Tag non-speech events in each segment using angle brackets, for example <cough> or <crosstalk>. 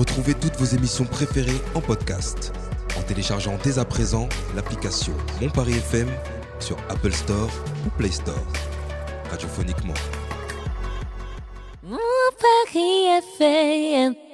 Retrouvez toutes vos émissions préférées en podcast en téléchargeant dès à présent l'application Mon Paris FM sur Apple Store ou Play Store. Radiophoniquement. Mon Paris FM.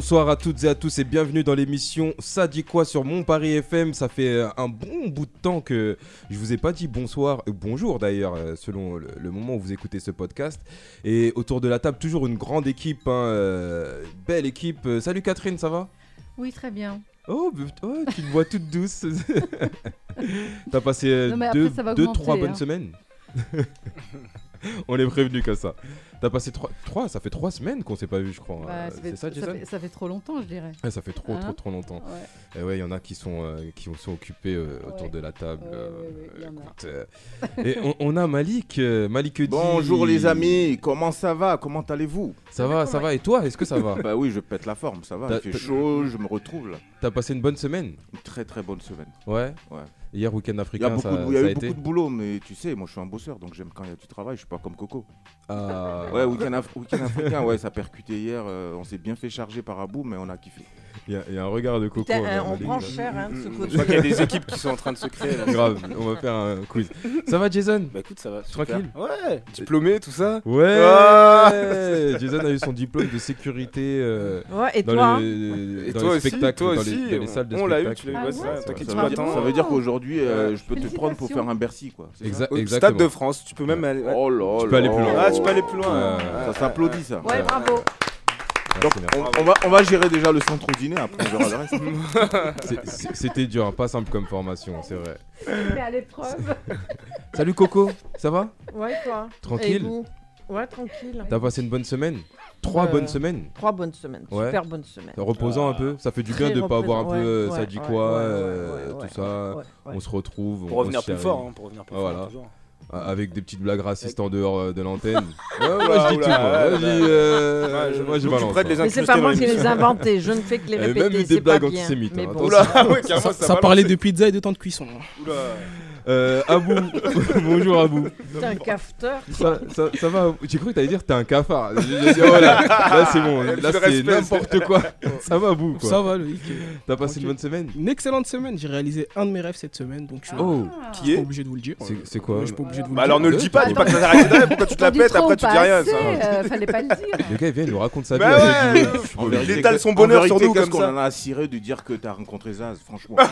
Bonsoir à toutes et à tous et bienvenue dans l'émission Ça dit quoi sur Mon Paris FM. Ça fait euh, un bon bout de temps que je vous ai pas dit bonsoir, euh, bonjour d'ailleurs, euh, selon le, le moment où vous écoutez ce podcast. Et autour de la table, toujours une grande équipe, hein, euh, belle équipe. Salut Catherine, ça va? Oui, très bien. Oh, oh, tu te vois toute douce. <laughs> T'as passé Non, mais après, deux, trois bonnes hein. semaines? <laughs> On est prévenu comme ça. T'as passé trois, trois, ça fait trois semaines qu'on s'est pas vu, je crois. Bah, Euh, ça, C'est ça, fait- ça fait trop longtemps, je dirais. Ouais, ça fait trop, Hein trop, trop longtemps. Ouais. Et ouais, il y en a qui sont, euh, qui sont occupés euh, autour de la table. Euh, écoute, et on, on a Malik, euh, Malik dit- Bonjour les amis, comment ça va? Comment allez-vous? Ça va, ça va. Et toi, est-ce que ça va? <laughs> Bah oui, je pète la forme, ça va. Il fait chaud, je me retrouve là. T'as passé une bonne semaine? Une très très bonne semaine. Ouais. Ouais. Hier, week-end Il y a, africain, beaucoup, ça, de, il y a eu été beaucoup de boulot, mais tu sais, moi je suis un bosseur, donc j'aime quand il y a du travail, je suis pas comme Coco. Ah. Ouais, week-end af- week-end africain, ouais, ça a percuté hier, euh, on s'est bien fait charger par Abou, mais on a kiffé. Il y, a- il y a un regard de coco. Putain, hein, on prend cher hein, de ce Je côté. crois qu'il y a des <laughs> équipes qui sont en train de se créer là. Grave, on va faire un quiz. Ça va, Jason? Bah écoute, ça va. super. Tranquille Ouais, diplômé, tout ça. Ouais Ah Jason a eu son diplôme de sécurité euh, Ouais, et dans, toi hein les, Et dans toi les aussi, spectacles, toi dans, aussi, les, dans les on- salles de on l'a eu, spectacle. tu l'as eu, Ah ouais, ça, veut, dire, attends, ça veut dire qu'aujourd'hui, euh, je peux te prendre pour faire un Bercy, quoi. exactement. Stade de France, tu peux même aller. Oh là Tu peux aller plus loin. Ah, tu peux aller plus loin. Ouais, Ça s'applaudit ça. Ouais, bravo. Donc on, on va, on va gérer déjà le centre dîner, après on verra le reste. <laughs> C'était dur, hein, pas simple comme formation, c'est vrai. Mais à l'épreuve. <laughs> Salut Coco, ça va? Ouais, toi Tranquille? Et vous? Ouais, tranquille. T'as passé une bonne semaine? Trois Euh, bonnes semaines? Trois bonnes semaines. Ouais. Super bonnes semaines. Reposant un peu Ça fait du bien Très de pas avoir un peu euh, ouais, ça ouais, dit quoi, ouais, ouais, euh, ouais, tout ouais, ça. ouais, ouais. On se retrouve. Pour on revenir plus fort, hein, pour revenir plus Voilà. fort. toujours. Ah, Avec des petites blagues racistes en dehors euh, de l'antenne. <laughs> Ouais, moi Oula, je dis tout, moi. Vas-y, ouais. euh, Ouais, je- moi je balance. quoi. Mais c'est pas moi qui les ai je ne fais que les répéter. même des blagues antisémites, hein, carrément, Ça, parlait de pizza et de temps de cuisson. Oula. Euh, Abou, <laughs> bonjour Abou. T'es un cafeteur. Ça, ça, ça va J'ai cru que t'allais dire t'es un cafard. J'ai- j'ai dit, oh là, là c'est bon, là c'est n'importe quoi. Ça va Abou quoi. Ça va, Loïc. T'as passé Tranquille. une bonne semaine Une excellente semaine. J'ai réalisé un de mes rêves cette semaine, donc je Oh, je Qui suis pas est obligé de vous le dire. c'est c'est quoi Je suis pas obligé de vous Bah le alors dire. ne le dis pas, dis pas que rêve, pourquoi tu te la T'en dis pètes, trop après tu pas dis rien. ça. euh, Fallait pas le dire. Le gars il vient, il nous raconte sa vie. Bah ouais. En Il vérité, étale son bonheur sur nous comme qu'on ça. en a ciré de dire que t'as rencontré Zaz, franchement. <laughs>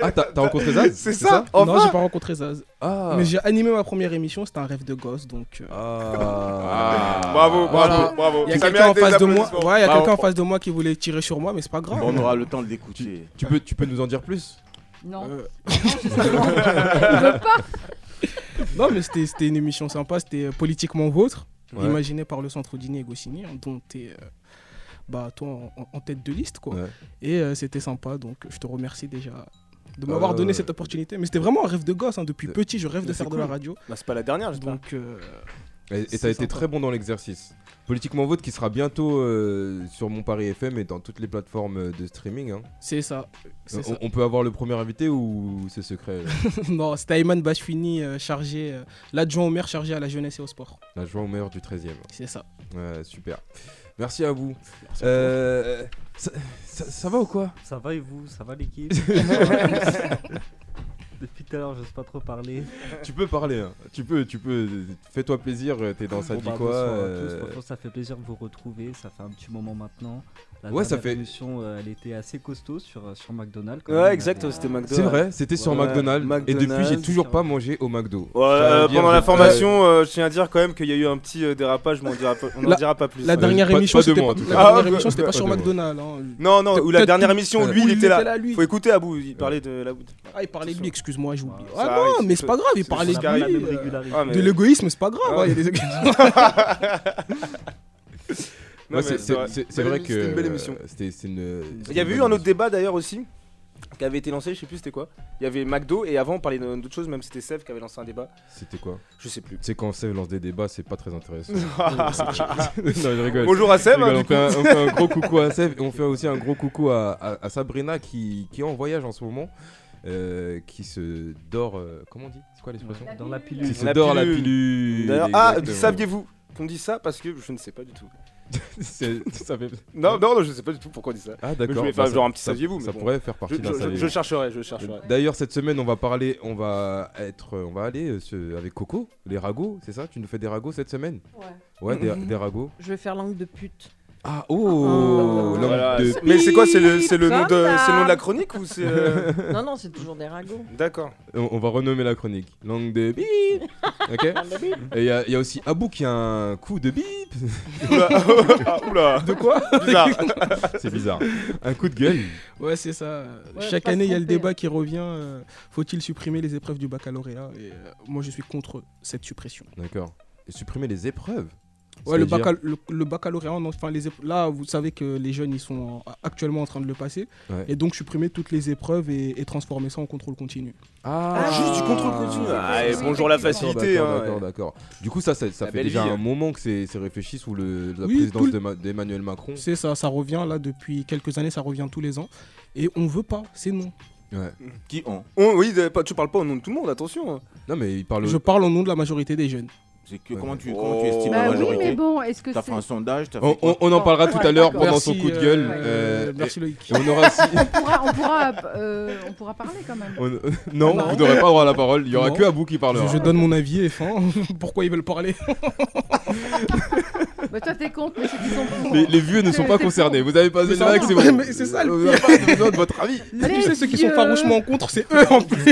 Ah, t'as t'as rencontré Zaz C'est ça Non, Enfin j'ai pas rencontré Zaz. Ah. Mais j'ai animé ma première émission, c'était un rêve de gosse, donc. euh, Ah. Bravo, Voilà. bravo, bravo. Il y a quelqu'un en face de moi. applaudissements. Ouais, il y a Bravo. quelqu'un en face de moi qui voulait tirer sur moi, mais c'est pas grave. On aura le temps de l'écouter. Tu peux, tu peux nous en dire plus? Non. Euh, veut pas. <laughs> non, mais c'était c'était une émission sympa, c'était euh, politiquement vôtre, Ouais. imaginé par le Centre Dîner et Goscinny, hein, dont t'es. euh, bah, toi en, en- en tête de liste, quoi. Ouais. Et euh, c'était sympa, donc je te remercie déjà de m'avoir Euh, donné cette opportunité. Mais c'était vraiment un rêve de gosse, hein, depuis C'est- petit, je rêve de faire c'est de la radio. Bah c'est pas la dernière, j'espère. Donc, euh, Et C'est t'as été sympa. très bon dans l'exercice. Politiquement Vote qui sera bientôt euh, sur mon Paris FM et dans toutes les plateformes euh, de streaming. hein. c'est ça. c'est On, ça. on peut avoir le premier invité ou c'est secret <laughs> non, c'était Ayman Bachfini, euh, chargé, euh, l'adjoint au maire chargé à la jeunesse et au sport. La joie au meilleur du 13 e C'est ça. Ouais, super. Merci à vous. Euh, ça, ça- ça va ou quoi? Ça va et vous? Ça va l'équipe? <laughs> <laughs> Depuis tout à l'heure, j'ose pas trop parler. <laughs> Tu peux parler, hein. tu peux, tu peux. Fais-toi plaisir, t'es dans ça Bon, dit bah, quoi euh. Franchement, ça fait plaisir de vous retrouver. Ça fait un petit moment maintenant. La Ouais, ça dernière fait- émission, euh, elle était assez costaud sur, euh, sur McDonald's. quand Ouais, même. exact, c'était McDo. C'est vrai, c'était sur McDonald's, et depuis j'ai McDonald's, toujours pas mangé au McDo. Ouais, euh, pendant la formation, euh, je tiens à dire quand même qu'il y a eu un petit euh, dérapage, mais on, dira pas- on en La- dira pas plus. La dernière émission, pas de c'était moi, en pas, tout la cas. dernière émission, ouais, c'était pas pas sur. McDonald's. hein. Non, non, ou la dernière émission, lui, il était là. Faut écouter Abou, il parlait de la Ah, il parlait de lui, excuse-moi, j'ai oublié. Ah arrive, non, mais c'est- pas grave, il parlait de lui. euh. Ah, mais- De l'égoïsme, c'est pas grave. Ah il y a des- <laughs> Non, Ouais, mais c'est- c'est vrai. c'est- c'est Belle vrai que. C'était une belle euh, émission. C'était une. Il y avait eu un autre débat d'ailleurs aussi. qui avait été lancé, je sais plus c'était quoi. Il y avait McDo et avant on parlait d'autres choses, même c'était Sev qui avait lancé un débat. C'était quoi? Je sais plus. C'est quand Sèvres lance des débats, c'est pas très intéressant. <laughs> <laughs> non, je rigole. Bonjour à rigole, hein, on, fait un, coup. on fait un gros coucou à Sèvres et on fait aussi un gros coucou à, à- à Sabrina qui, qui est en voyage en ce moment. Euh, qui se dort. euh, comment on dit C'est quoi l'expression Dans la Qui pilule. se La dort la pilule. pilule. D'ailleurs- ah, exactement. saviez-vous qu'on dit ça parce que je ne sais pas du tout. <laughs> C'est- ça fait- Non, non, non, je sais pas du tout pourquoi on dit ça. Ah je d'accord. vais faire Bah, genre ça- un petit ça- saviez-vous, mais Ça bon. pourrait faire Je, partie d'un je- je- saviez-vous. je chercherai, je chercherai. D'ailleurs cette semaine on va parler, on va être, on va aller euh, ce- avec Coco, les ragots, c'est ça? Tu nous fais des ragots cette semaine? Ouais. Ouais, des, Mhm. des ragots. Je vais faire langue de pute. Ah oh, langue Voilà, de Mais c'est quoi C'est le, c'est le, nom de- Comme c'est le nom de la chronique ou c'est. euh, <laughs> Non, non, c'est toujours des ragots. D'accord. On, on va renommer la chronique. Langue de bip. <laughs> Ok. Et il y, a- il y a aussi Abou qui a un coup de bip. <laughs> Oula, ah, oula. De quoi? Bizarre. C'est bizarre. Un coup de gueule. Ouais, c'est ça. Ouais, Chaque pas se année, il y a le tromper, débat hein. qui revient. euh, Faut-il supprimer les épreuves du baccalauréat? Et euh, moi, je suis contre cette suppression. D'accord. Et supprimer les épreuves? Ouais, le, C'est-à-dire baccal- le, le baccalauréat, enfin, les là, vous savez que les jeunes, ils sont en- actuellement en train de le passer. Ouais. Et donc, supprimer toutes les épreuves et, et transformer ça en contrôle continu. Ah, Juste du contrôle continu. Ah, et oui, bonjour la facilité. d'accord, hein, d'accord, ouais. Du coup, ça, ça, fait déjà vie, un hein. moment que c'est c'est réfléchi sous le, la Oui, présidence d'Emmanuel Macron. C'est ça, ça revient là depuis quelques années, ça revient tous les ans. Et on veut pas, c'est non. Ouais. Qui ont On- oui, tu parles pas au nom de tout le monde, attention. hein. Non, mais il parle. Je parle au nom de la majorité des jeunes. C'est que comment tu, Oh. comment tu estimes Bah la oui, majorité mais bon, est-ce que T'as c'est. fait un sondage, t'as On, fait quoi on- on en parlera tout à l'heure d'accord. pendant son Merci, coup de gueule. euh, euh, merci Loïc. et on aura <laughs> aussi. On pourra, on, pourra, euh, on pourra parler quand même. on- non, Non. vous n'aurez pas droit à la parole. Il y aura Non. que Abou qui parlera. Je, je donne mon avis et fin. <laughs> Pourquoi ils veulent parler? <laughs> Bah, toi, t'es contre, mais ceux qui sont pour. Les, les vieux ne sont pas concernés. Vous avez passé C'est le ça. bac, c'est bon. Mais c'est ça, le pas besoin de votre avis. <laughs> Allez, Tu sais, ceux qui sont farouchement contre, c'est eux en plus.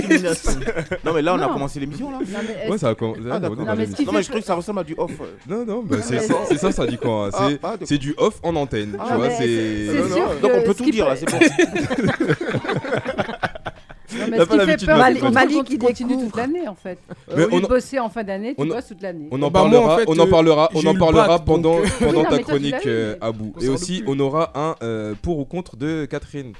Non, mais là, on a commencé l'émission là. Non, mais est-ce- Ouais, ça a com- là, d'accord. on est Non, mais je trouve que ça ressemble à du off. Non, non, bah, c'est mais- ça, c'est ça, ça dit quoi hein. Ah, C'est- ah. C'est du off en antenne. Ah, tu vois, c'est. Donc on peut tout dire là, c'est bon. <laughs> Non, mais ce pas qui fait peur, Mali- c'est Mali continue- qui continue toute l'année en fait. <laughs> Mais on- bosser en fin d'année, tu on- bosses toute l'année. On en Bah, parlera, on en euh, parlera, on en parlera pendant, euh, pendant <laughs> ta chronique, euh, Abou. On Et aussi, on aura un pour ou contre de Catherine.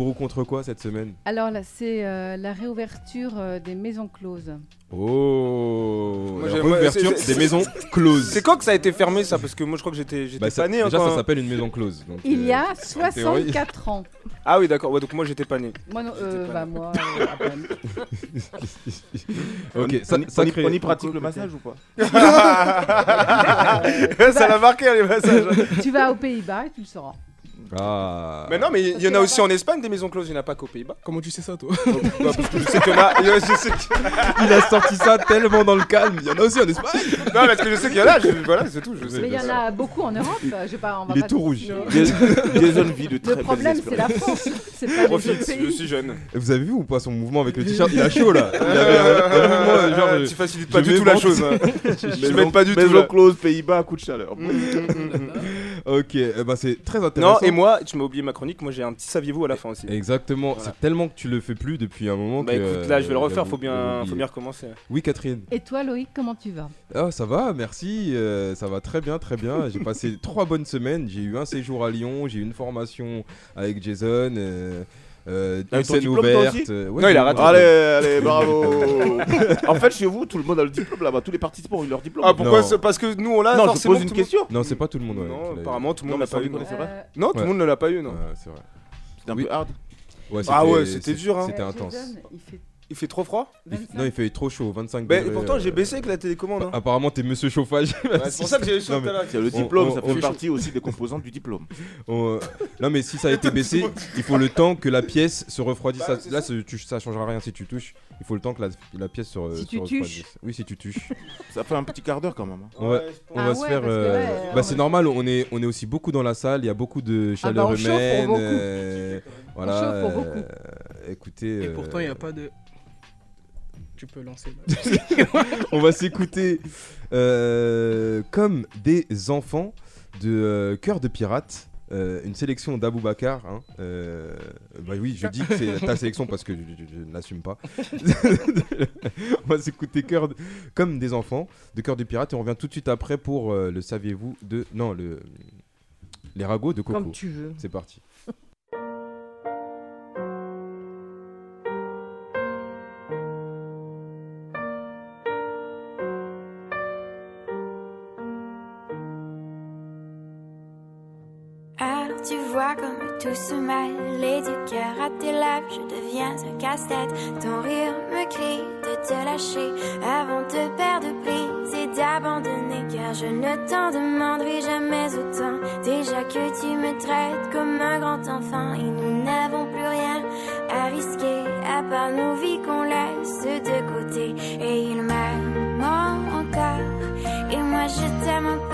Pour ou contre quoi cette semaine? Alors là, c'est euh, la réouverture euh, des maisons closes. Oh Moi, La j'ai- moi, réouverture c'est- des maisons closes. C'est quand que ça a été fermé ça? Parce que moi je crois que j'étais j'étais Bah, ça- pas né. hein, Déjà, quand- ça s'appelle une maison close. donc, Il y euh, a théorie. 64 ans. <laughs> Ah oui, d'accord. Ouais, donc moi j'étais pas né. Moi, non, euh, pas bah, moi, euh, à peine. <laughs> Ok, on, ça, on y- ça on y- crée- on y pratique le massage ou pas? <laughs> Ça l'a marqué les massages. tu vas aux Pays-Bas et tu le sauras. Ah. Mais non, mais il y en a aussi en Espagne des maisons closes, il n'y en a pas qu'aux Pays-Bas. Comment tu sais ça, toi Bah, parce que je sais qu'il y en a. il a- je sais que- <laughs> Il a sorti ça tellement dans le calme. Il y en a aussi en Espagne. Non, parce que je sais qu'il y en a, je- voilà, c'est tout. Je sais. Mais il y en a beaucoup en Europe. euh, Je vais pas, on va Il est tout rouge. Des, <laughs> des zones vides de très Le belles problème, c'est la expériences. France. C'est pas <laughs> les autres Profite, je pays. suis jeune. Et Vous avez vu ou pas son mouvement avec le t-shirt Il a chaud là. Il avait un- un mouvement, euh, genre, Euh, je- tu facilites je pas du tout la chose. hein. Je m'aide pas du tout. Maison là. close, Pays-Bas, coup de chaleur. Mm, mm, mm, mm. Ok, eh ben, c'est très intéressant. Non, et moi, tu m'as oublié ma chronique, moi j'ai un petit saviez-vous à la fin aussi. Exactement, Voilà. c'est tellement que tu le fais plus depuis un moment Bah que, écoute, là je vais le euh, refaire, faut bien, faut bien recommencer. Oui, Catherine. Et toi, Loïc, comment tu vas? Ah, ça va, merci. euh, ça va très bien, très bien. J'ai passé <laughs> trois bonnes semaines. J'ai eu un séjour à Lyon, j'ai eu une formation avec Jason. euh, euh, une scène ouverte. ouais, Non, il a raté. Allez, allez, bravo <laughs> En fait, chez vous, tout le monde a le diplôme là-bas. Tous les participants ont eu leur diplôme. Ah pourquoi Non. c'est parce que nous on l'a Non, je forcément pose une tout le monde- question. Non, c'est pas tout le monde. ouais, qui Non, l'a eu. apparemment tout le Non, monde mais l'a sans pas eu. déconner, non. c'est vrai. Euh, Non, tout le Ouais. monde ne l'a pas eu non. Ouais, c'est vrai. C'était un Oui. peu hard. Ouais, Ah c'était- ouais, c'était dur, hein. C'était euh, intense. Jason, il fait Il fait trop froid Il- 25. Non, il fait trop chaud, 25 Bah degrés. pourtant j'ai euh, baissé avec la télécommande. hein. Apparemment, t'es monsieur chauffage. Ouais, C'est pour ça que j'ai chaud Non, tout mais- à l'heure. C'est le On- diplôme, on- ça on- fait partie aussi des composantes du diplôme. <laughs> On, euh, Non, mais si ça a été baissé, il faut le temps que la pièce se refroidisse. Bah, Ça- là, ça. tu- ça changera rien si tu touches. Il faut le temps que la, la pièce se, re- Si se tu refroidisse. Oui, si tu touches. Ça fait un petit quart d'heure quand même. hein. On va, je on va Ah se ouais, faire. parce que euh, ouais, bah, c'est normal, on est, on est aussi beaucoup dans la salle. Il y a beaucoup de Ah bah, chaleur on chauffe pour humaine. beaucoup. euh, <laughs> voilà. chauffe pour beaucoup. euh, écoutez. Et pourtant, il n'y a pas de. Tu peux lancer. <laughs> on va s'écouter euh, comme des enfants de euh, Cœur de Pirate. euh, une sélection d'Aboubacar. Hein, euh, bah oui, je dis que c'est ta sélection parce que je, je- je ne l'assume pas. <laughs> on va s'écouter Cœur de- comme des enfants de Cœur de Pirate et on revient tout de suite après pour euh, le saviez-vous de non le les ragots de Coco. Comme tu veux. C'est parti. Tout se mêle Et du cœur à tes lèvres je deviens un casse-tête. Ton rire me crie de te lâcher Avant de perdre prise et d'abandonner. Car je ne t'en demanderai jamais autant. Déjà que tu me traites comme un grand enfant Et nous n'avons plus rien à risquer À part nos vies qu'on laisse de côté. Et il m'aime encore Et moi je t'aime un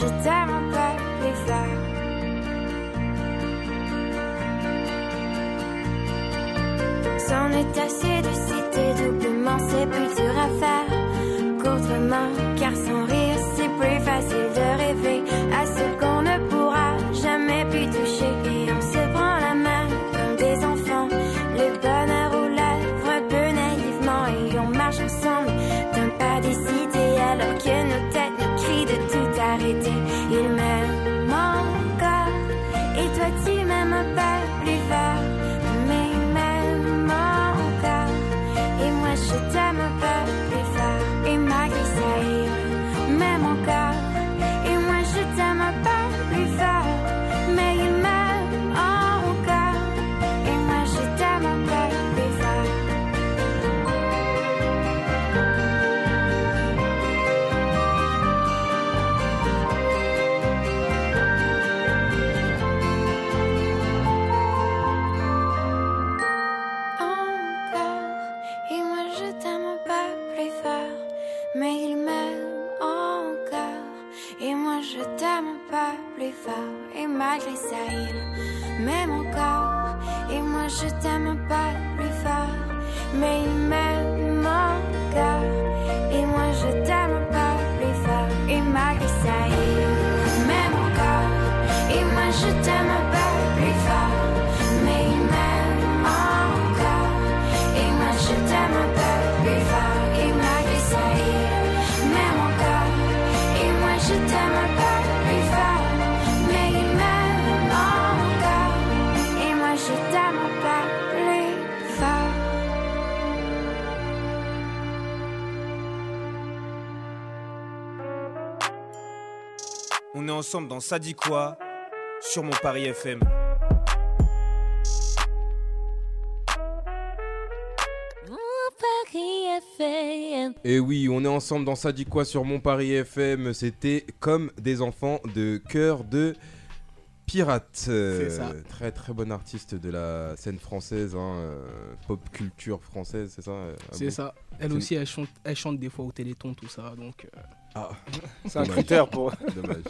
je t'aime un peu plus fort C'en est assez de citer doublement, c'est plus dur à faire qu'autrement. Car sans rire, ensemble dans Ça dit quoi sur mon Paris FM. Mon Paris FM. Et oui, on est ensemble dans Ça dit quoi sur Mon Paris FM. C'était comme des enfants de cœur de pirate. Euh, ça. Très très bon artiste de la scène française, hein, euh, pop culture française, c'est ça euh, C'est bon ça. Elle aussi, elle chante, elle chante des fois au téléthon, tout ça. Donc, euh, Ah, C'est un critère pour. <laughs> dommage,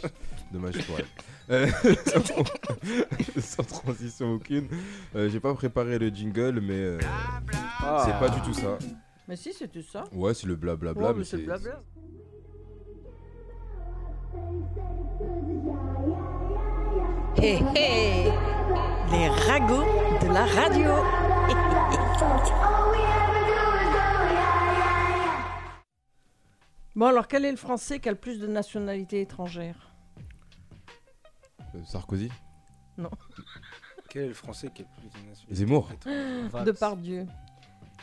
dommage pour elle. <laughs> Euh, <laughs> sans transition aucune, euh, j'ai pas préparé le jingle, mais euh, Ah. c'est pas du tout ça. Mais si, c'est tout ça. Ouais, c'est le blablabla, Ouais, mais mais c'est c'est blabla. Hé hé Les ragots de la radio Bon alors quel est le français qui a le plus de nationalités étrangères? Euh, Sarkozy? <laughs> Quel est le français qui est le plus national Zemmour Valls. Depardieu.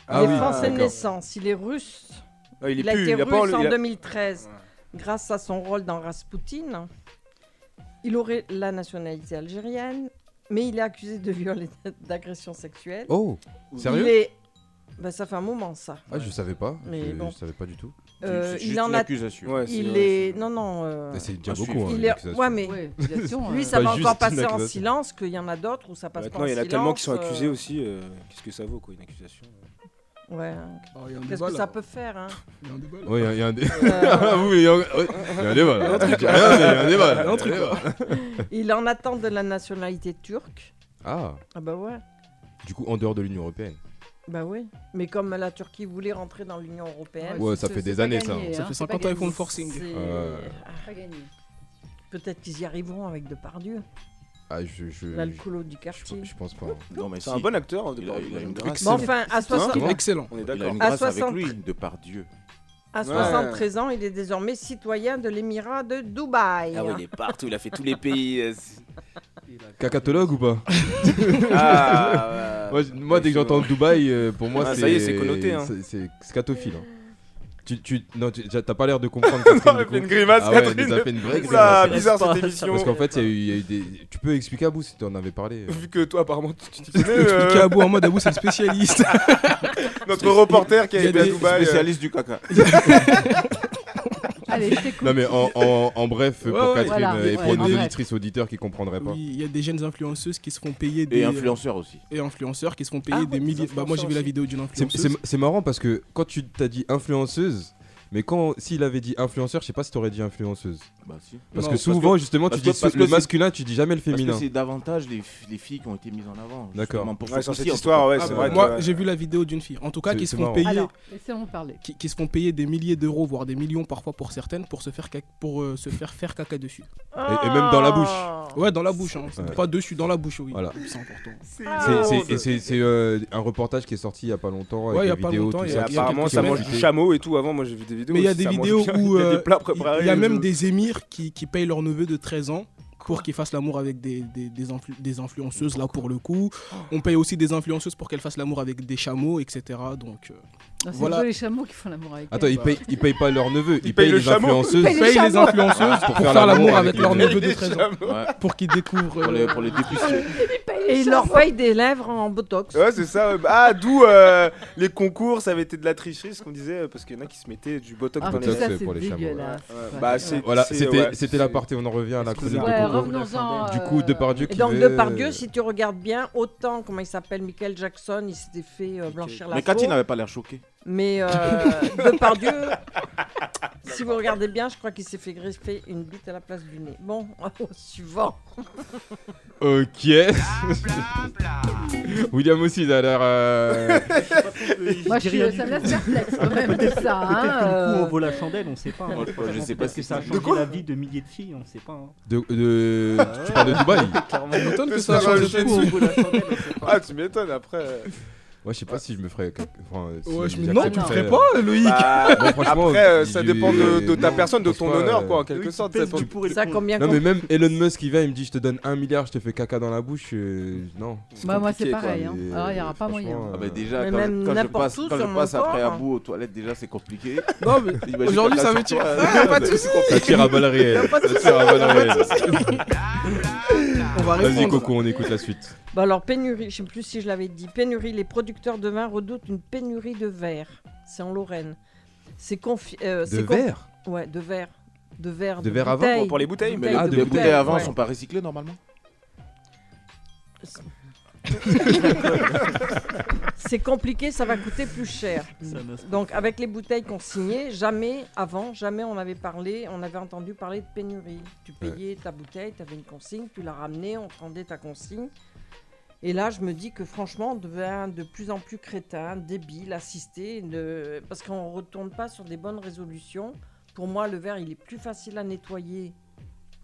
Ah il est oui, français de d'accord. naissance, il est russe. Ah, il est Il a plus. été il a pas russe en il a- 2013 Ouais. grâce à son rôle dans Rasputin. Il aurait la nationalité algérienne, mais il est accusé de viol et <laughs> d'agression sexuelle. Oh il Sérieux? Est... Ben, ça fait un moment ça. Ah, je savais pas. Mais je, bon. je savais pas du tout. Euh, C'est il en a... Ouais, Il est... c'est- Non, non. euh, C'est déjà beaucoup. hein, Il est... Ouais, mais Ouais, lui, euh, ça va encore passer en silence, qu'il y en a d'autres où ça passe pas Maintenant, en il y en a silence. tellement qui sont euh, accusés aussi. euh, Qu'est-ce que ça vaut, quoi, une accusation Ouais. oh, il y a un Qu'est-ce débat, que là. ça peut faire, hein Il y a un débat, il y a- il y, a un dé- Euh, Ah oui, il y a ouais, il y a un débat. il y a un débat. là. Il y a un truc, Il y a un débat. Il en attend de la nationalité turque. Ah, Ah bah ouais. du coup, en dehors de l'Union Européenne. Bah oui. Mais comme la Turquie voulait rentrer dans l'Union européenne, Ouais, c'est- ça fait des années, gagné, ça. Ça hein, fait c'est pas 50 ans, ils font le forcing. Pas gagné. Peut-être qu'ils y arriveront avec Depardieu, Ah, je, je, l'alcoolo du je, quartier. je pense pas. Non, mais C'est si. un bon acteur. Il a, il a une grâce. Bon, enfin, à, soixante- Comment Excellent. On est il a d'accord. une À grâce avec 60. lui, de par Dieu. À Ouais. 73 ans, il est désormais citoyen de l'émirat de Dubaï. Ah ouais, il est partout, il a fait tous les pays. euh, c'est- Cacatologue ou pas <laughs> Ah, Moi, j- moi, dès que j'entends Dubaï, euh, pour moi, Ah, c'est. ça y est, c'est connoté, hein. c'est- C'est scatophile. hein. Tu, tu, non, tu- t'as pas l'air de comprendre. Catherine, <laughs> Non, elle coup. fait une grimace, Ah ouais, Catherine. elle a fait une vraie grimace. bizarre cette Parce émission. Parce qu'en fait, il y, a eu- il y a eu des. Tu peux expliquer à bout si tu en avais parlé. euh. Vu que toi, apparemment, tu tu t'y <laughs> connais. Expliquer euh, à bout en mode Abou, c'est le spécialiste. <laughs> Notre reporter qui a été à Dubaï. euh, Spécialiste du caca. Allez, je t'écoute. Non, mais en, en, en bref, Ouais, pour ouais, Catherine voilà. euh, et pour Ouais, nos auditrices auditeurs qui comprendraient pas. Oui, il y a des jeunes influenceuses qui se font payer des Et influenceur aussi. et influenceurs qui se font payer Ah, des ouais, milliers. Bah moi j'ai vu la influenceurs vidéo d'une influenceuse. C'est marrant parce que quand tu t'as dit influenceuse, mais quand s'il avait dit influenceur, je sais pas si t'aurais dit influenceuse. Bah si. Parce Non, que parce souvent, justement, tu dis que- le masculin, tu dis jamais le Parce que féminin. c'est davantage les, les filles qui ont été mises en avant. D'accord. Pour Ouais, cette histoire, ouais, Ah, c'est bah, vrai. moi que- j'ai vu la vidéo d'une fille, en tout cas qui se font payer, Alors, laissez-moi parler. qui, qui se font payer des milliers d'euros voire des millions parfois pour certaines pour se faire caca- pour euh, se faire faire caca dessus. Et- et même dans la bouche. Ah. Ouais dans la bouche, hein. Ouais. pas dessus, dans la bouche oui. Voilà. C'est important. C'est- Ah, euh, un reportage qui est sorti il y a pas longtemps avec Ouais, il y a pas vidéos, longtemps, tout ça. Et apparemment, ça mange du chameau et tout. Avant, moi, j'ai vu des vidéos. Mais il y a des vidéos <laughs> où Il y a euh, même je- des émirs qui, qui payent leur neveu de 13 ans pour qu'ils fassent l'amour avec des, des, des, influ- des influenceuses là pour le coup. On paye aussi des influenceuses pour qu'elles fassent l'amour avec des chameaux, etc. Donc euh, Non, C'est Voilà. les chameaux qui font l'amour avec Attends, elle. ils payent, ils payent pas leur neveu, ils, Ils payent payent le les influenceuses. Ils payent ils les payent influenceuses Pour faire l'amour avec avec leur neveux. neveu de 13 ans. Ouais, Pour qu'ils découvrent. pour, les, euh, pour les dépuceler. <laughs> Et il leur paye des lèvres en botox. Ouais, c'est ça. Ah, d'où euh, les concours, ça avait été de la tricherie, ce qu'on disait, euh, parce qu'il y en a qui se mettaient du botox Ah, dans les c'est pour les chameaux, dégueulasse. Ouais, Ouais. Bah, c'est. Voilà, c'était la partie, on en revient à la chronique Ouais, de. Du coup, euh, Depardieu Et qui donc, Depardieu, euh, si tu regardes bien, autant, comment il s'appelle, Michael Jackson, il s'était fait euh, blanchir la Mais peau. Cathy n'avait pas l'air choquée. Mais euh, <laughs> Depardieu, si vous regardez bien, je crois qu'il s'est fait greffer une bite à la place du nez. Bon, <laughs> au suivant. Ok. <laughs> William aussi, il a l'air. euh, Moi, je suis, ça me laisse perplexe quand même ça. Hein, Peut-être que du coup, euh, on vaut la chandelle, on sait pas. hein. Ouais, je sais pas si que ça a changé la vie de milliers de filles, on sait pas. hein. de, de- Tu parles de Dubaï Ça m'étonne que ça change je de dessus. Ah, tu m'étonnes après. Ouais, je sais pas si je me ferais. quelque- Enfin, si Ouais, je me non, tu le ferais euh, pas, Loïc. Bah, <laughs> franchement, après, euh, ça dépend de, de ta non, personne, de ton pas, honneur, euh, quoi, en quelque sorte. ça dépend- Tu pourrais Ça, combien Non, mais même Elon Musk qui vient, il me dit Je te donne un milliard, je te fais caca dans la bouche. euh, Non. Bah, moi, c'est quoi. pareil. hein. Alors, il n'y aura euh, pas moyen. Ah bah euh, déjà, Mais quand, même quand je passe, quand je passe après corps. à bout aux toilettes, déjà c'est compliqué. <laughs> Non, mais Imagine aujourd'hui ça Ah, euh, soucis. Ça tire à balles réelles. Ça tire à balles réelles. <laughs> On va Vas-y. Coco, on écoute la suite. Bah alors, pénurie, je sais plus si je l'avais dit. Pénurie, les producteurs de vin redoutent une pénurie de verre. C'est en Lorraine. C'est confi... euh, De conf- verre? Ouais, de verre. De verre. De verre vin bouteilles. pour les bouteilles Mais Bouteilles Ah, les, de les bouteilles à vin ouais. sont pas recyclées normalement <laughs> <laughs> C'est compliqué, ça va coûter plus cher. Donc, avec les bouteilles qu'on signait, jamais, avant, jamais on avait parlé, on avait entendu parler de pénurie. Tu payais ta bouteille, tu avais une consigne, tu la ramenais, on te rendait ta consigne. Et là, je me dis que franchement, on devient de plus en plus crétin, débile, assisté, de... parce qu'on ne retourne pas sur des bonnes résolutions. Pour moi, le verre, il est plus facile à nettoyer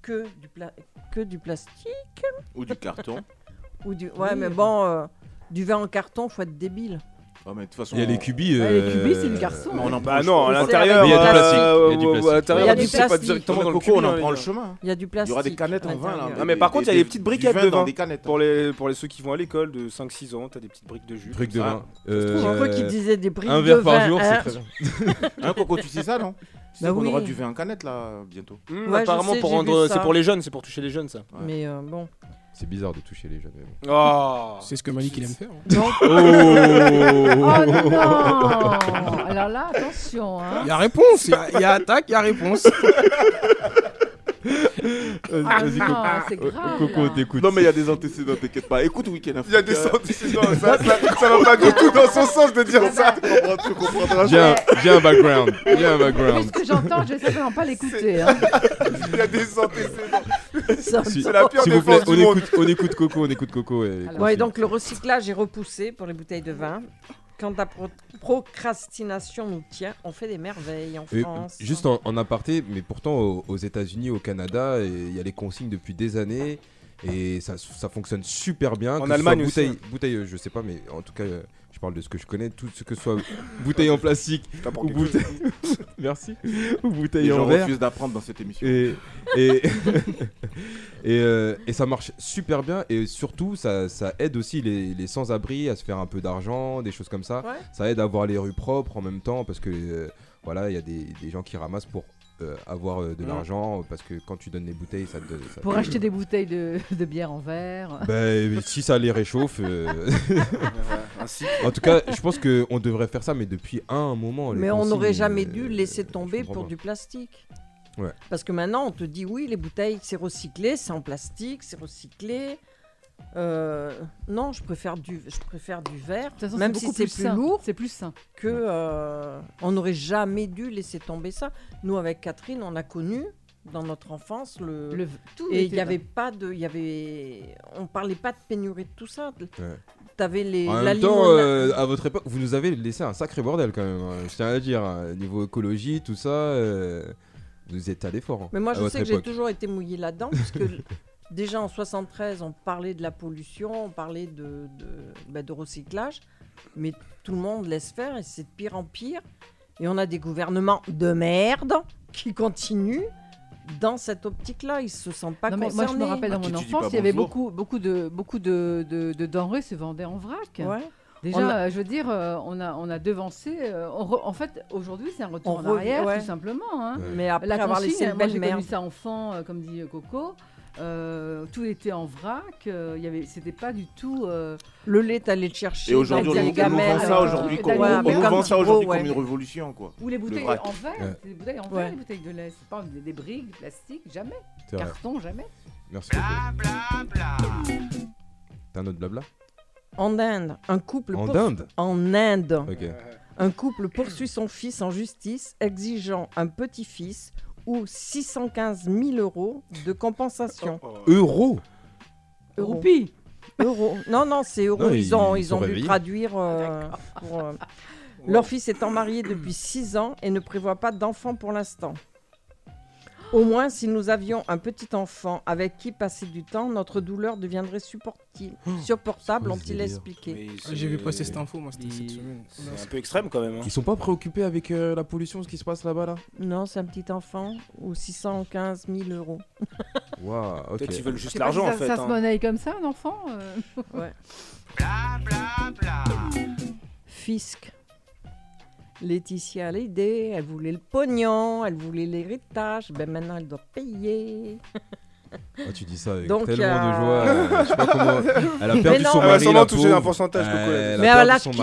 que du, pla- que du plastique. Ou du carton. <laughs> Ou du... Ouais, mais bon, euh, du verre en carton, faut être débile. Ouais, mais de toute façon, Il y a les on- cubis. Ouais, les euh, cubis, c'est du garçon. on en prend Bah le non, à chemin. l'intérieur. Mais il y a du euh, plastique, il y a du euh, plastique. À l'intérieur, Il y a du c'est pas plastique. directement dans le coco, on en hein, prend le chemin. Il y a du Il y plastique. aura des canettes en vin là. l'intérieur. Ah, mais par contre, il y a les petites briquettes vin de dans vin. des canettes. Pour les, pour les ceux qui vont à l'école de 5-6 ans, t'as des petites briques de jus. Truc de vin. J'ai Euh, cru qu'il disait des briques Un de verre par vin, jour, c'est hein. très bien. Hein, Coco, tu sais ça, non? Tu sais Bah qu'on oui. aura du vin en canette là bientôt. Hum, Ouais, je apparemment, sais, pour rendre, c'est pour les jeunes, c'est pour toucher les jeunes, ça. Ouais. Mais euh, bon. C'est bizarre de toucher les jeunes. mais bon. Oh C'est ce que Malik il aime faire. hein. Donc, Oh non Alors là, attention. Il Hein. y a réponse, il y a- il y, a attaque, il y a réponse. <laughs> Ah Vas-y, non, Coco. c'est grave. Coco, là. t'écoute. Non, mais il y a des antécédents, t'inquiète pas. Écoute Week-end Il y a des antécédents, <laughs> ça, ça, ça va pas du tout dans son sens de dire ça. Tu comprendras. J'ai un, j'ai un background. J'ai un background. ce que j'entends, je vais certainement pas l'écouter. Hein. Il y a des antécédents. Si- C'est la pire S'il vous plaît, on du monde. écoute, on écoute Coco, on écoute Coco. Et Alors. Ouais, donc le recyclage est repoussé pour les bouteilles de vin. Quand la pro- procrastination nous tient, on fait des merveilles en Et, France. juste en, en aparté, mais pourtant aux, aux États-Unis, au Canada, il y a les consignes depuis des années et ça, ça fonctionne super bien. En que ce Allemagne aussi, bouteille, bouteille, je sais pas, mais en tout cas, euh, parle de ce que je connais, tout ce que soit bouteille en plastique ou bouteille, <laughs> merci, ou bouteille en verre. refusent d'apprendre dans cette émission. Et, et, <laughs> et, euh, et ça marche super bien et surtout ça, ça aide aussi les, les sans-abri à se faire un peu d'argent, des choses comme ça. Ouais. Ça aide à avoir les rues propres en même temps parce que euh, voilà, il y a des, des gens qui ramassent pour avoir euh, de Mm. l'argent parce que quand tu donnes les bouteilles, ça te donne. ça Pour te- acheter des bouteilles de, de bière en verre. Ben, si ça les réchauffe. euh, <laughs> Ainsi. en tout cas, je pense qu'on devrait faire ça, mais depuis un moment. Mais on n'aurait jamais euh, dû laisser tomber pour pas. du plastique. Ouais. Parce que maintenant, on te dit oui, les bouteilles, c'est recyclé, c'est en plastique, c'est recyclé. Euh, non, je préfère du, je préfère du verre, De toute façon, même c'est si c'est plus lourd C'est plus sain. que. euh, on n'aurait jamais dû laisser tomber ça. Nous, avec Catherine, on a connu dans notre enfance le. Le, tout et il n'y avait pas de, il y avait, on parlait pas de pénurie de tout ça. Ouais. T'avais les. En la même temps, euh, à votre époque, vous nous avez laissé un sacré bordel quand même. hein, je tiens à le dire, hein, niveau écologie, tout ça, euh, vous êtes allé fort. hein, Mais moi, à je sais que j'ai toujours été mouillée là-dedans, parce que <laughs> déjà en 73, on parlait de la pollution, on parlait de, de, bah, de recyclage, mais tout le monde laisse faire et c'est de pire en pire. Et on a des gouvernements de merde qui continuent dans cette optique-là. Ils se sentent pas Non, mais concernés. moi, je me rappelle dans Ah, mon enfance, il y avait beaucoup, beaucoup, de, beaucoup de, de, de denrées se vendaient en vrac. Ouais. Déjà, a- je veux dire, euh, on a, on a devancé. euh, on re- en fait, aujourd'hui, c'est un retour On en revient- arrière, ouais. tout simplement. hein. Ouais. Mais après La avoir consigne, laissé une moi belle j'ai merde. connu ça enfant, euh, comme dit euh, Coco. Euh, tout était en vrac. euh, il y avait, c'était pas du tout. euh, Le lait, t'allais le chercher. Et aujourd'hui, on, les on nous vend ça aujourd'hui comme, d'aller on au nous Mercado, vend ça aujourd'hui ouais. comme une révolution, quoi. ou les bouteilles en verre, Ouais. des bouteilles en Ouais. verre, les bouteilles de lait. C'est pas des, des briques, du plastique, jamais. C'est vrai. Carton, jamais. Merci. T'as un autre blabla? En Inde, un couple. En pour- Inde? En Inde. Un couple poursuit son fils en justice, exigeant un petit-fils ou 615 000 euros de compensation. Euro Euros. Roupie. Euros. Non, non, c'est euros. Non, ils, ils- ont, ils ont dû réveillés. traduire. euh, pour, euh, <laughs> Leur fils étant marié depuis 6 ans et ne prévoit pas d'enfant pour l'instant. Au moins, si nous avions un petit enfant avec qui passer du temps, notre douleur deviendrait supportable, Oh, ce ont-ils expliqué. J'ai vu passer cette info, moi, cette semaine. C'est un peu extrême quand même. hein. Ils sont pas préoccupés avec euh, la pollution, ce qui se passe là-bas là? Non, c'est un petit enfant ou 615 000 euros. Waouh, ok. Peut-être ils veulent juste l'argent en ça, fait. ça se hein. monnaie comme ça, un enfant euh. Fisc. Laetitia Hallyday, elle voulait le pognon, elle voulait l'héritage, ben maintenant elle doit payer. <laughs> Ah, tu dis ça avec Donc, tellement euh, de joie. euh, je sais pas comment. Elle a Mais perdu non, son Elle mari. sûrement la toucher pauvre. un pourcentage. Elle a Mais à l'âge qu'il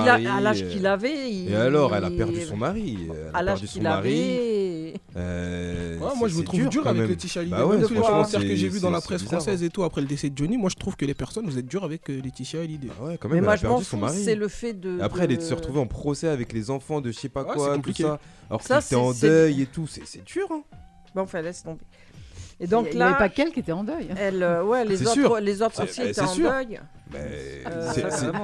a- euh, avait, il... Et alors, elle a perdu son mari. Elle a À l'âge perdu son qu'il mari. avait. Euh, Ouais, moi je me c'est trouve dur, avec même. Laetitia Hallyday. Bah ouais, Même tous les commentaires que j'ai vus dans la presse bizarre, française et tout après le décès de Johnny, moi je trouve que les personnes, vous êtes dur avec euh, Laetitia Hallyday. Ah ouais, quand Mais même, moi elle a je m'en fous, mari. c'est le fait de. Après, elle est de- se retrouver en procès avec les enfants de je sais pas Ouais, quoi, c'est tout compliqué. ça. Alors Ça, qu'il était en deuil et tout. C'est c'est dur, hein. Bon, enfin, laisse tomber. Et Donc il n'y avait là, pas qu'elle qui était en deuil. elle, euh, ouais, les autres, sûr. les autres aussi étaient c'est en sûr. deuil. Euh,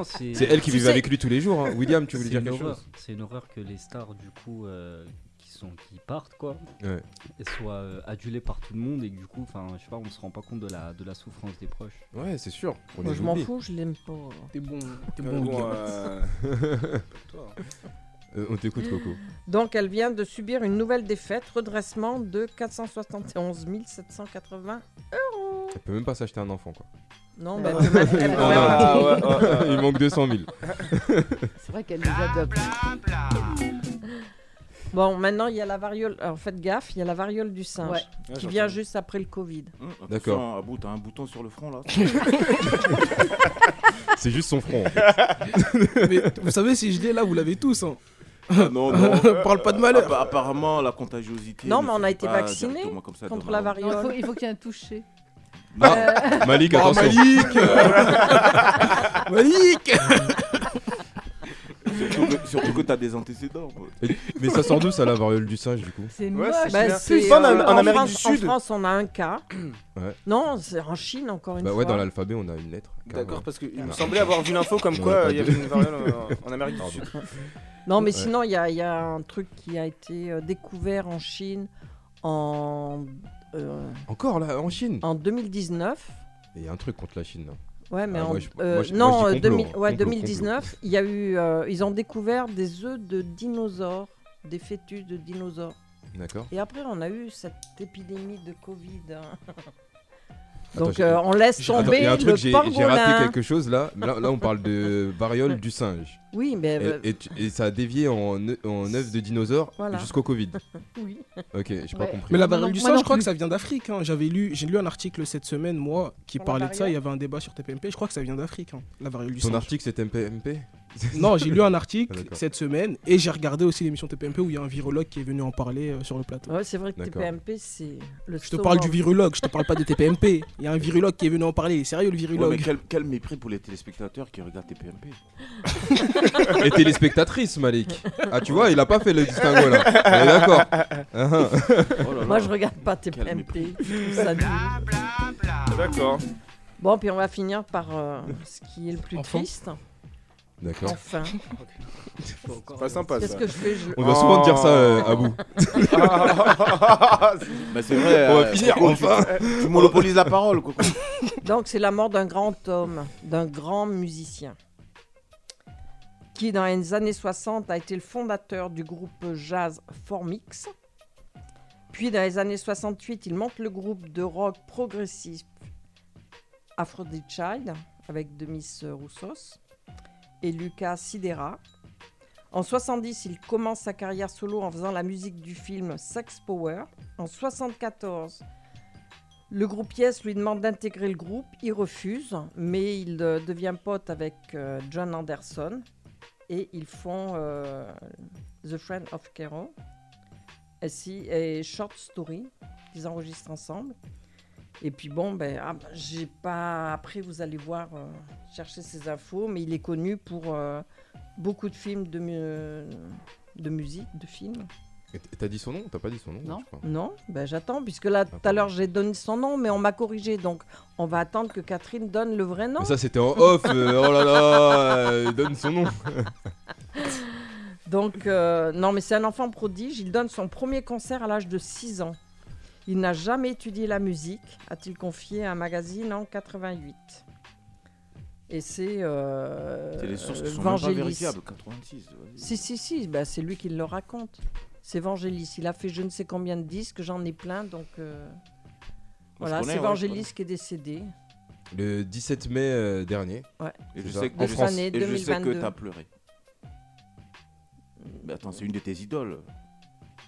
c'est- elle qui vivait avec lui tous les jours. hein. William, tu voulais dire quelque horreur. chose? C'est une horreur que les stars, du coup, euh, qui, sont, qui partent, quoi, Ouais. soient euh, adulées par tout le monde, et que du coup, enfin, je sais pas, on se rend pas compte de la, de la souffrance des proches. Ouais, c'est sûr. Moi, je m'en fous, je l'aime pas. T'es bon, t'es bon, bon, euh, <laughs> toi. Euh, on t'écoute, Coco. Donc, elle vient de subir une nouvelle défaite, redressement de 471 780. Elle peut même pas s'acheter un enfant, quoi. Non, elle peut même- elle peut même-. Ah, ouais, ouais, ouais. Il manque 200 000. <laughs> C'est vrai qu'elle les adopte. Bon, maintenant, il y a la variole. Alors, faites gaffe, il y a la variole du singe Ouais. Ouais, qui j'en vient sais. juste après le Covid. Hum, D'accord. attention, Abou, t'as un bouton sur le front là. <laughs> C'est juste son front. en fait. <laughs> Mais vous savez, si je l'ai là, vous l'avez tous. Hein. <laughs> Non, non. <laughs> Parle pas de malheur. Appa- Apparemment, la contagiosité. Non, mais on a été ça contre la Non, il faut, variole. il faut qu'il y ait un toucher. Non, <laughs> Malik, Oh, attention. Malik euh, Malik Surtout que, surtout que t'as des antécédents. quoi. Mais ça sort d'où ça, la variole du singe, du coup? C'est moche. c'est Bah, bien. c'est, en- euh, en Amérique France, du Sud. En France, on a un cas. <clears throat> Ouais. Non, c'est en Chine, encore une Bah fois. ouais, dans l'alphabet, on a une lettre. D'accord, parce qu'il me Ah. semblait avoir vu l'info comme quoi euh, il y avait une variole euh, en Amérique du. Sud. Non, mais Ouais. sinon, il y a, il y a un truc qui a été euh, découvert en Chine en, euh, Encore là, en Chine? en 2019. Il y a un truc contre la Chine. là. Ouais, mais Ah, en, moi, je- euh, moi, je- moi, non, je euh, dis complot, 2000 ouais, Complot, 2019, il y a eu, euh, ils ont découvert des œufs de dinosaures, des fœtus de dinosaures. D'accord. Et après, on a eu cette épidémie de Covid. hein. <laughs> Donc euh, on laisse attends, tomber il y a un le truc, j'ai raté quelque chose là. Là, là, on parle de variole du singe. Oui, mais euh, Et, et tu- et ça a dévié en, en œuf de dinosaure Voilà. jusqu'au Covid. <laughs> oui. Ok, j'ai pas Ouais. compris. Mais la variole du singe, je crois que ça vient d'Afrique. hein. J'avais lu, j'ai lu un article cette semaine, moi, qui parlait de ça. Il y avait un débat sur TPMP. Je crois que ça vient d'Afrique, hein, la variole du Ton singe. article c'est MPMP <laughs> Non, j'ai lu un Ah, article d'accord. cette semaine et j'ai regardé aussi l'émission TPMP où il y a un virologue qui est venu en parler euh, sur le plateau. Ouais, c'est vrai que. TPMP, c'est le Je te parle du virologue, je te parle pas de TPMP. Il y a un virologue qui est venu en parler. Sérieux, le Ouais, mais virologue quel, quel mépris pour les téléspectateurs qui regardent TPMP. Et téléspectatrice, Malik. Ah, tu vois, il a pas fait le distinguo là. On est d'accord. Ah, <laughs> ah. Oh Moi, je regarde pas TPMP. D'accord. Bon, puis on va finir par euh, ce qui est le plus Enfin. triste. D'accord. Enfin, <laughs> C'est pas sympa qu'est-ce ça. que je fais je... On doit souvent te dire ça euh, à bout. <laughs> Bah, c'est vrai. On va euh, finir, enfin. Tu, tu monopolises la parole. <laughs> Donc, c'est la mort d'un grand homme, d'un grand musicien, qui, dans les années 60, a été le fondateur du groupe jazz Formix. Puis, dans les années 68, il monte le groupe de rock progressif Aphrodite Child, avec Demis Roussos et Lucas Sidera. En 70, il commence sa carrière solo en faisant la musique du film Sex Power. En 74, le groupe Yes lui demande d'intégrer le groupe, il refuse, mais il euh, devient pote avec euh, John Anderson et ils font euh, The Friend of Kero et, et Short Story qu'ils enregistrent ensemble. Et puis bon, ben, ah, ben, j'ai pas. Après, vous allez voir, euh, chercher ces infos, mais il est connu pour euh, beaucoup de films de, mu- de musique, de films. T'as dit son nom T'as pas dit son nom Non. je crois? Non, ben j'attends, puisque là, tout à l'heure, j'ai donné son nom, mais on m'a corrigé. Donc, on va attendre que Catherine donne le vrai nom. Mais ça c'était en off. euh, oh là là, euh, donne son nom. <laughs> Donc, euh, non, mais c'est un enfant prodige. Il donne son premier concert à l'âge de 6 ans. Il n'a jamais étudié la musique, a-t-il confié à un magazine en 88. Et c'est. Euh, C'est les sources qui sont même pas Vangelis. vérifiables. 86. vas-y. Si, si, si, bah, c'est lui qui le raconte. C'est Vangelis. Il a fait je ne sais combien de disques, j'en ai plein, donc. euh, voilà, c'est ouais, Vangelis qui est décédé. Le 17 mai euh, dernier. Et je sais que, En et je France. sais- Année et je sais que 2022. t'as pleuré. Mais attends, c'est une de tes idoles.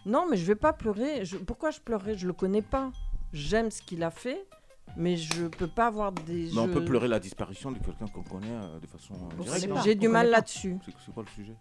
Non, mais je vais pas pleurer. Je- Pourquoi je pleurerais? Je le connais pas. J'aime ce qu'il a fait, mais je peux pas avoir des. Mais on je- peut pleurer la disparition de quelqu'un qu'on connaît euh, de façon euh, On directe. hein. J'ai du on mal là-dessus. C'est c'est quoi le sujet?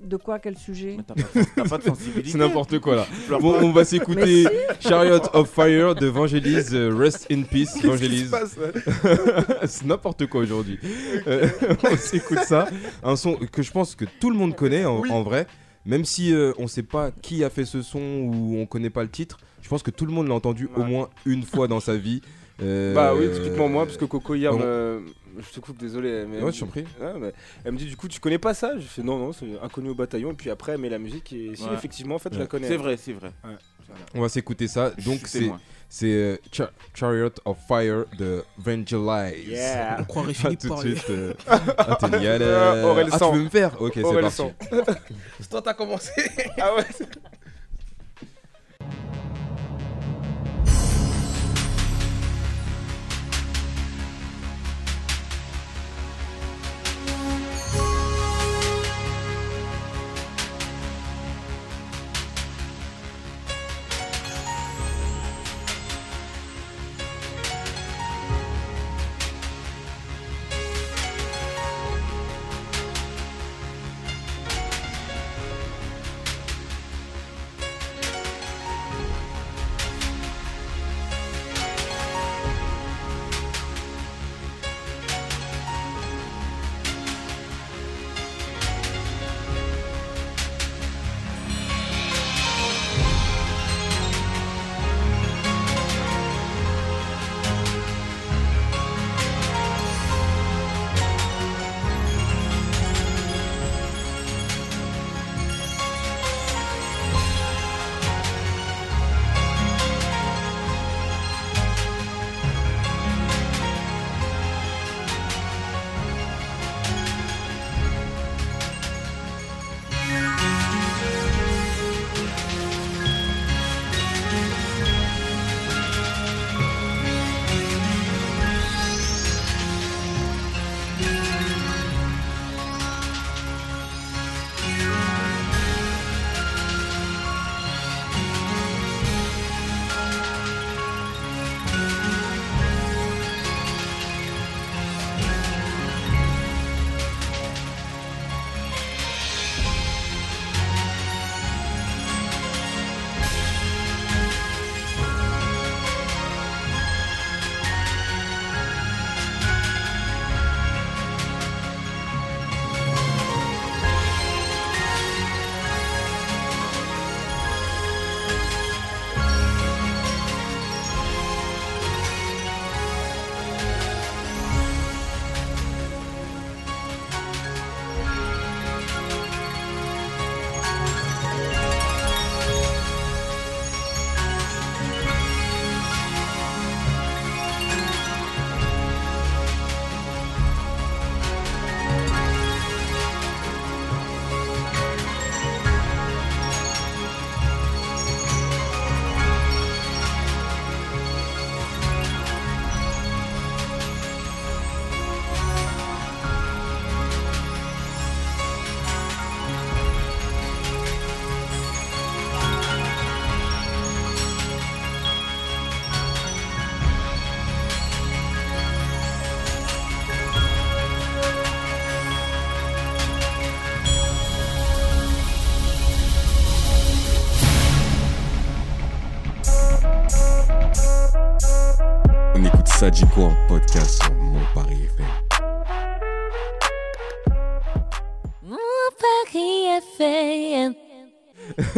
De quoi? Quel sujet? Mais t'as pas, de- t'as pas de sensibilité. C'est n'importe quoi là. Pleure Bon, pas. on va s'écouter Chariot of Fire de Vangelis. euh, Rest in peace, Vangelis. <laughs> C'est n'importe quoi aujourd'hui. Euh, <laughs> on s'écoute ça. Un son que je pense que tout le monde connaît en, Oui. en vrai. Même si euh, on sait pas qui a fait ce son ou on connaît pas le titre, je pense que tout le monde l'a entendu au moins une fois dans sa vie. Euh, <laughs> Bah oui, typiquement moi, parce que Coco hier bon. me. Je te coupe, désolé. Mais Ouais, je t'en dit- prie. Ouais, mais elle me dit du coup, tu connais pas ça? Je fais non, non, c'est inconnu au bataillon. Et puis après, elle met la musique et si, Ouais. effectivement, en fait, je la connais. C'est vrai, c'est vrai. On va s'écouter ça. Donc suis c'est témoin. C'est euh, Cha- Chariot of Fire de Vangelis. Yeah. On croirait <laughs> Philippe tout de suite. euh, <laughs> ah, Aurel Ah, tu veux me faire? Ok, c'est parti. C'est toi, t'as commencé. Ah ouais <laughs>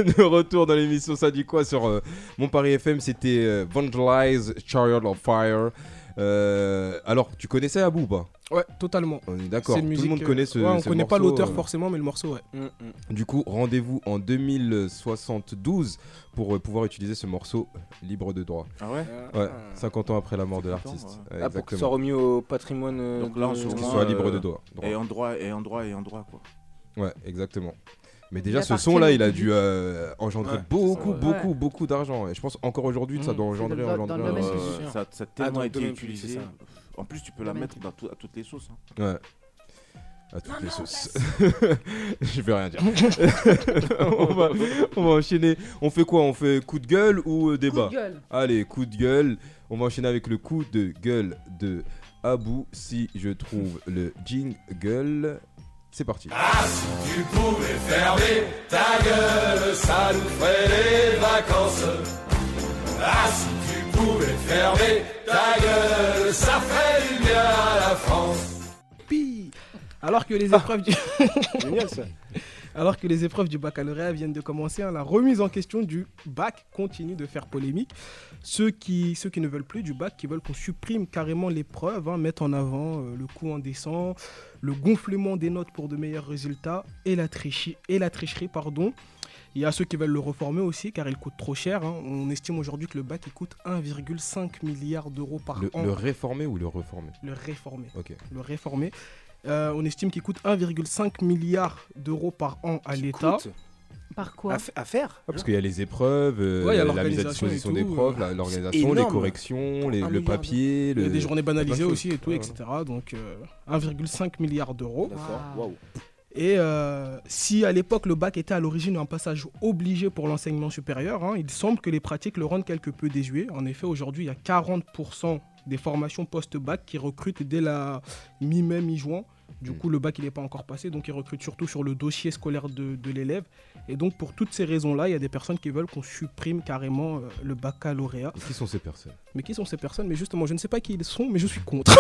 de retour dans l'émission Ça dit quoi sur euh, Mon Paris FM, c'était euh, Vandalize Chariot of Fire. Euh, alors, tu connaissais Abou ou pas? Ouais, totalement. On est d'accord, tout le monde euh, connaît ce ouais, on ce connaît pas l'auteur euh, forcément, mais le morceau, ouais. Mm, mm. Du coup, rendez-vous en 2072 pour euh, pouvoir utiliser ce morceau libre de droit. Ah ouais? Ouais, 50 ans après la mort de 50 ans, l'artiste. ouais. Ouais, Ah, pour qu'il exactement. soit remis au patrimoine. euh, Donc là, on de- se Pour qu'il remet, soit libre euh, de droit. Et en droit, et en droit, et en droit, quoi. Ouais, exactement. Mais déjà, ce son-là, il a dû euh, engendrer Ouais, beaucoup, beaucoup, beaucoup d'argent. Et je pense encore aujourd'hui, ça Mm. doit engendrer, dans dans engendrer. domaine euh, sûr. ça, ça a Ah, tellement dans le été domaine utilisé. En plus, tu peux la mettre dans tout- à toutes les sauces. hein. Ouais. À toutes les sauces. <laughs> Je vais rien dire. <laughs> on, va, on va enchaîner. On fait quoi? On fait coup de gueule ou euh, débat? Coup de gueule. Allez, coup de gueule. On va enchaîner avec le coup de gueule de Abou. Si je trouve le jingle, c'est parti. Tu pouvais fermer ta gueule, ça nous ferait les vacances. Ah, si tu pouvais fermer ta gueule, ça ferait du bien à la France. Pi Alors que les épreuves du... <laughs> Génial ça. Alors que les épreuves du baccalauréat viennent de commencer, hein, la remise en question du bac continue de faire polémique. Ceux qui, ceux qui ne veulent plus du bac, qui veulent qu'on supprime carrément l'épreuve, hein, mettent en avant euh, le coût indécent, le gonflement des notes pour de meilleurs résultats et la, trichi- et la tricherie. Pardon. Il y a ceux qui veulent le reformer aussi car il coûte trop cher. hein. On estime aujourd'hui que le bac il coûte 1,5 milliard d'euros par Le, an. le réformer ou le reformer? Le réformer le réformer. Euh, on estime qu'il coûte 1,5 milliard d'euros par an à l'État. Par quoi à, faire Ah, parce qu'il y a les épreuves, euh, Ouais, il y a la mise à disposition des profs, euh, l'organisation, les corrections, les- le papier. Il y a le- des journées banalisées aussi et tout, Ouais, etc. Donc euh, 1,5 milliard d'euros. Et euh, si à l'époque le bac était à l'origine un passage obligé pour l'enseignement supérieur, hein, il semble que les pratiques le rendent quelque peu désuet. En effet, aujourd'hui, il y a 40% des formations post-bac qui recrutent dès la mi-mai, mi-juin. Du Mm. coup, le bac, il n'est pas encore passé, donc ils recrutent surtout sur le dossier scolaire de, de l'élève. Et donc, pour toutes ces raisons-là, il y a des personnes qui veulent qu'on supprime carrément euh, le baccalauréat. Et qui sont ces personnes? Mais qui sont ces personnes? Mais justement, je ne sais pas qui ils sont, mais je suis contre. <laughs>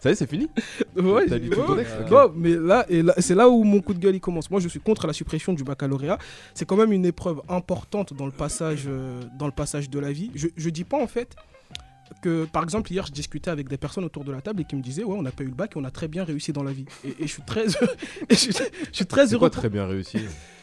Ça y est, c'est fini? Ouais, T'as dit tout ton texte mais là, et là c'est là où mon coup de gueule il commence. Moi, je suis contre la suppression du baccalauréat. C'est quand même une épreuve importante dans le passage, euh, dans le passage de la vie. Je, je dis pas en fait que, par exemple, hier, je discutais avec des personnes autour de la table et qui me disaient, ouais, on n'a pas eu le bac et on a très bien réussi dans la vie. Et, et je suis très, et <laughs> je, suis- je suis très heureux. pour- très bien réussi?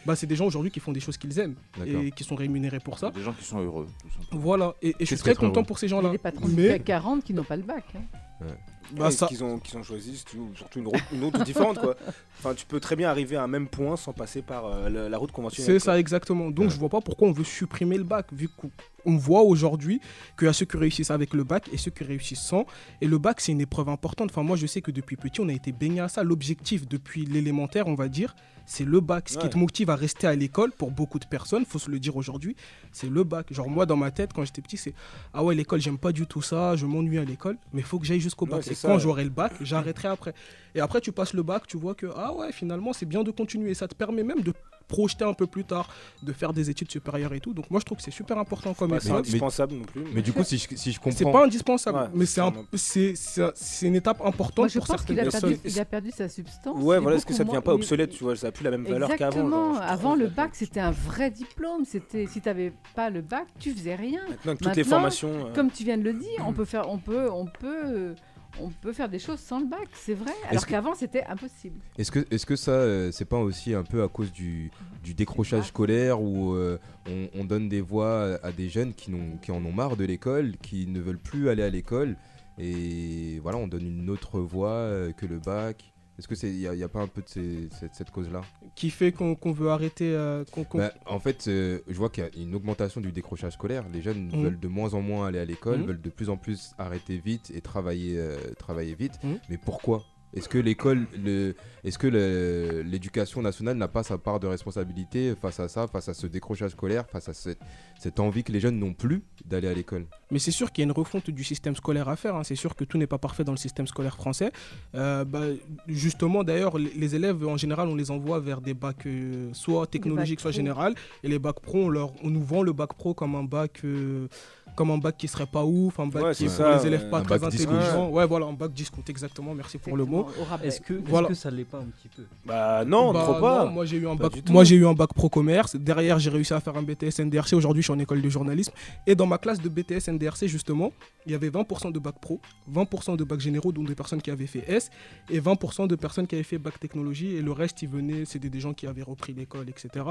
Bah, c'est des gens aujourd'hui qui font des choses qu'ils aiment et qui sont rémunérés pour ça. Des gens qui sont heureux, tout. Voilà. Et, et je suis très content heureux? pour ces Il y gens-là. a des patrons Mais CAC 40 qui n'ont pas le bac. hein. Bah, ça, qu'ils ont, qu'ils ont choisi surtout, une, route, une différente quoi. <laughs> Enfin, tu peux très bien arriver à un même point sans passer par euh, la, la route conventionnelle. C'est ça exactement. Donc Ouais. je vois pas pourquoi on veut supprimer le bac vu qu'on on voit aujourd'hui qu'il y a ceux qui réussissent avec le bac et ceux qui réussissent sans. Et le bac c'est une épreuve importante. Enfin moi je sais que depuis petit on a été baigné à ça. L'objectif depuis l'élémentaire on va dire c'est le bac. Ce qui te motive à rester à l'école pour beaucoup de personnes, faut se le dire aujourd'hui, c'est le bac. Genre moi dans ma tête quand j'étais petit c'est ah ouais l'école j'aime pas du tout ça, je m'ennuie à l'école, mais faut que j'aille jusqu'au bac. Et ça, quand ouais. j'aurai le bac j'arrêterai après. Et après tu passes le bac, tu vois que ah ouais finalement c'est bien de continuer. Ça te permet même de projeter un peu plus tard, de faire des études supérieures et tout. Donc moi je trouve que c'est super important comme Pas c'est indispensable non plus. Mais du coup, si je, si je C'est comprends. pas indispensable, Ouais, mais c'est un- sûrement. c'est c'est- c'est une étape importante Moi, je pour pense certaines qu'il a, personnes. perdu- il a perdu sa substance. Ouais, voilà, est-ce que ça devient moins- pas obsolète, tu vois, ça a plus la même valeur qu'avant. Exactement. Avant, ça- le bac, c'était un vrai diplôme. C'était si tu n'avais pas le bac, tu faisais rien. Maintenant, toutes les formations. euh, Comme tu viens de le dire, on peut faire, on peut, on peut, on peut faire des choses sans le bac. C'est vrai. Alors qu'avant, c'était impossible. Est-ce que, est que ça, euh, c'est pas aussi un peu à cause du, du décrochage scolaire où euh, on, on donne des voix à des jeunes qui, qui en ont marre de l'école, qui ne veulent plus aller à l'école et voilà, on donne une autre voie euh, que le bac Est-ce que c'est il y, a pas un peu de ces- cette, cette cause-là? Qui fait qu'on veut arrêter. euh, Bah, En fait, euh, je vois qu'il y a une augmentation du décrochage scolaire. Les jeunes Mhm. veulent de moins en moins aller à l'école, Mhm. veulent de plus en plus arrêter vite et travailler, euh, travailler vite. Mhm. Mais pourquoi? Est-ce que l'école, le, est-ce que le- l'éducation nationale n'a pas sa part de responsabilité face à ça, face à ce décrochage scolaire, face à cette, cette envie que les jeunes n'ont plus d'aller à l'école? Mais c'est sûr qu'il y a une refonte du système scolaire à faire. hein. C'est sûr que tout n'est pas parfait dans le système scolaire français. Euh, bah, justement, d'ailleurs, les, élèves, en général, on les envoie vers des bacs euh, soit technologiques, soit pro. général. Et les bacs pro, on, leur, on nous vend le bac pro comme un bac, euh, comme un bac qui serait pas ouf, un bac Ouais, qui est pour ça, les élèves ouais. pas Un très intelligents. Ouais, voilà, un bac discount, exactement. Merci pour le mot. Est-ce que, Voilà. que ça l'est pas un petit peu? Bah non, Bah, trop pas. non, moi j'ai eu un Pas bac. Moi j'ai eu un bac pro commerce. Derrière j'ai réussi à faire un BTS NDRC. Aujourd'hui je suis en école de journalisme. Et dans ma classe de BTS NDRC justement, il y avait 20% de bac pro, 20% de bac généraux, dont des personnes qui avaient fait S, et 20% de personnes qui avaient fait bac technologie. Et le reste ils venaient, c'était des gens qui avaient repris l'école, etc.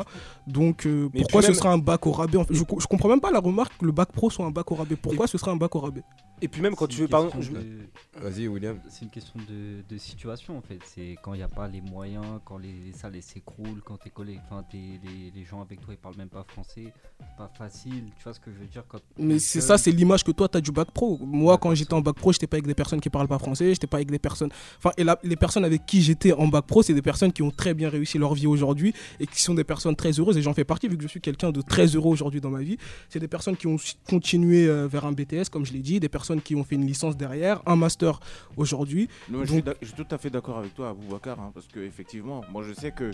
Donc euh, pourquoi ce même- serait un bac au rabais? En fait, je, je comprends même pas la remarque que le bac pro soit un bac au rabais. Pourquoi ce serait un bac au rabais Et puis même quand tu veux, pardon, question je- de- Vas-y, William. C'est une question de, de situation en fait. C'est quand il n'y a pas les moyens, quand les, les salles s'écroulent, quand tes collègues, enfin tes- les, les gens avec toi ils parlent même pas français, pas facile. Tu vois ce que je veux dire quand Mais c'est ça, c'est l'image que toi, tu as du bac pro. Moi, quand j'étais en bac pro, j'étais pas avec des personnes qui parlent pas français, j'étais pas avec des personnes. Enfin, et là, les personnes avec qui j'étais en bac pro, c'est des personnes qui ont très bien réussi leur vie aujourd'hui et qui sont des personnes très heureuses. Et j'en fais partie, vu que je suis quelqu'un de très heureux aujourd'hui dans ma vie. C'est des personnes qui ont s- continué euh, vers un BTS, comme je l'ai dit, des personnes qui ont fait une licence derrière, un master aujourd'hui. Je, suis je tout à fait d'accord avec toi, Aboubacar, hein, parce que effectivement, moi je sais que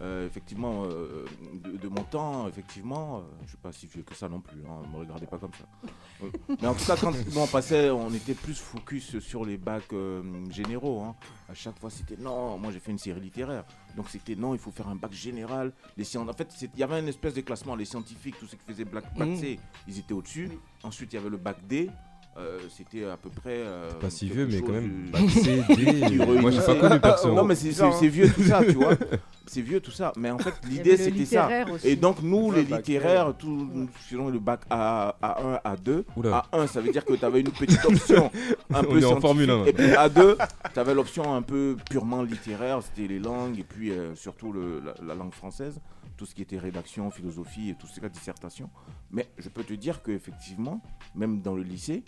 euh, effectivement euh, de, de mon temps, effectivement, euh, je suis pas si vieux que ça non plus. Hein, me regardez pas comme ça. Mais en tout cas, quand on passait, on était plus focus sur les bacs généraux. hein. À chaque fois, c'était non. Moi, j'ai fait une série littéraire, donc c'était non. Il faut faire un bac général. Les scien- En fait, il y avait une espèce de classement. Les scientifiques, tous ceux qui faisaient bac, bac Mhm. C, ils étaient au-dessus. Ensuite, il y avait le bac D. euh, c'était à peu près. euh, Pas si vieux, mais quand même. de- <laughs> D. qui Moi, j'ai pas connu perso. Non, mais c'est vieux tout ça, tu vois. C'est vieux tout ça. Mais en fait, l'idée, c'était ça. aussi. Et donc, nous, les littéraires, tout, nous faisons le bac A, A1, A2. Oula. A1, ça veut dire que tu avais une petite option un <laughs> On peu est en Formule scientifique. 1. Et puis A2, tu avais l'option un peu purement littéraire, c'était les langues et puis euh, surtout le- la, la langue française, tout ce qui était rédaction, philosophie et tout ce qui est dissertation. Mais je peux te dire qu'effectivement, même dans le lycée,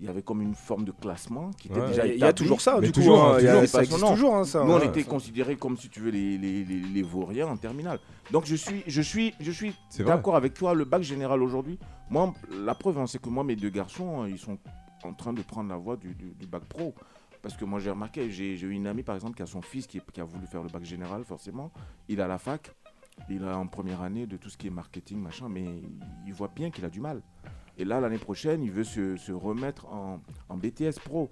il y avait comme une forme de classement qui était Ouais. déjà il y a toujours ça, Mais du toujours, coup, hein, hein, il y a- toujours, ça existe toujours, hein, ça. Nous, on ouais. était considérés comme si tu veux les, les, les, les vauriens en terminale. Donc je suis, je suis, je suis d'accord avec toi. Le bac général aujourd'hui, moi, la preuve, hein, c'est que moi, mes deux garçons, hein, ils sont en train de prendre la voie du, du- du bac pro. Parce que moi, j'ai remarqué, j'ai eu une amie, par exemple, qui a son fils qui, qui a voulu faire le bac général, forcément. Il à la fac, il est en première année de tout ce qui est marketing, machin, mais il voit bien qu'il a du mal. Et là, l'année prochaine, il veut se, se remettre en, en BTS pro.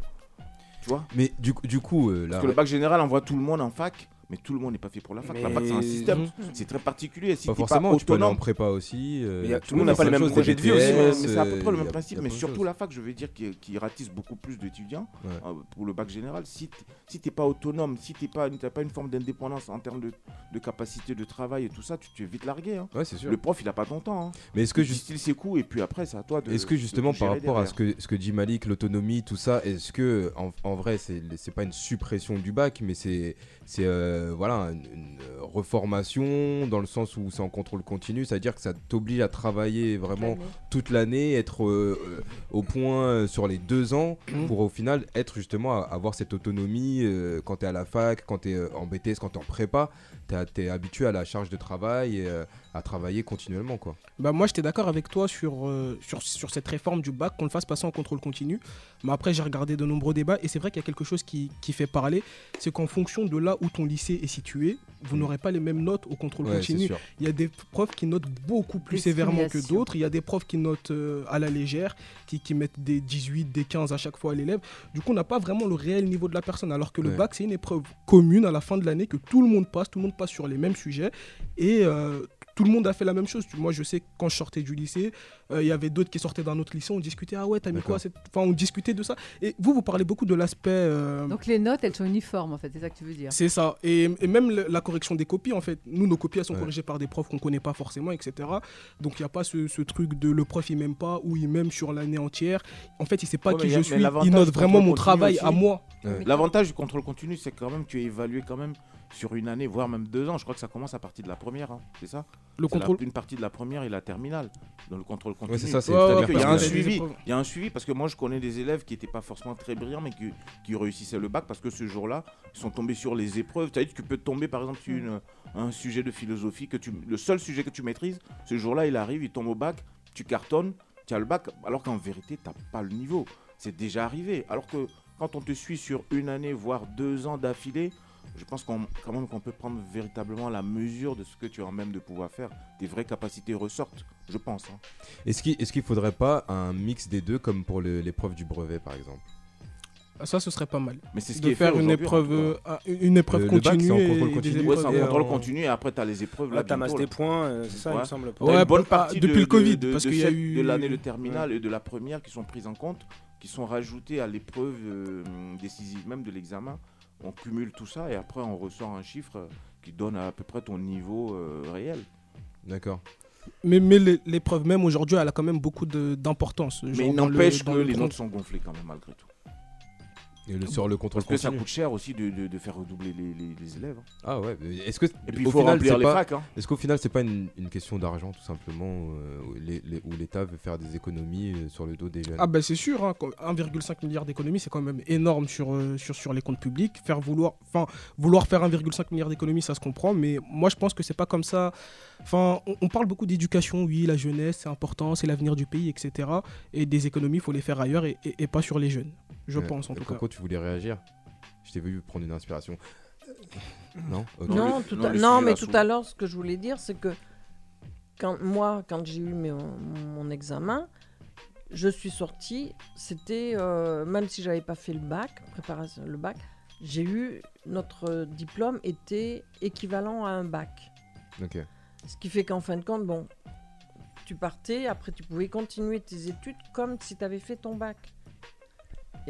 Tu vois? Mais du, coup- du coup, euh, Parce que le bac général envoie tout le monde en fac, mais tout le monde n'est pas fait pour la fac. La fac, c'est un Mais- système, Mhm. c'est très particulier. Si pas t'es forcément, tu peux aller en autonome, prépa aussi. euh, Mais y a- tout le monde n'a pas les mêmes projets de vie aussi, mais, mais c'est à peu euh, près le même principe. Mais surtout la fac, je veux dire, qui, qui ratisse beaucoup plus d'étudiants Ouais. euh, pour le bac général. Si si t'es pas autonome, si t'es pas, t'as pas une forme d'indépendance en termes de, de capacité de travail et tout ça, tu tu es vite largué. hein. Ouais, c'est sûr. Le prof, il a pas ton temps. hein. Mais est-ce que Il juste distille ses coups et puis après, c'est à toi de. Est-ce que justement par rapport à ce que, ce que dit Malik, l'autonomie, tout ça, est-ce que en, vrai c'est c'est pas une suppression du bac, mais c'est c'est euh, voilà une, une reformation dans le sens où c'est en contrôle continu, c'est-à-dire que ça t'oblige à travailler vraiment toute l'année, être euh, euh, au point sur les deux ans Mhm. pour au final être justement à- avoir cette autonomie quand tu es à la fac, quand tu es en BTS, quand tu es en prépa, tu es, habitué à la charge de travail et euh, à travailler continuellement quoi. Bah moi j'étais d'accord avec toi sur, euh, sur, cette réforme du bac, qu'on le fasse passer en contrôle continu. Mais après j'ai regardé de nombreux débats et c'est vrai qu'il y a quelque chose qui fait parler, c'est qu'en fonction de là où ton lycée est situé, vous Mm. n'aurez pas les mêmes notes au contrôle Ouais, continu. Il y a des profs qui notent beaucoup plus sévèrement que d'autres, il y a des profs qui notent euh, à la légère, qui, qui mettent des 18, des 15 à chaque fois à l'élève. Du coup on n'a pas vraiment le réel niveau de la personne, alors que le Ouais. bac c'est une épreuve commune à la fin de l'année que tout le monde passe, tout le monde passe sur les mêmes sujets et euh, tout le monde a fait la même chose. Moi, je sais que quand je sortais du lycée, euh, il y avait d'autres qui sortaient d'un autre lycée. On discutait, ah ouais, t'as mis quoi cette- Enfin, on discutait de ça. Et vous, vous parlez beaucoup de l'aspect. euh, Donc les notes, elles sont uniformes en fait, c'est ça que tu veux dire. c'est ça. Et, et même le- la correction des copies, en fait. Nous, nos copies, elles sont Ouais. corrigées par des profs qu'on connaît pas forcément, etc. Donc, il n'y a pas ce, ce truc de le prof, il m'aime pas ou il m'aime sur l'année entière. En fait, il sait pas Ouais, qui a- je suis. Il note vraiment mon travail aussi- à moi. Ouais. L'avantage du contrôle continu, c'est quand même que tu es évalué quand même sur une année, voire même deux ans. Je crois que ça commence à partir de la première, hein, c'est ça? Le la- contrôle- Une partie de la première et la terminale, dans le contrôle continu. Ouais, c'est ça, c'est- c'est-à-dire Il y a un suivi. Il y a un suivi parce que moi je connais des élèves qui n'étaient pas forcément très brillants mais qui, qui réussissaient le bac parce que ce jour-là ils sont tombés sur les épreuves. Tu tu peux tomber par exemple sur une- un sujet de philosophie que tu le seul sujet que tu maîtrises. Ce jour-là il arrive, il tombe au bac, tu cartonnes, tu as le bac alors qu'en vérité tu n'as pas le niveau. C'est déjà arrivé. Alors que quand on te suit sur une année voire deux ans d'affilée. Je pense qu'on quand même qu'on peut prendre véritablement la mesure de ce que tu as même de pouvoir faire. Tes vraies capacités ressortent, je pense. hein. Est-ce qu'il est-ce qu'il faudrait pas un mix des deux comme pour le- l'épreuve du brevet par exemple? Ah, Ça, ce serait pas mal. Mais c'est ce de qui est fait faire une en épreuve, euh, ah, une épreuve Euh, le bac, c'est continue en et- contrôle continu. épreuves. Ouais, c'est un et contrôle en- continu et après tu as les épreuves. Là, Là, t'amasses bientôt, des là. points, euh, c'est ça, il Ouais. me semble. T'as Ouais, une bonne partie depuis de- le Covid, de, parce qu'il y a eu- de l'année de terminale et de la première qui sont prises en compte, qui sont rajoutées à l'épreuve euh, décisive même de l'examen. On cumule tout ça et après on ressort un chiffre qui donne à peu près ton niveau euh, réel. D'accord. Mais, mais l'é- l'épreuve même aujourd'hui, elle a quand même beaucoup d'importance. Mais il n'empêche que le les notes sont gonflées quand même malgré tout. Et le, sur le contrôle Parce que ça coûte cher aussi de, de- de faire redoubler les, les- les élèves. hein. Ah ouais. mais Est-ce que Et puis il au faut final, remplir c'est les pas- facs. hein. Est-ce qu'au final, c'est pas une, une question d'argent tout simplement euh, où les- les- où l'État veut faire des économies euh, sur le dos des jeunes? Ah ben c'est sûr, hein, quand- 1,5 milliard d'économies, c'est quand même énorme sur, euh, sur, sur les comptes publics. Faire vouloir, enfin, vouloir faire 1,5 milliard d'économies, ça se comprend, mais moi je pense que c'est pas comme ça. Enfin, on, on parle beaucoup d'éducation, oui, la jeunesse, c'est important, c'est l'avenir du pays, etc. Et des économies, il faut les faire ailleurs et, et- et pas sur les jeunes, je pense en tout cas. Coco, tu voulais réagir? Je t'ai vu prendre une inspiration. <coughs> Non? Non, tout à- mais tout sous- à l'heure, ce que je voulais dire, c'est que quand moi, quand j'ai eu mes- mon examen, je suis sortie. C'était euh, même si j'avais pas fait le bac, préparation le bac, j'ai eu notre diplôme était équivalent à un bac. Ok. Ce qui fait qu'en fin de compte, bon, tu partais, après tu pouvais continuer tes études comme si tu avais fait ton bac.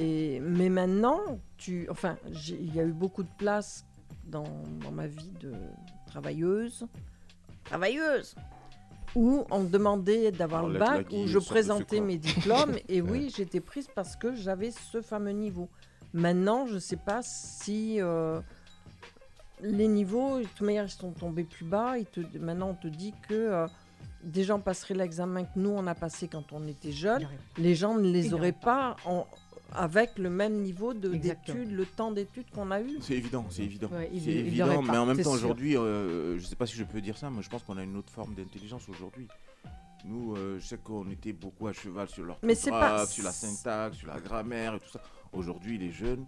Et, mais maintenant, tu, enfin, il y a eu beaucoup de place dans, dans ma vie de travailleuse, travailleuse, où on me demandait d'avoir le bac, où je présentais mes diplômes, <laughs> et oui, j'étais prise parce que j'avais ce fameux niveau. Maintenant, je ne sais pas si euh, les niveaux, de toute manière, ils sont tombés plus bas. Te, maintenant, on te dit que euh, des gens passeraient l'examen que nous, on a passé quand on était jeunes. Les gens ne les auraient pas en- avec le même niveau d'études, le temps d'études qu'on a eu. C'est évident, c'est évident. Ouais, c'est évident, mais en même temps, aujourd'hui, euh, je sais pas si je peux dire ça, mais je pense qu'on a une autre forme d'intelligence aujourd'hui. Nous, euh, je sais qu'on était beaucoup à cheval sur c'est pas- l'orthographe, sur la syntaxe, sur la grammaire et tout ça. Aujourd'hui, les jeunes.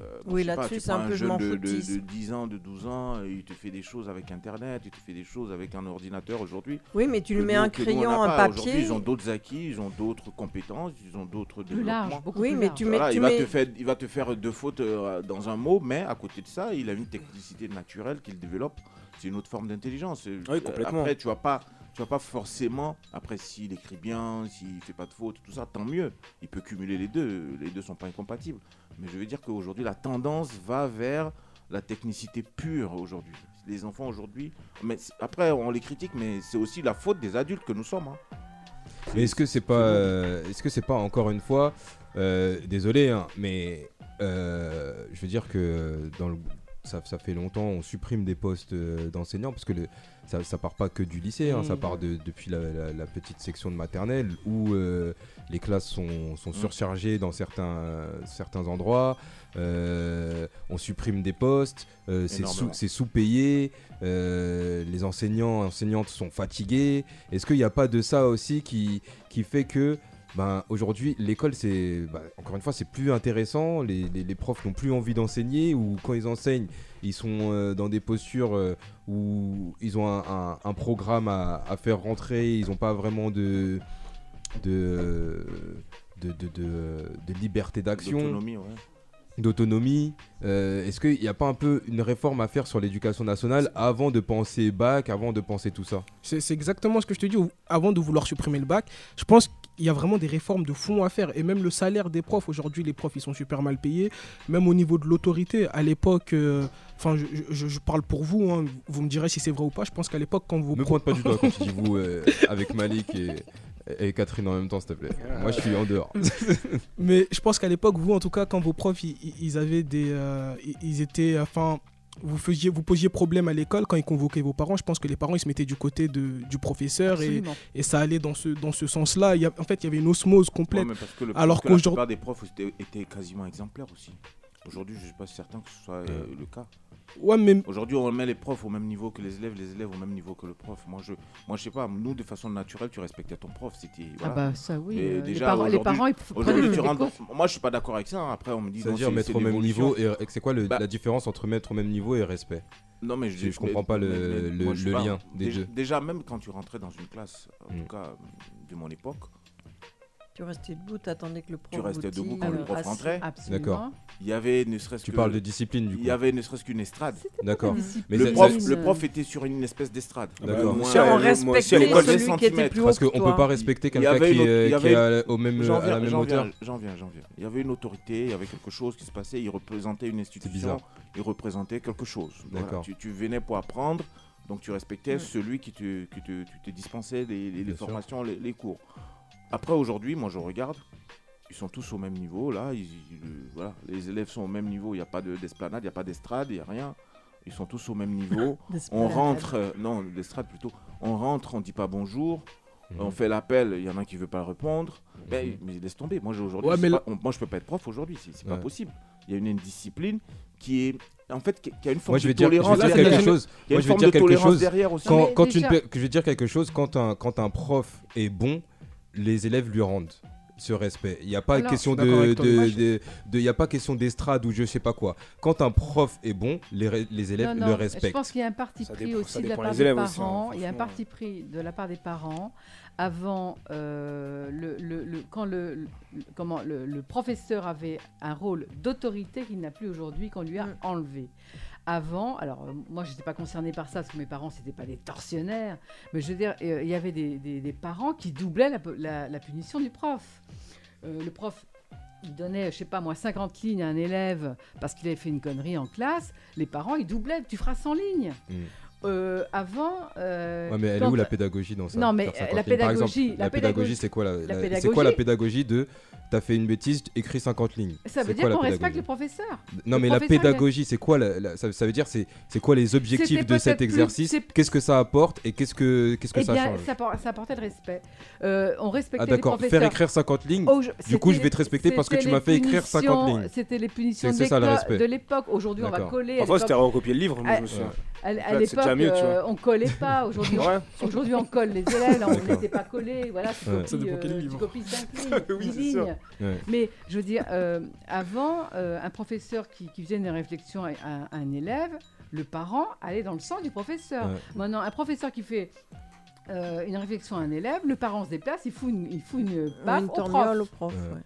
Euh, Oui, je là-dessus, c'est un peu je jeune m'en de, de, de foutiste. 10 ans, de 12 ans, il te fait des choses avec Internet, il te fait des choses avec un ordinateur aujourd'hui. Oui, mais tu lui mets nous- un nous, crayon, un pas. Aujourd'hui, papier. Ils ont d'autres acquis, ils ont d'autres compétences, ils ont d'autres Plus large, développements. beaucoup Oui, plus mais large. tu mets, Voilà, tu il, va mets- te faire, il va te faire deux fautes euh, dans un mot, mais à côté de ça, il a une technicité naturelle qu'il développe. C'est une autre forme d'intelligence. Oui, complètement. Après, tu vas pas, tu vas pas forcément. Après, s'il écrit bien, s'il fait pas de fautes, tout ça, tant mieux. Il peut cumuler les deux. Les deux sont pas incompatibles. Mais je veux dire qu'aujourd'hui, la tendance va vers la technicité pure aujourd'hui. Les enfants aujourd'hui, mais après on les critique, mais c'est aussi la faute des adultes que nous sommes. hein. Mais est-ce que c'est pas, euh, est-ce que c'est pas encore une fois, euh, désolé, hein, mais euh, je veux dire que dans le, ça, ça fait longtemps, on supprime des postes d'enseignants parce que le, ça, ça part pas que du lycée, hein, ça Mm. part de, depuis la, la- la petite section de maternelle où euh, les classes sont, sont surchargées dans certains, certains endroits. euh, on supprime des postes, euh, c'est sous-payé, les enseignants enseignantes sont fatigués. Est-ce qu'il n'y a pas de ça aussi qui, qui fait que ben, aujourd'hui l'école c'est ben, encore une fois c'est plus intéressant, les, les- profs n'ont plus envie d'enseigner ou quand ils enseignent ils sont euh, dans des postures euh, où ils ont un, programme à, faire rentrer, ils n'ont pas vraiment de de, de, liberté d'action. D'autonomie. Euh, Est-ce qu'il n'y a pas un peu une réforme à faire sur l'éducation nationale avant de penser bac, avant de penser tout ça? C'est exactement ce que je te dis. Avant de vouloir supprimer le bac, je pense qu'il y a vraiment des réformes de fond à faire. Et même le salaire des profs, aujourd'hui, les profs, ils sont super mal payés. Même au niveau de l'autorité, à l'époque, euh, enfin, je, je- je parle pour vous, hein, vous me direz si c'est vrai ou pas. Je pense qu'à l'époque, quand vous. Me pointe pas du doigt quand <laughs> tu dis vous euh, avec Malik et, et Catherine en même temps, s'il te plaît. Moi, je suis en dehors. <laughs> Mais je pense qu'à l'époque, vous, en tout cas, quand vos profs, ils, avaient des, euh, ils- étaient, enfin, vous, faisiez, vous posiez problème à l'école quand ils convoquaient vos parents. Je pense que les parents ils se mettaient du côté de, du professeur et, Absolument. et ça allait dans ce, dans ce sens-là. En fait, il y avait une osmose Ouais, complète. mais parce que le, Alors que la qu'aujourd'hui- plupart des profs étaient, étaient quasiment exemplaires aussi. Aujourd'hui, je ne suis pas certain que ce soit euh, le cas. Ouais, mais Aujourd'hui, on met les profs au même niveau que les élèves, les élèves au même niveau que le prof. Moi, je, moi, je sais pas. Nous, de façon naturelle, tu respectais ton prof. Ah bah ça oui. Euh, les déjà, parents, les parents ils Aujourd'hui, tu rentres dans- Moi, je suis pas d'accord avec ça. hein. Après, on me dit. C'est-à-dire c'est- mettre c'est au même niveau et et c'est quoi le- Bah- la différence entre mettre au même niveau et respect? Non, mais je, Je- je comprends pas le- le- moi, je sais le pas. lien des déjà, deux. déjà, même quand tu rentrais dans une classe, en Mm. tout cas de mon époque, Tu restais debout, t'attendais que le prof Tu restais debout quand le euh, prof assis. rentrait. Absolument. D'accord. il y avait ne serait-ce Tu que. parles de discipline du coup. Il y avait ne serait-ce qu'une estrade. D'accord. Mais le, ça- prof, ça- le prof était sur une espèce d'estrade. D'accord. À- euh, On moi respectait l'école, celui qui était centimètres. plus haut Parce qu'on peut toi. pas respecter Il y quelqu'un avait qui, autre- est- il y qui est avait à- au même, J'en à la viens, même j'en hauteur. viens, j'en viens, j'en viens. Il y avait une autorité, il y avait quelque chose qui se passait, il représentait une institution, bizarre. il représentait quelque chose. Voilà, D'accord. Tu, tu venais pour apprendre, donc tu respectais Mm. celui qui te, qui te, tu te dispensait les, les- les Bien sûr. formations, les, les cours. Après, aujourd'hui, moi je regarde, ils sont tous au même niveau, là, ils- ils- le- voilà, les élèves sont au même niveau, il n'y a pas de- d'esplanade, il n'y a pas d'estrade, il n'y a rien. Ils sont tous au même niveau. <laughs> on rentre, euh, non, d'estrade plutôt. On rentre, on dit pas bonjour. Mhm. On fait l'appel, il y en a un qui veut pas répondre. Mais, Mhm. mais laisse tomber. Moi, j'ai aujourd'hui, Ouais, moi, je peux pas être prof aujourd'hui. C'est c'est pas possible. Il y a une indiscipline qui est, en fait, qui, a une forme Moi je vais de dire, je vais tolérance. dire derrière. quelque chose. Il y a Moi une je vais forme dire de quelque tolérance chose. derrière aussi. Quand, une que je vais dire quelque chose, quand un, quand un prof est bon, les élèves lui rendent ce respect. Il n'y a pas Alors, question de, de, y a pas question d'estrade ou je sais pas quoi. Quand un prof est bon, les, les élèves Non, le non, Je respectent. pense qu'il y a un parti pris dépend- aussi de la part des hein, parents. Il y a un parti pris de la part des parents avant euh, le, le- le- quand le, le- comment le, le professeur avait un rôle d'autorité qu'il n'a plus aujourd'hui qu'on lui a Mm. enlevé. Avant, alors euh, moi je n'étais pas concernée par ça parce que mes parents c'était pas des tortionnaires, mais je veux dire euh, il y avait des, des- des parents qui doublaient la, la- la punition du prof. Euh, le prof il donnait, je sais pas moi, 50 lignes à un élève parce qu'il avait fait une connerie en classe, les parents, ils doublaient, tu feras 100 lignes. Mm. Euh, avant... euh, Ouais, mais elle est où la pédagogie dans ça Non, mais, Faire 50 la. Par exemple, pédagogie- la la pédagogie, pédagogie- c'est quoi la, la la- C'est quoi la pédagogie- pédagogie de T'as fait une bêtise, écris 50 lignes. Ça veut dire qu'on respecte pédagogie le professeur. Non, mais la pédagogie, c'est quoi ça, veut dire, c'est quoi les objectifs de cet exercice Qu'est-ce que ça apporte et qu'est-ce que qu'est-ce que Eh ça change ça, por- ça apportait le respect. Euh, on respectait Ah les d'accord, professeurs. faire écrire 50 lignes. Du coup, je vais te respecter parce que tu m'as les fait écrire 50 punitions- lignes. C'était les punitions C'est- c'est ça, le d'école- respect. de l'époque. Aujourd'hui, on va D'accord. coller. à Parfois, c'était l'époque- recopier le livre, moi, je me Ah, souviens. À, à l'époque, déjà mieux, tu vois. euh, on collait pas. Aujourd'hui, Ouais. aujourd'hui, on colle les élèves. on D'accord. n'était pas collés. Voilà, tu Ouais. copies, quel euh, tu livre. copies 5 <laughs> lignes, Oui, 10 c'est sûr. lignes. Ouais. Mais je veux dire, euh, avant, euh, un professeur qui, qui faisait une réflexion à, à un élève, le parent allait dans le sens du professeur. Ouais. Maintenant, un professeur qui fait euh, une réflexion à un élève, le parent se déplace, il fout une, il fout une baffe Une au prof. tourniole au prof. Ouais.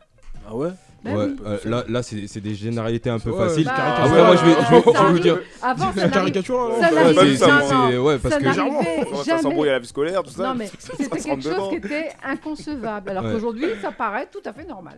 Ouais. Ah ouais Ouais, oui. euh, là, là c'est des généralités un peu Ouais, faciles. Bah, caricature. Après, moi, je vais, je vais- ça je vais vous dire. Avant, ça caricature, hein. ça Ouais, n'arrivait pas C'est- ouais, parce ça que n'arrivait Ça jamais. s'embrouille à la vie scolaire, tout ça. Non, mais <laughs> c'était quelque chose dedans. qui était inconcevable. Alors Ouais. qu'aujourd'hui, ça paraît tout à fait normal.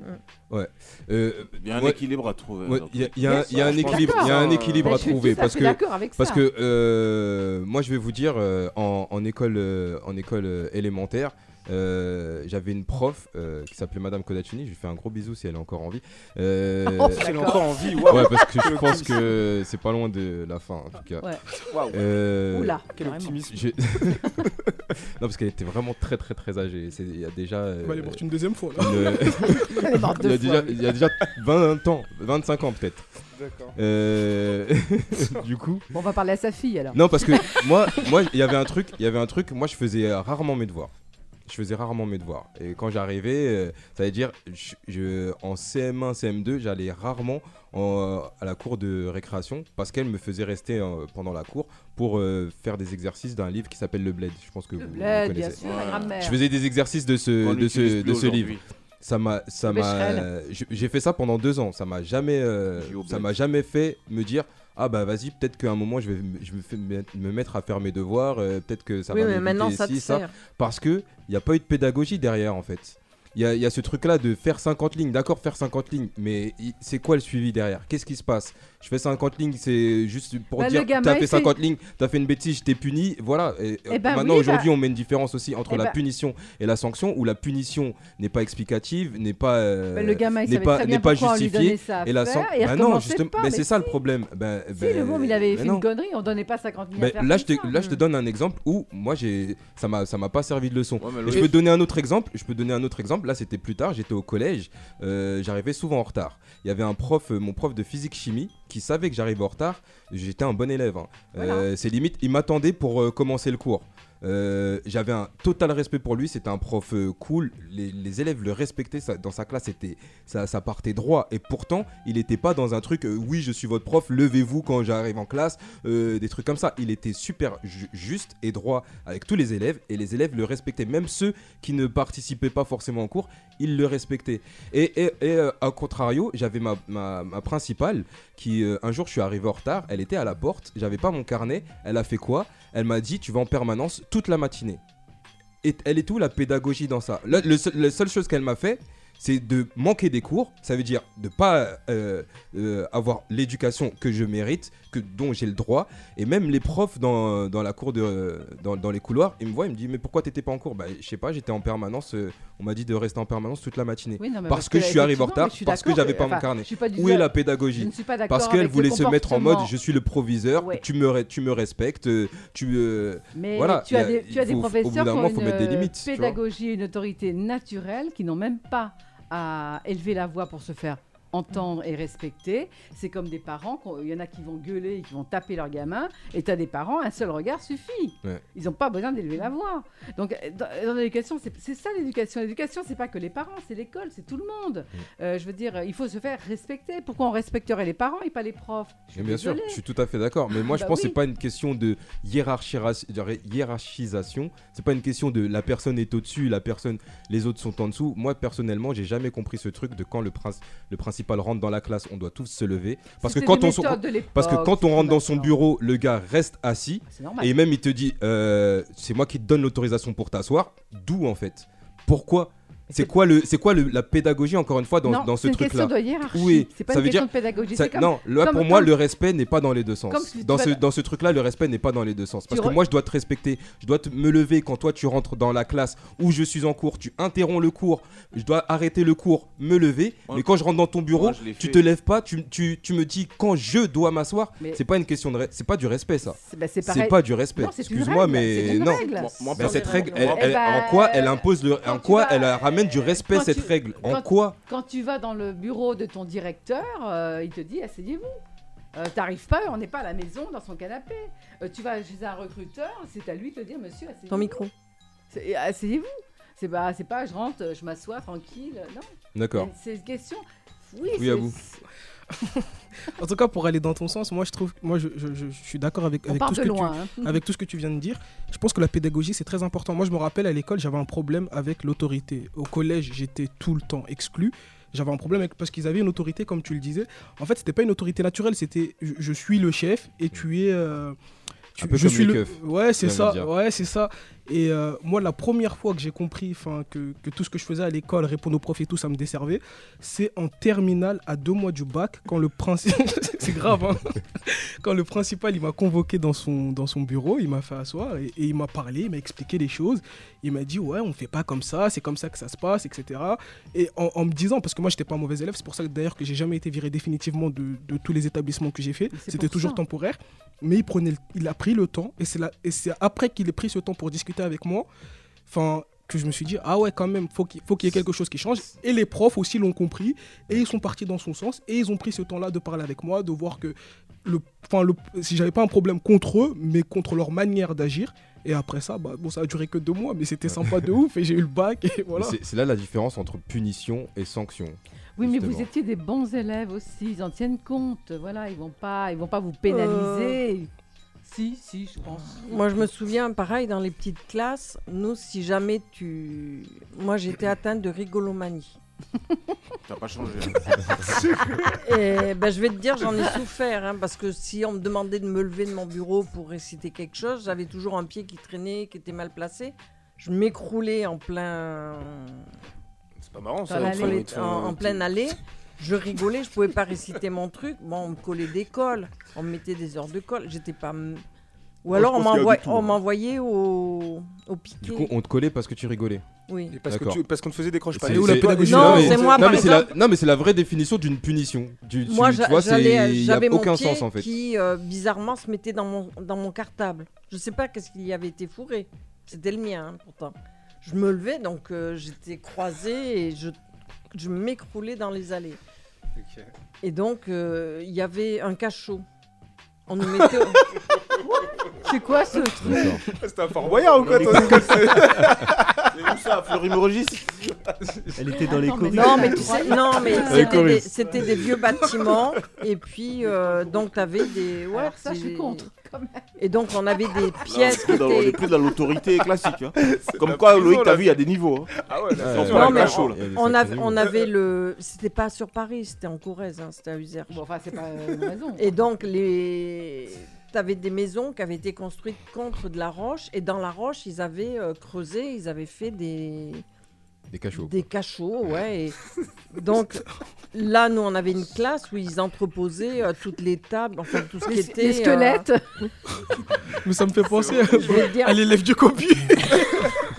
euh, Il y a un ouais, équilibre à trouver. ouais, il y a- il y a un- équilibre, il y a un équilibre à je suis trouver parce que d'accord avec Parce que euh, moi, je vais vous dire, en, école, en école élémentaire, euh, j'avais une prof euh, qui s'appelait Madame Kodachini. Je lui fais un gros bisou si elle est encore en vie. Euh, Oh, Si elle est encore en vie, waouh. ouais, parce que je pense que c'est pas loin de la fin, en tout cas. Ouais. Waouh. Euh, Oula, Quel optimisme. je- <laughs> non, parce qu'elle était vraiment très, très, très âgée. Il y a déjà. euh, On va aller voir une deuxième fois. Une- <laughs> Elle est morte il, y a deux fois. déjà, il y a déjà 20 ans, 25 ans peut-être. D'accord. Euh, <laughs> du coup, Bon, on va parler à sa fille alors. Non, parce que moi, moi, il y avait un truc, il y avait un truc. Moi, je faisais rarement mes devoirs. Je faisais rarement mes devoirs. Et quand j'arrivais, euh, ça veut dire, je, je- en CM1, CM2, j'allais rarement en- à la cour de récréation parce qu'elle me faisait rester euh, pendant la cour pour euh, faire des exercices d'un livre qui s'appelle Le Bled. Je pense que Le vous, vous bled, bien connaissez. sûr, Ouais. grammaire. Je faisais des exercices de ce, de ce, de ce livre. Ça m'a, ça m'a, j'ai fait ça pendant deux ans. Ça m'a jamais, euh, ça m'a jamais fait me dire ah bah vas-y peut-être qu'à un moment je vais, je me- me mettre à faire mes devoirs. euh, peut-être que ça oui, va mais maintenant ça te ça. sert. Parce que il n'y a pas eu de pédagogie derrière en fait. Il y a, il y a ce truc là de faire 50 lignes, d'accord faire 50 lignes, mais c'est quoi le suivi derrière? Qu'est-ce qui se passe? Je fais 50 lignes, c'est juste pour Bah, dire t'as fait fait- 50 lignes, t'as fait une bêtise, je t'ai puni. Voilà. Et, Eh euh, ben maintenant, oui, aujourd'hui, bah- on met une différence aussi entre Eh la ben- punition et la sanction, où la punition n'est pas explicative, n'est pas, euh, Bah, le gamin, n'est pas, n'est pas justifiée. et la faire, san- et il Bah non, justement, pas, mais c'est ça le problème. Ben, Si, le môme, il avait fait non. une connerie, on donnait pas 50 000 Mais à faire là, je te, ça. là, je te donne un exemple où moi, j'ai, ça m'a, ça m'a pas servi de leçon. Je peux donner un autre exemple. Je peux donner un autre exemple. Là, c'était plus tard. J'étais au collège. euh, j'arrivais souvent en retard. Il y avait un prof, euh, mon prof de physique chimie, qui savait que j'arrivais en retard. J'étais un bon élève. hein. Euh, c'est limite, il m'attendait pour euh, commencer le cours. Euh, J'avais un total respect pour lui. C'était un prof euh, cool. Les, élèves le respectaient. Dans sa classe, c'était ça, partait droit. Et pourtant, il n'était pas dans un truc. euh, oui, je suis votre prof. Levez-vous quand j'arrive en classe. des trucs comme ça. Il était super ju- juste et droit avec tous les élèves. Et les élèves le respectaient. Même ceux qui ne participaient pas forcément au cours, ils le respectaient. Et, et, à contrario, j'avais ma, ma, ma principale qui, un jour, je suis arrivé en retard. Elle était à la porte. J'avais pas mon carnet. Elle a fait quoi? Elle m'a dit Tu vas en permanence toute la matinée. Et elle est où la pédagogie dans ça? Le La seule chose qu'elle m'a fait, c'est de manquer des cours. Ça veut dire de pas euh, euh, avoir l'éducation que je mérite, que dont j'ai le droit. Et même les profs dans, dans la cour de dans, dans les couloirs, ils me voient, ils me disent mais pourquoi t'étais pas en cours? Bah je sais pas, j'étais en permanence. euh, on m'a dit de rester en permanence toute la matinée. Oui, non, mais parce que, je suis arrivé en retard, parce que j'avais pas enfin, mon carnet. Où est la pédagogie? Parce qu'elle voulait se mettre en mode je suis le proviseur, Ouais. tu me tu me respectes, euh, tu euh, Mais voilà. tu as des, tu as il des faut- professeurs qui ont faut une mettre des limites. tu vois. pédagogie et une autorité naturelle qui n'ont même pas à élever la voix pour se faire entendre et respecter. C'est comme des parents, il y en a qui vont gueuler et qui vont taper leur gamin, et tu as des parents, un seul regard suffit. Ouais. Ils n'ont pas besoin d'élever la voix. Donc euh, dans, dans l'éducation, c'est ça l'éducation. L'éducation, c'est pas que les parents, c'est l'école, c'est tout le monde. Mm. Euh, je veux dire, il faut se faire respecter. Pourquoi on respecterait les parents et pas les profs? Je bien sûr, je suis tout à fait d'accord. Mais moi, je Bah pense que oui. c'est pas une question de hiérarchisation. C'est pas une question de la personne est au-dessus, la personne, les autres sont en dessous. Moi, personnellement, j'ai jamais compris ce truc de quand le, prince, le principal rentre dans la classe, on doit tous se lever. Parce que quand on, parce que quand on rentre dans son bureau, le gars reste assis normal. et même il te dit, euh, c'est moi qui te donne l'autorisation pour t'asseoir. D'où en fait? Pourquoi C'est quoi, le, c'est quoi le- la pédagogie, encore une fois, dans, Non, dans c'est ce une truc-là question de hiérarchie. Oui, C'est pas ça une veut question dire- de pédagogie. ça- C'est comme- non, là comme- pour moi, comme- le respect n'est pas dans les deux sens. Dans ce, dans- dans ce truc-là, le respect n'est pas dans les deux sens. Parce Tu que re- moi, je dois te respecter. Je dois te- me lever quand toi, tu rentres dans la classe où je suis en cours. Tu interromps le cours. Je dois arrêter le cours, me lever. Ouais. Mais quand je rentre dans ton bureau, tu te lèves pas. Tu, tu, tu me dis quand je dois m'asseoir. Mais- C'est pas une question de. re- C'est pas du respect, ça. C'est bah, c'est C'est pas du respect. Non, c'est une Excuse-moi, règle, c'est mais une non. cette règle, Eh en quoi elle impose le, en quoi elle ramène du respect quand cette tu- règle En quoi Quand tu vas dans le bureau de ton directeur, euh, il te dit asseyez-vous. Euh, T'arrives pas, on n'est pas à la maison dans son canapé. Euh, tu vas chez un recruteur, c'est à lui de te dire monsieur asseyez-vous. Ton micro. C'est- Asseyez-vous. C'est pas, c'est pas je rentre, je m'assois tranquille. Non. D'accord. C'est une question. Oui, Oui, à vous. <laughs> <laughs> En tout cas, pour aller dans ton sens, moi je trouve, moi je, je- je- je suis d'accord avec, avec tout ce que loin. tu, hein. <laughs> avec tout ce que tu viens de dire. Je pense que la pédagogie, c'est très important. Moi, je me rappelle à l'école, j'avais un problème avec l'autorité. Au collège, j'étais tout le temps exclu. J'avais un problème avec, parce qu'ils avaient une autorité, comme tu le disais. En fait, c'était pas une autorité naturelle, c'était je, je suis le chef et tu es. euh, tu- Un peu je comme suis les le. keufs, Ouais, c'est ça. Ouais, c'est ça. Et euh, moi, la première fois que j'ai compris, que, que tout ce que je faisais à l'école, répondre aux profs et tout, ça me desservait, c'est en terminale à deux mois du bac, quand le principal, <laughs> c'est grave, hein quand le principal il m'a convoqué dans son, dans son bureau, il m'a fait asseoir et, et il m'a parlé, il m'a expliqué les choses. Il m'a dit ouais, on fait pas comme ça, c'est comme ça que ça se passe, etc. Et en, en me disant, parce que moi j'étais pas un mauvais élève, c'est pour ça d'ailleurs que j'ai jamais été viré définitivement de, de tous les établissements que j'ai fait. C'était toujours ça. temporaire. Mais il prenait, il a pris le temps et c'est après qu'il ait pris ce temps pour discuter avec moi, enfin que je me suis dit ah ouais quand même faut qu'il faut qu'il y ait quelque chose qui change et les profs aussi l'ont compris et ils sont partis dans son sens et ils ont pris ce temps-là de parler avec moi de voir que le enfin le si j'avais pas un problème contre eux mais contre leur manière d'agir et après ça bah bon ça a duré que deux mois mais c'était sympa de ouf et j'ai eu le bac et voilà C'est là la différence entre punition et sanction. Oui, mais vous étiez des bons élèves aussi. Ils en tiennent compte. Voilà, ils vont pas, ils vont pas vous pénaliser. Si, si, je pense. Moi, je me souviens, pareil, dans les petites classes, nous, si jamais tu. Moi, j'étais atteinte de rigolomanie. <laughs> T'as pas changé. <laughs> Et ben, je vais te dire, j'en ai souffert, hein, parce que si on me demandait de me lever de mon bureau pour réciter quelque chose, j'avais toujours un pied qui traînait, qui était mal placé. Je m'écroulais en plein, C'est pas marrant ça. font- en, en pleine allée. Je rigolais, je pouvais pas réciter mon truc. Bon, on me collait des cols, on me mettait des heures de colle. J'étais pas. m- Ou Moi, alors je on pense qu'il y a m'envoie- de tout, on hein. m'envoyait au, au piqué. Du coup, on te collait parce que tu rigolais. Oui. Et parce que D'accord. tu- parce qu'on te faisait des croche C'est- c'est- Où la c'est- pédagogie Non, mais- c'est moi, non, par mais c'est la- exemple. Non, mais c'est la vraie définition d'une punition. Du, tu, Moi, tu j'a- vois, c'est- j'allais- il y a j'avais mon aucun pied sens en fait. qui, euh, bizarrement, se mettait dans mon, dans mon cartable. Je sais pas qu'est-ce qui y avait été fourré. C'était le mien, hein, pourtant. Je me levais, donc euh, j'étais croisée et je, je m'écroulais dans les allées. Et donc, euh, il y avait un cachot. On nous mettait. au- <laughs> C'est quoi ce truc? D'accord. C'était un Fort Boyard ou quoi toi C'est? <laughs> où ça, Fleury-Mérogis Elle était dans les corridors. Non, mais tu sais, non, mais c'était des, c'était des vieux bâtiments. Et puis, euh, donc, tu avais des. Ouais, Alors ça, je suis contre. quand même. Et donc, on avait des pièces qui on est étaient. plus dans l'autorité classique. hein. <laughs> Comme quoi, Loïc, t'as vu, il y a des niveaux. hein. Ah ouais, là, c'est Non, mais cachot, là. On avait, on avait le. C'était pas sur Paris, c'était en Corrèze, hein, c'était à Uzère. Bon, enfin, c'est pas une raison. Et donc, les... tu avais des maisons qui avaient été construites contre de la roche. Et dans la roche, ils avaient euh, creusé, ils avaient fait des, Des cachots. des cachots. Ouais, et <laughs> donc, là, nous, on avait une classe où ils entreposaient euh, toutes les tables, enfin, tout ce qui était. les squelettes. Mais ça me fait penser euh, dire, à l'élève du copie. <laughs>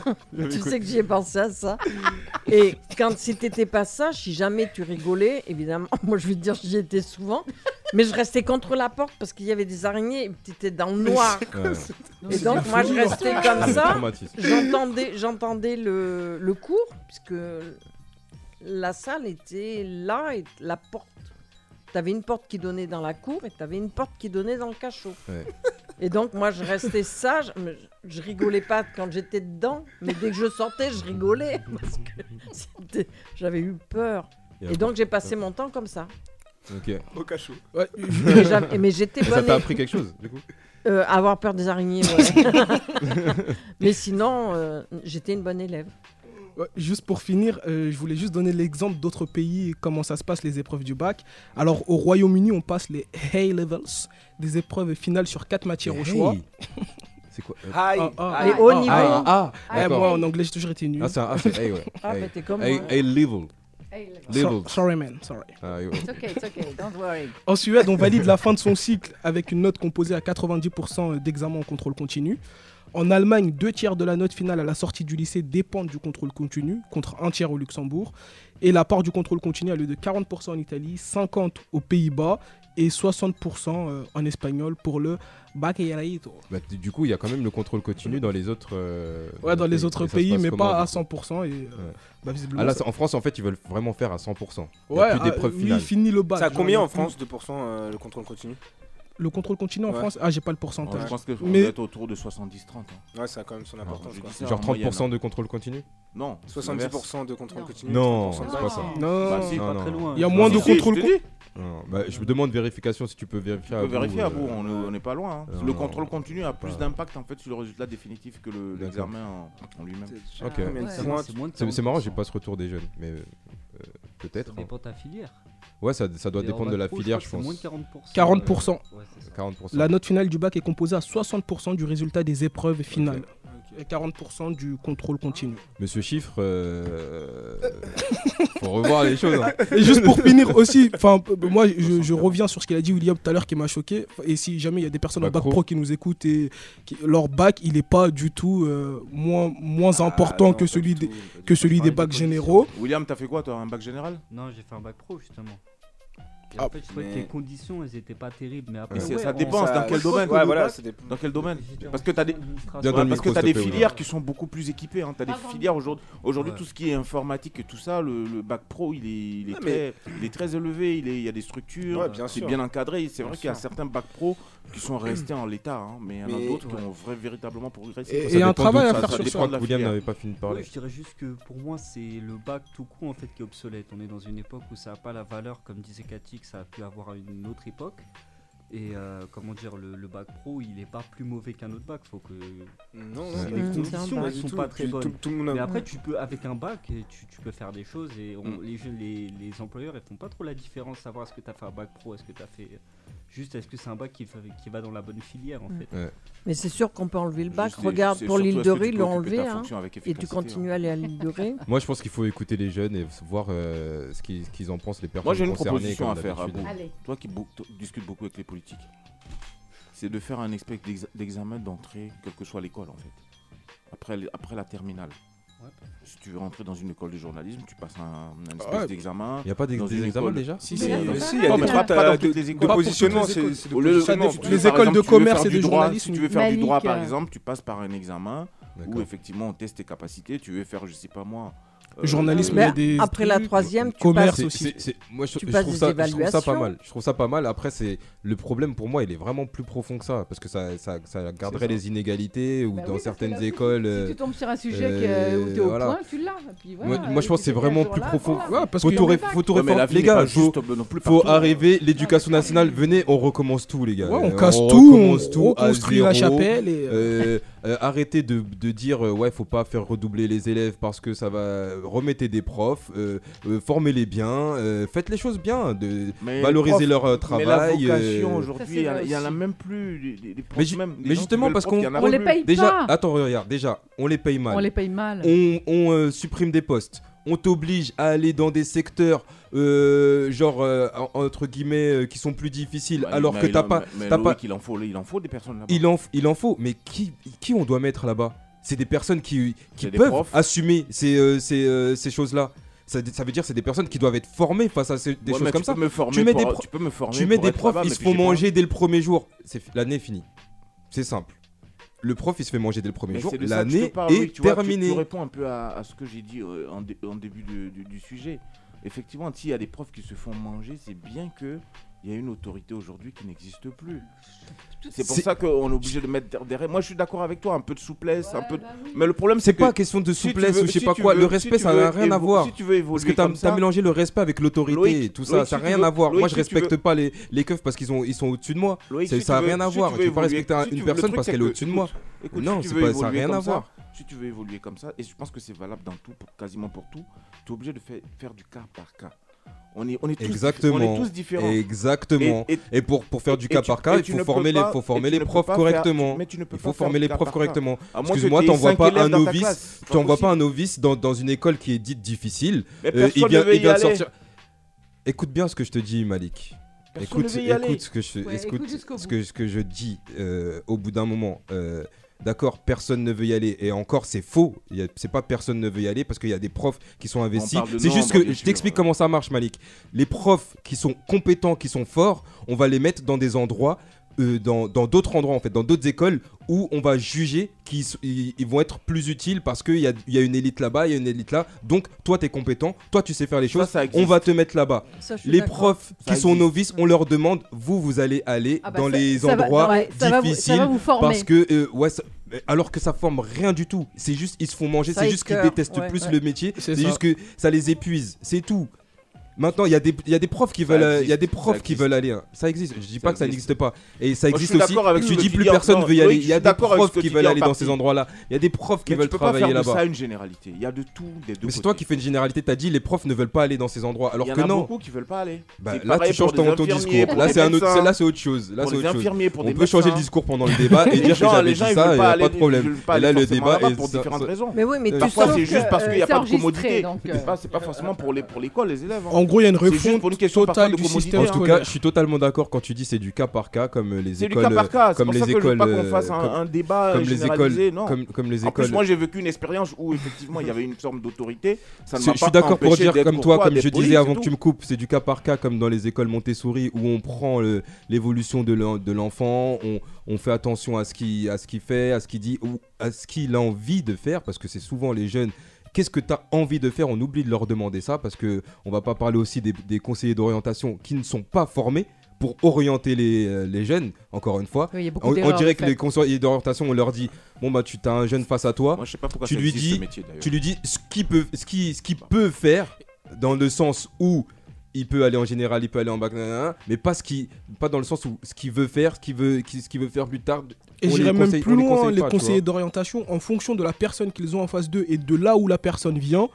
<laughs> tu sais que j'y ai pensé à ça. Et quand si t'étais pas ça, si jamais tu rigolais, évidemment, moi je vais te dire j'y étais souvent, mais je restais contre la porte parce qu'il y avait des araignées et tu étais dans le noir. Ouais. Et donc moi je restais comme ça, j'entendais j'entendais le, le cours puisque la salle était là et la porte. T'avais une porte qui donnait dans la cour et t'avais une porte qui donnait dans le cachot. Ouais. Et donc moi je restais sage, mais je, je rigolais pas quand j'étais dedans, mais dès que je sortais je rigolais parce que j'avais eu peur. Et donc j'ai passé mon temps comme ça. Ok. Au cachot. Ouais, <laughs> Mais, j'avais- mais j'étais ça bonne. t'a appris quelque chose, du coup <laughs> euh, avoir peur des araignées, ouais. <laughs> mais sinon euh, j'étais une bonne élève. Ouais, juste pour finir, euh, je voulais juste donner l'exemple d'autres pays, comment ça se passe les épreuves du bac. Alors au Royaume-Uni, on passe les High Levels, des épreuves finales sur quatre matières au choix. Hey. C'est quoi euh, Aïe. Ah, ah, Les ah, hauts ah, niveaux. Ah, ah, Eh, d'accord. moi en anglais j'ai toujours été nul. Ah, c'est un- ah, c'est hey, ouais. Ah Hey. t'es comme Hey, moi. hey, level. Hey, like- So- Levels. sorry man, sorry. Ah, ouais. It's okay, it's okay, don't worry. <laughs> En Suède, on valide la fin de son cycle avec une note composée à 90% d'examen en contrôle continu. En Allemagne, deux tiers de la note finale à la sortie du lycée dépendent du contrôle continu, contre un tiers au Luxembourg. Et la part du contrôle continu a lieu de 40% en Italie, 50% aux Pays-Bas et 60% euh, en espagnol pour le. Bah, du coup, il y a quand même le contrôle continu dans les autres. euh, Ouais, dans les autres ça se pays, mais pas à du coup 100%. Et, euh, bah, visiblement, Ah là, ça- c'est- en France, en fait, ils veulent vraiment faire à 100%. Il y ouais, a plus ah, d'épreuves lui, finales. il finit le bac. Ça a genre, combien il y en France 2% euh, le contrôle continu? Le contrôle continu en Ouais. France Ah, j'ai pas le Ouais, pourcentage. Je pense que Mais- doit être autour de 70-30. hein. Ouais, ça a quand même son importance. je quoi. dis ça Genre en moyenne, 30% hein. de contrôle continu Non, 70% de contrôle Non. continu. Non, 30% de c'est pas ça. Non, Bah, si, Non, pas non. très loin. Il y a moins mais de Si, contrôle je te dis. Non, bah, Je me demande vérification si tu peux vérifier Tu à peux bout, vérifier à euh, bout, on ne- on n'est pas loin. hein. non, le contrôle continu a pas- plus d'impact en fait sur le résultat définitif que le- D'accord. l'examen en, en lui-même. Ok. Combien de Ouais. points C'est moins de C'est c'est marrant, j'ai 40%. pas ce retour des jeunes, mais euh, euh, peut-être. Ça hein. dépend de ta filière. Ouais, ça, ça doit dépendre de la pro, filière, je que c'est moins pense. de 40%. 40%. Ouais, c'est ça. 40%. La note finale du bac est composée à 60% du résultat des épreuves finales Ok. Et 40% du contrôle continu. Mais ce chiffre, euh, <laughs> faut revoir les choses. hein. Et juste pour finir aussi, enfin moi je, je reviens sur ce qu'il a dit William tout à l'heure qui m'a choqué. Et si jamais il y a des personnes en Bac bac pro. pro qui nous écoutent et qui- leur bac il n'est pas du tout euh, moins, moins important Ah, non, que celui des, que celui des bacs généraux. William, t'as fait quoi toi Un bac général? Non, j'ai fait un bac pro justement. Et Ah, en fait, je trouvais mais- que les conditions, elles étaient pas terribles. Mais après, ouais, ça en- dépend, dans quel domaine Ouais, voilà, bac. Dans quel domaine Parce que des- dans Ouais, le parce que tu as des filières qui sont beaucoup plus équipées. Hein. Tu as des Ah, filières aujourd'hui. Tout ce qui est informatique et tout ça, le, le bac pro, il est, il est, Ah, mais- très, il est très élevé. Il, est, il y a des structures. Ouais, bien c'est bien encadré. C'est vrai qu'il y a certains bacs pro qui sont restés en l'état. hein, mais il y en a d'autres qui ont vrai, véritablement progressé. Et- Ça un travail à faire ça sur ça. William n'avait pas fini de parler. Je dirais juste que pour moi, c'est le bac tout court en fait qui est obsolète. On est dans une époque où ça n'a pas la valeur, comme disait Cathy, que ça a pu avoir à une autre époque. Et euh, comment dire, le, le bac pro, il n'est pas plus mauvais qu'un autre bac. Faut que Non, les conditions elles sont tout, pas très bonnes. tout- tout Mais après, tu peux, avec un bac, et tu, tu peux faire des choses et on- Mm. les, jeunes, les, les employeurs, ils font pas trop la différence, savoir est-ce que tu as fait un bac pro, est-ce que tu as fait, Juste, est-ce que c'est un bac qui, qui, va dans la bonne filière en mm. fait. Mais c'est sûr qu'on peut enlever le bac. Regarde, pour l'île de Ré, ils l'ont enlevé. Hein, et tu continues à aller à l'île de Ré. <laughs> Moi, je pense qu'il faut écouter les jeunes et voir euh, ce qu'ils en pensent, les personnes Moi, j'ai une proposition à faire. À Toi qui discutes beaucoup avec les politiques, c'est de faire un espèce d'examen d'entrée, quelle que soit l'école en fait, après, après la terminale. Si tu veux rentrer dans une école de journalisme, tu passes un, un espèce ouais. d'examen. Il n'y a pas d'examen déjà Si, si, il y a pas. De positionnement, Les écoles de commerce et de journalisme. Si tu veux faire du droit, par exemple, tu passes par un examen où effectivement on teste tes capacités. Tu veux faire, je ne sais pas moi, euh, journalisme, mais des après trucs, la troisième, tu commerce passes, aussi. Moi, je, tu je, trouve ça, je, trouve ça, pas mal. Je trouve ça pas mal. Après, c'est le problème pour moi, il est vraiment plus profond que ça, parce que ça, ça, ça garderait les inégalités ou bah dans certaines écoles. Si tu euh, tombes sur un sujet euh, où t'es au point, tu l'as. Voilà, moi, je pense que c'est vraiment plus profond. Voilà, faut tout réformer, les gars. Faut arriver, l'éducation nationale. Venez, on recommence tout, les gars. Euh, on casse tout, on construit la chapelle. Arrêtez de dire ouais, faut pas faire redoubler les élèves parce que ça va remettez des profs, euh, euh, formez-les bien, euh, faites les choses bien, de mais valoriser profs, leur travail. Mais la vocation aujourd'hui, il n'y en a même plus. Mais, justement, parce qu'on les paye déjà, pas. Attends, regarde, déjà, on les paye mal. On les paye mal. On, supprime des postes on t'oblige à aller dans des secteurs genre entre guillemets qui sont plus difficiles bah, alors que t'as pas mais, pas il en faut il en faut des personnes là-bas il en il en faut mais qui qui on doit mettre là-bas? c'est des personnes qui, qui peuvent assumer ces, euh, ces, euh, ces choses-là. Ça, ça, veut dire c'est des personnes qui doivent être formées face à des choses comme ça. Me tu mets des, tu peux me former tu mets des profs, ils se font manger dès le premier jour. L'année est finie. C'est simple. Le prof, il se fait manger dès le premier jour. L'année est oui, terminée. Vois, tu, réponds un peu à, à ce que j'ai dit euh, en, en, début de, du sujet. Effectivement, s'il y a des profs qui se font manger, c'est bien que il y a une autorité aujourd'hui qui n'existe plus. C'est pour ça qu'on est obligé de mettre derrière. Moi, je suis d'accord avec toi, un peu de souplesse, un peu. Bah mais le problème, c'est que pas question de souplesse ou je sais pas quoi? Le respect, ça n'a rien à voir. Si tu veux évoluer parce que tu as, mélangé le respect avec l'autorité, tout ça, ça n'a rien à voir. Moi, je respecte pas les, les keufs parce qu'ils ils sont au-dessus de moi. Loïc, ça n'a rien à voir. Je ne pas respecter une personne parce qu'elle est au-dessus de moi. Non, ça n'a rien à voir. Si tu veux évoluer comme ça, et je pense que c'est valable dans tout, quasiment pour tout, tu es obligé de faire du cas par cas. On est, tous, Exactement. Différents. Exactement. Et, pour, pour faire du cas par cas, il faut former, les, faut former les profs correctement. Mais tu ne peux il faut former les profs correctement. Excuse-moi, t'envoies pas un pas un novice dans, dans une école qui est dite difficile. Euh, il vient, il vient de sortir. Écoute bien ce que je te dis, Malik. Écoute, ce que je, dis. Euh, au bout d'un moment, euh, d'accord, personne ne veut y aller. Et encore, c'est faux. C'est pas personne ne veut y aller parce qu'il y a des profs qui sont investis. C'est juste que je t'explique comment ça marche, Malik. Les profs qui sont compétents, qui sont forts, on va les mettre dans des endroits euh, dans d'autres endroits, en fait, dans d'autres écoles où on va juger qu'ils ils vont être plus utiles parce qu'il y a, y a, une élite là-bas, il y a une élite là. Donc, toi, tu es compétent, toi, tu sais faire les choses, on va te mettre là-bas. Les profs qui sont novices, on leur demande, vous, vous allez aller dans les endroits difficiles va parce que, euh, ouais, ça, alors que ça forme rien du tout. C'est juste, ils se font manger, c'est juste qu'ils détestent plus le métier, c'est juste que ça les épuise, c'est tout. Maintenant, il y, a des, profs qui veulent, euh, il y a des profs qui veulent aller. Hein. Ça existe. Je dis pas que ça n'existe pas. Et ça existe aussi. tu dis plus personne non, veut y aller. Il y a des profs qui veulent aller dans ces endroits-là. Il y a des profs qui veulent travailler là-bas. C'est ça une généralité. Il y a de tout, des deux. Mais c'est toi qui fais une généralité. T'as dit les profs ne veulent pas aller dans ces endroits, alors que non. Il y en a beaucoup qui veulent pas aller. Bah, là, tu changes ton discours. Là, c'est autre. Chose. Là, c'est autre chose. On peut changer le discours pendant le débat et dire que j'avais dit ça. Pas de problème. Là, le débat est pour différentes raisons. Mais oui, mais parfois c'est juste parce qu'il y a pas de commodité. C'est pas forcément pour l'école les élèves. En gros, il y a une refonte pour une question totale de du système. En tout hein. cas, je suis totalement d'accord quand tu dis c'est du cas par cas, comme les écoles. C'est du cas par cas. Comme les écoles. Pas qu'on fasse un débat généralisé, non. Comme les écoles. Moi, j'ai vécu une expérience où effectivement il y avait une forme d'autorité. Je suis d'accord pour dire comme toi, comme je disais avant que tu me coupes, c'est du cas par cas comme dans les écoles Montessori où on prend l'évolution de l'enfant, on fait attention à ce qu'il fait, à ce qu'il dit, à ce qu'il a envie de faire, parce que c'est souvent les jeunes qu'est-ce que tu as envie de faire? On oublie de leur demander ça parce que on va pas parler aussi des, conseillers d'orientation qui ne sont pas formés pour orienter les, euh, jeunes, encore une fois. On, dirait que les conseillers d'orientation, on leur dit Bon, bah, tu as un jeune face à toi, Moi, je sais pas tu, lui dis, tu lui dis ce qu'il peut, ce qui, ce peut faire, dans le sens où il peut aller en général, il peut aller en bac, mais pas, ce qui, pas dans le sens où ce qu'il veut faire, ce qu'il veut, ce qu'il veut faire plus tard, et j'irais même conseille- plus loin, les pas, conseillers d'orientation, en fonction de la personne qu'ils ont en face d'eux et de là où la personne vient,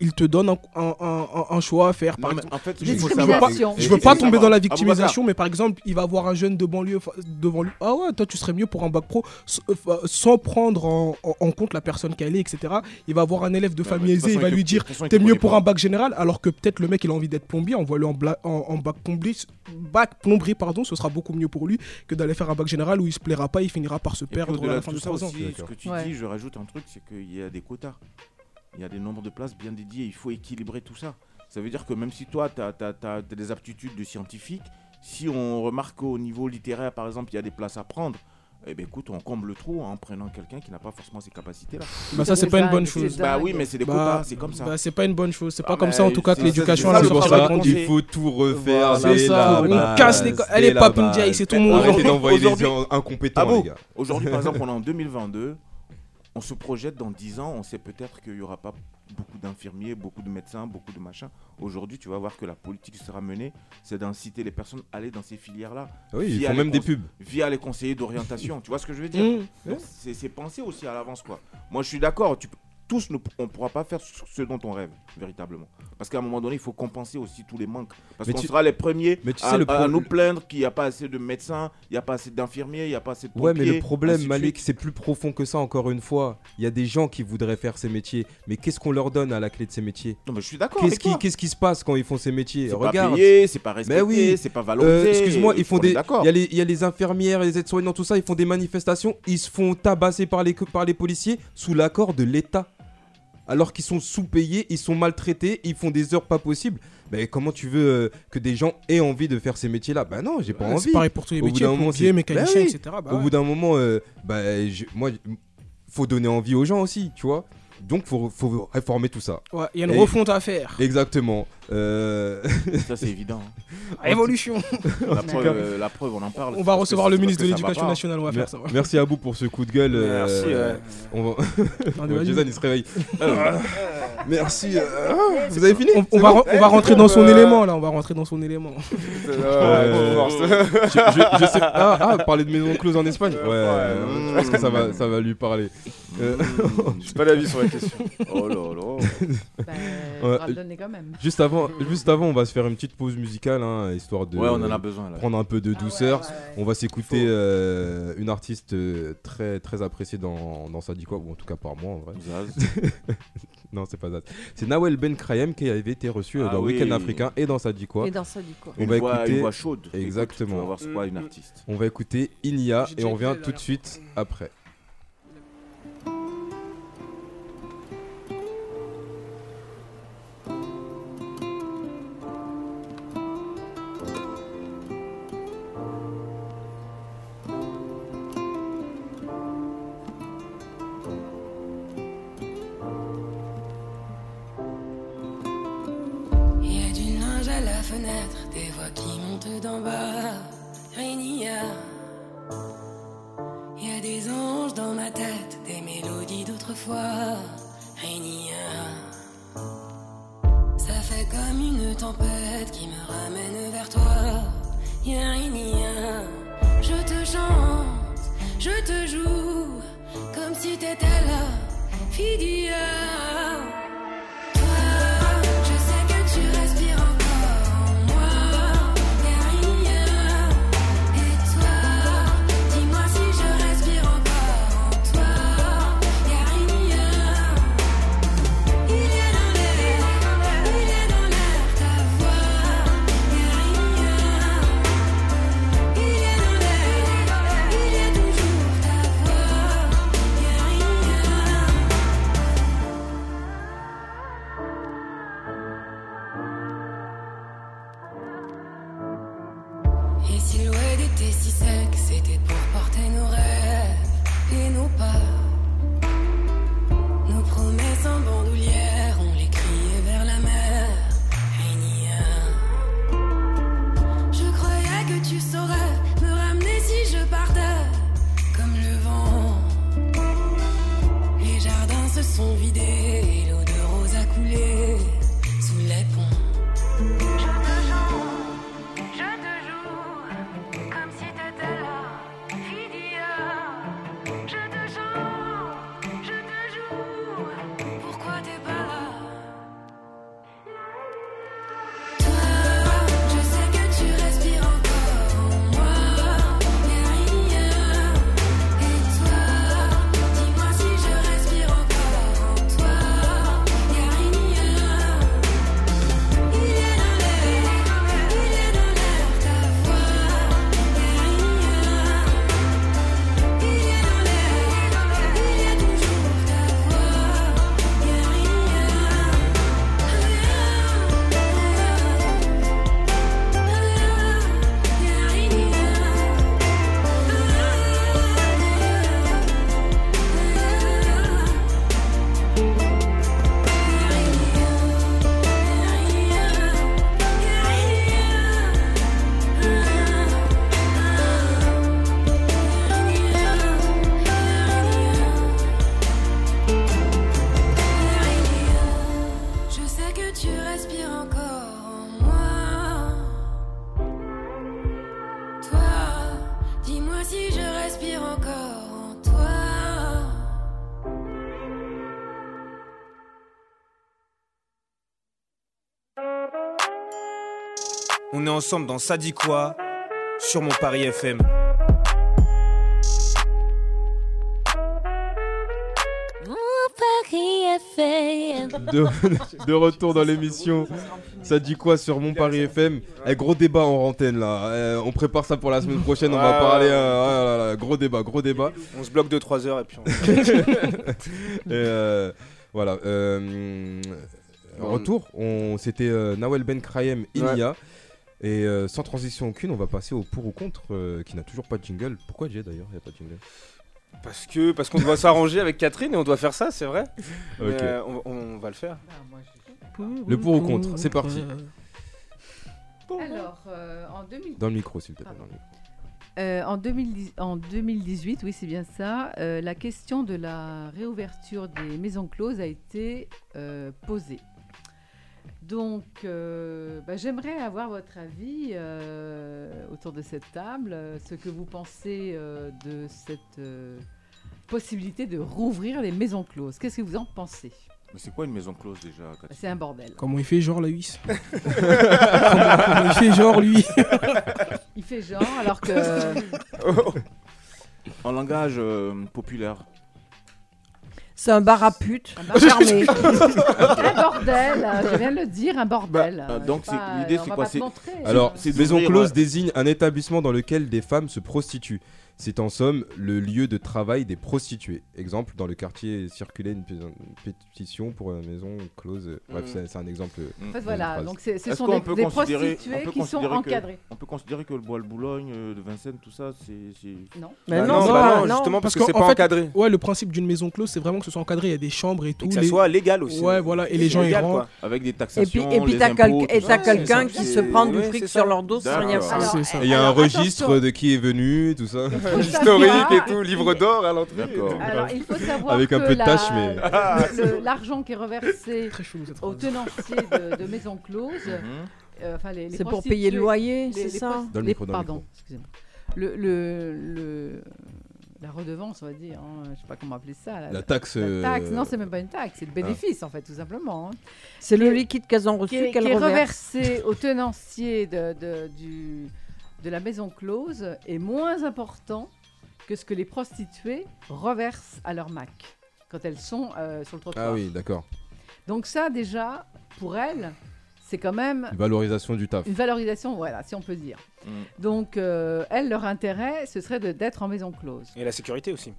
il te donne un, un- un- un- un choix à faire. Par Non, mais exemple, en fait, je, veux pas, je veux pas et tomber dans la victimisation, mais par exemple, il va voir un jeune de banlieue devant lui. Ah ouais, toi tu serais mieux pour un bac pro, euh, sans prendre en, en- en compte la personne qu'elle est, etc. Il va voir un élève de Ouais, famille aisée, il va lui dire T'es te mieux pour pas. un bac général, alors que peut-être le mec il a envie d'être plombier, envoie-le en, bla- en, en bac plomberie, bac plomberie, pardon, ce sera beaucoup mieux pour lui que d'aller faire un bac général où il se plaira pas, il finira par se Et perdre à la fin de ça 3 ans. aussi, ce que tu dis, je rajoute un truc, c'est qu'il y a des quotas. Il y a des nombres de places bien dédiés. Il faut équilibrer tout ça. Ça veut dire que même si toi, tu as, des aptitudes de scientifique, si on remarque qu'au niveau littéraire, par exemple, il y a des places à prendre, eh ben écoute, on comble le trou en prenant quelqu'un qui n'a pas forcément ces capacités-là. Bah ça c'est pas une bonne chose. Bah oui, mais c'est des Bah, quotas, c'est comme ça. Bah, c'est pas une bonne chose. C'est pas Ah, comme ça en tout cas que l'éducation elle se ça, le. Il faut tout refaire. Voilà, c'est ça, on base, casse les Allez, base. Ndiaye, c'est tout <laughs> mon Arrêtez nom. d'envoyer gens incompétents, Ah les gars. Aujourd'hui, par <laughs> exemple, on est en 2022. On se projette dans 10 ans, on sait peut-être qu'il n'y aura pas beaucoup d'infirmiers, beaucoup de médecins, beaucoup de machins. Aujourd'hui, tu vas voir que la politique qui sera menée, c'est d'inciter les personnes à aller dans ces filières-là. Ah Oui, ils via font les même des pubs. Via les conseillers d'orientation. tu vois ce que je veux dire? Mmh. Donc, c'est c'est penser aussi à l'avance, quoi. Moi, je suis d'accord. Tu, peux- tous, ne- on ne pourra pas faire ce dont on rêve, véritablement. Parce qu'à un moment donné, il faut compenser aussi tous les manques. Parce qu'on tu- sera les premiers mais tu à, nous plaindre qu'il n'y a pas assez de médecins, il n'y a pas assez d'infirmiers, il n'y a pas assez de Ouais, mais le pompiers, problème, Malik, c'est plus profond que ça, encore une fois. Il y a des gens qui voudraient faire ces métiers, mais qu'est-ce qu'on leur donne à la clé de ces métiers? Non, mais je suis d'accord. Qu'est-ce qui, se passe quand ils font ces métiers? C'est pas Regarde. c'est pas respecté, oui. c'est pas Euh, valorisé. Excuse-moi, ils font des. d'accord. Il y, a les- il y a les infirmières, les aides-soignants, tout ça, ils font des manifestations, ils se font tabasser par les, par les policiers sous l'accord de l'État. Alors qu'ils sont sous-payés, ils sont maltraités, ils font des heures pas possibles. Mais comment tu veux euh, que des gens aient envie de faire ces métiers-là? Bah non, j'ai pas Ouais, envie. C'est pareil pour tous les Au métiers, pompiers, mécaniciens, Bah oui. etc. Bah Au ouais. bout d'un moment, euh, je- moi, faut donner envie aux gens aussi, tu vois. Donc, faut, faut réformer tout ça. Ouais, il y a une Et- refonte à faire. Exactement. Euh, Ça, c'est évident. <laughs> Révolution. La preuve, euh, la preuve, on en parle. On va recevoir le ministre de l'Éducation nationale, on va faire mer- ça. merci à vous pour ce coup de gueule. euh, Merci, ouais. on va- <laughs> Ouais. Jason, il se réveille. <laughs> Euh, merci. euh, Vous avez fini? On, va, bon on va rentrer dans son Euh, élément là, on va rentrer dans son élément. Euh, je, je- je sais ah, ah, parler de maison close en Espagne Ouais, euh, je pense que ça va, ça va lui parler. Euh, J'ai pas d'avis sur la question. Oh là là. Bah, le donner quand même. juste, avant, juste avant, on va se faire une petite pause musicale, hein, histoire de Ouais, on en a besoin là. prendre un peu de Ah ouais, douceur. ouais, ouais. On va s'écouter euh, une artiste euh, très, très appréciée dans, dans ça dit quoi, ou en tout cas par moi en vrai. Zaz. <laughs> Non, c'est pas ça. C'est Nawel Ben Krayem qui avait été reçu euh, Ah dans oui. Weekend Africain et dans ça dit quoi. Et dans ça dit quoi On Une va voix- écouter- Une voix chaude. Écoute, Exactement. Tu vas voir c'est quoi une artiste. On va écouter Inia et on revient tout de suite après. D'en bas. Rénia. Il y a des anges dans ma tête, des mélodies d'autrefois. Rénia. Ça fait comme une tempête qui me ramène vers toi. Ya Rénia. Je te chante, je te joue, comme si t'étais là, Fidia. Ensemble dans Ça dit quoi sur mon Paris FM. Mon Paris FM. de, de retour dans l'émission. Ça dit quoi sur Mon Paris FM Eh, Gros débat en antenne là. Eh, on prépare ça pour la semaine prochaine. On va parler. euh, ah là là, gros débat, gros débat. On se bloque 2-3 heures et puis on. <laughs> Et, euh, voilà. euh, retour. On, C'était euh, Nawel Ben Krayem Inia. Et euh, sans transition aucune, on va passer au pour ou contre euh, qui n'a toujours pas de jingle. Pourquoi j'ai d'ailleurs Il n'y a pas de jingle? Parce que parce qu'on doit s'arranger avec Catherine et on doit faire ça, c'est vrai. <laughs> Mais, Ok. euh, on, on va le faire. Le pour ou contre, c'est parti. Alors, euh, en 2000 Dans le micro, s'il te plaît. Dans le micro. Euh, en, 2010 en 2018, oui, c'est bien ça, euh, la question de la réouverture des maisons closes a été euh, posée. Donc, euh, bah, j'aimerais avoir votre avis euh, autour de cette table, ce que vous pensez euh, de cette euh, possibilité de rouvrir les maisons closes. Qu'est-ce que vous en pensez? Mais c'est quoi une maison close déjà C'est un bordel. Comment il fait genre la 8 comment, comment il fait genre lui? Il fait genre alors que... <laughs> En langage euh, populaire. C'est un bar à putes Un bar fermé. <laughs> un bordel, euh, je viens de le dire, un bordel. Bah, donc, l'idée, c'est quoi. Alors, maison close désigne un établissement dans lequel des femmes se prostituent. C'est en somme le lieu de travail des prostituées. Exemple, dans le quartier circulait une, pé- une pétition pour une maison close. Bref, Mm. c'est- c'est un exemple. En fait, voilà, donc c'est- ce Est-ce sont qu'on des, peut des considérer- prostituées qui sont considérer que- encadrées. On peut considérer que le bois de Boulogne, euh, de Vincennes, tout ça, c'est. c'est- Non. Mais Bah non, non, bah non, non. justement parce que qu'en- c'est en pas fait, encadré. Ouais, le principe d'une maison close, c'est vraiment que ce soit encadré, il y a des chambres et tout. Et que ça les- soit légal aussi. Ouais, voilà, et les gens Légal, rentrent. Avec des Et puis, taxations. et puis t'as quelqu'un qui se prend du fric sur leur dos sans rien faire. Il y a un registre de qui est venu, tout ça. Historique savoir- et tout, livre d'or à l'entrée. D'accord. Alors, il faut savoir Avec un que peu de la- tâche, mais- l'argent qui est reversé <laughs> aux tenanciers de, de maisons closes, Mhm. euh, enfin les, les C'est pour payer le loyer, les- c'est les ça prost- Dans le les- micro, Pardon, excusez-moi. Le, le, le- la redevance, on va dire, hein, je sais pas comment appeler ça. La, La taxe. la euh, taxe, non, c'est même pas une taxe, c'est le bénéfice en fait, tout simplement. hein. C'est le liquide qu'elles ont qui reçu est, qu'elles qui est reversé aux tenanciers de, de- du, de la maison close est moins important que ce que les prostituées reversent à leur Mac quand elles sont euh, sur le trottoir. Ah oui, d'accord. Donc ça déjà, pour elles, c'est quand même Une valorisation du taf. une valorisation, voilà, si on peut dire. Mm. Donc euh, elles, leur intérêt, ce serait de- d'être en maison close. Et la sécurité aussi.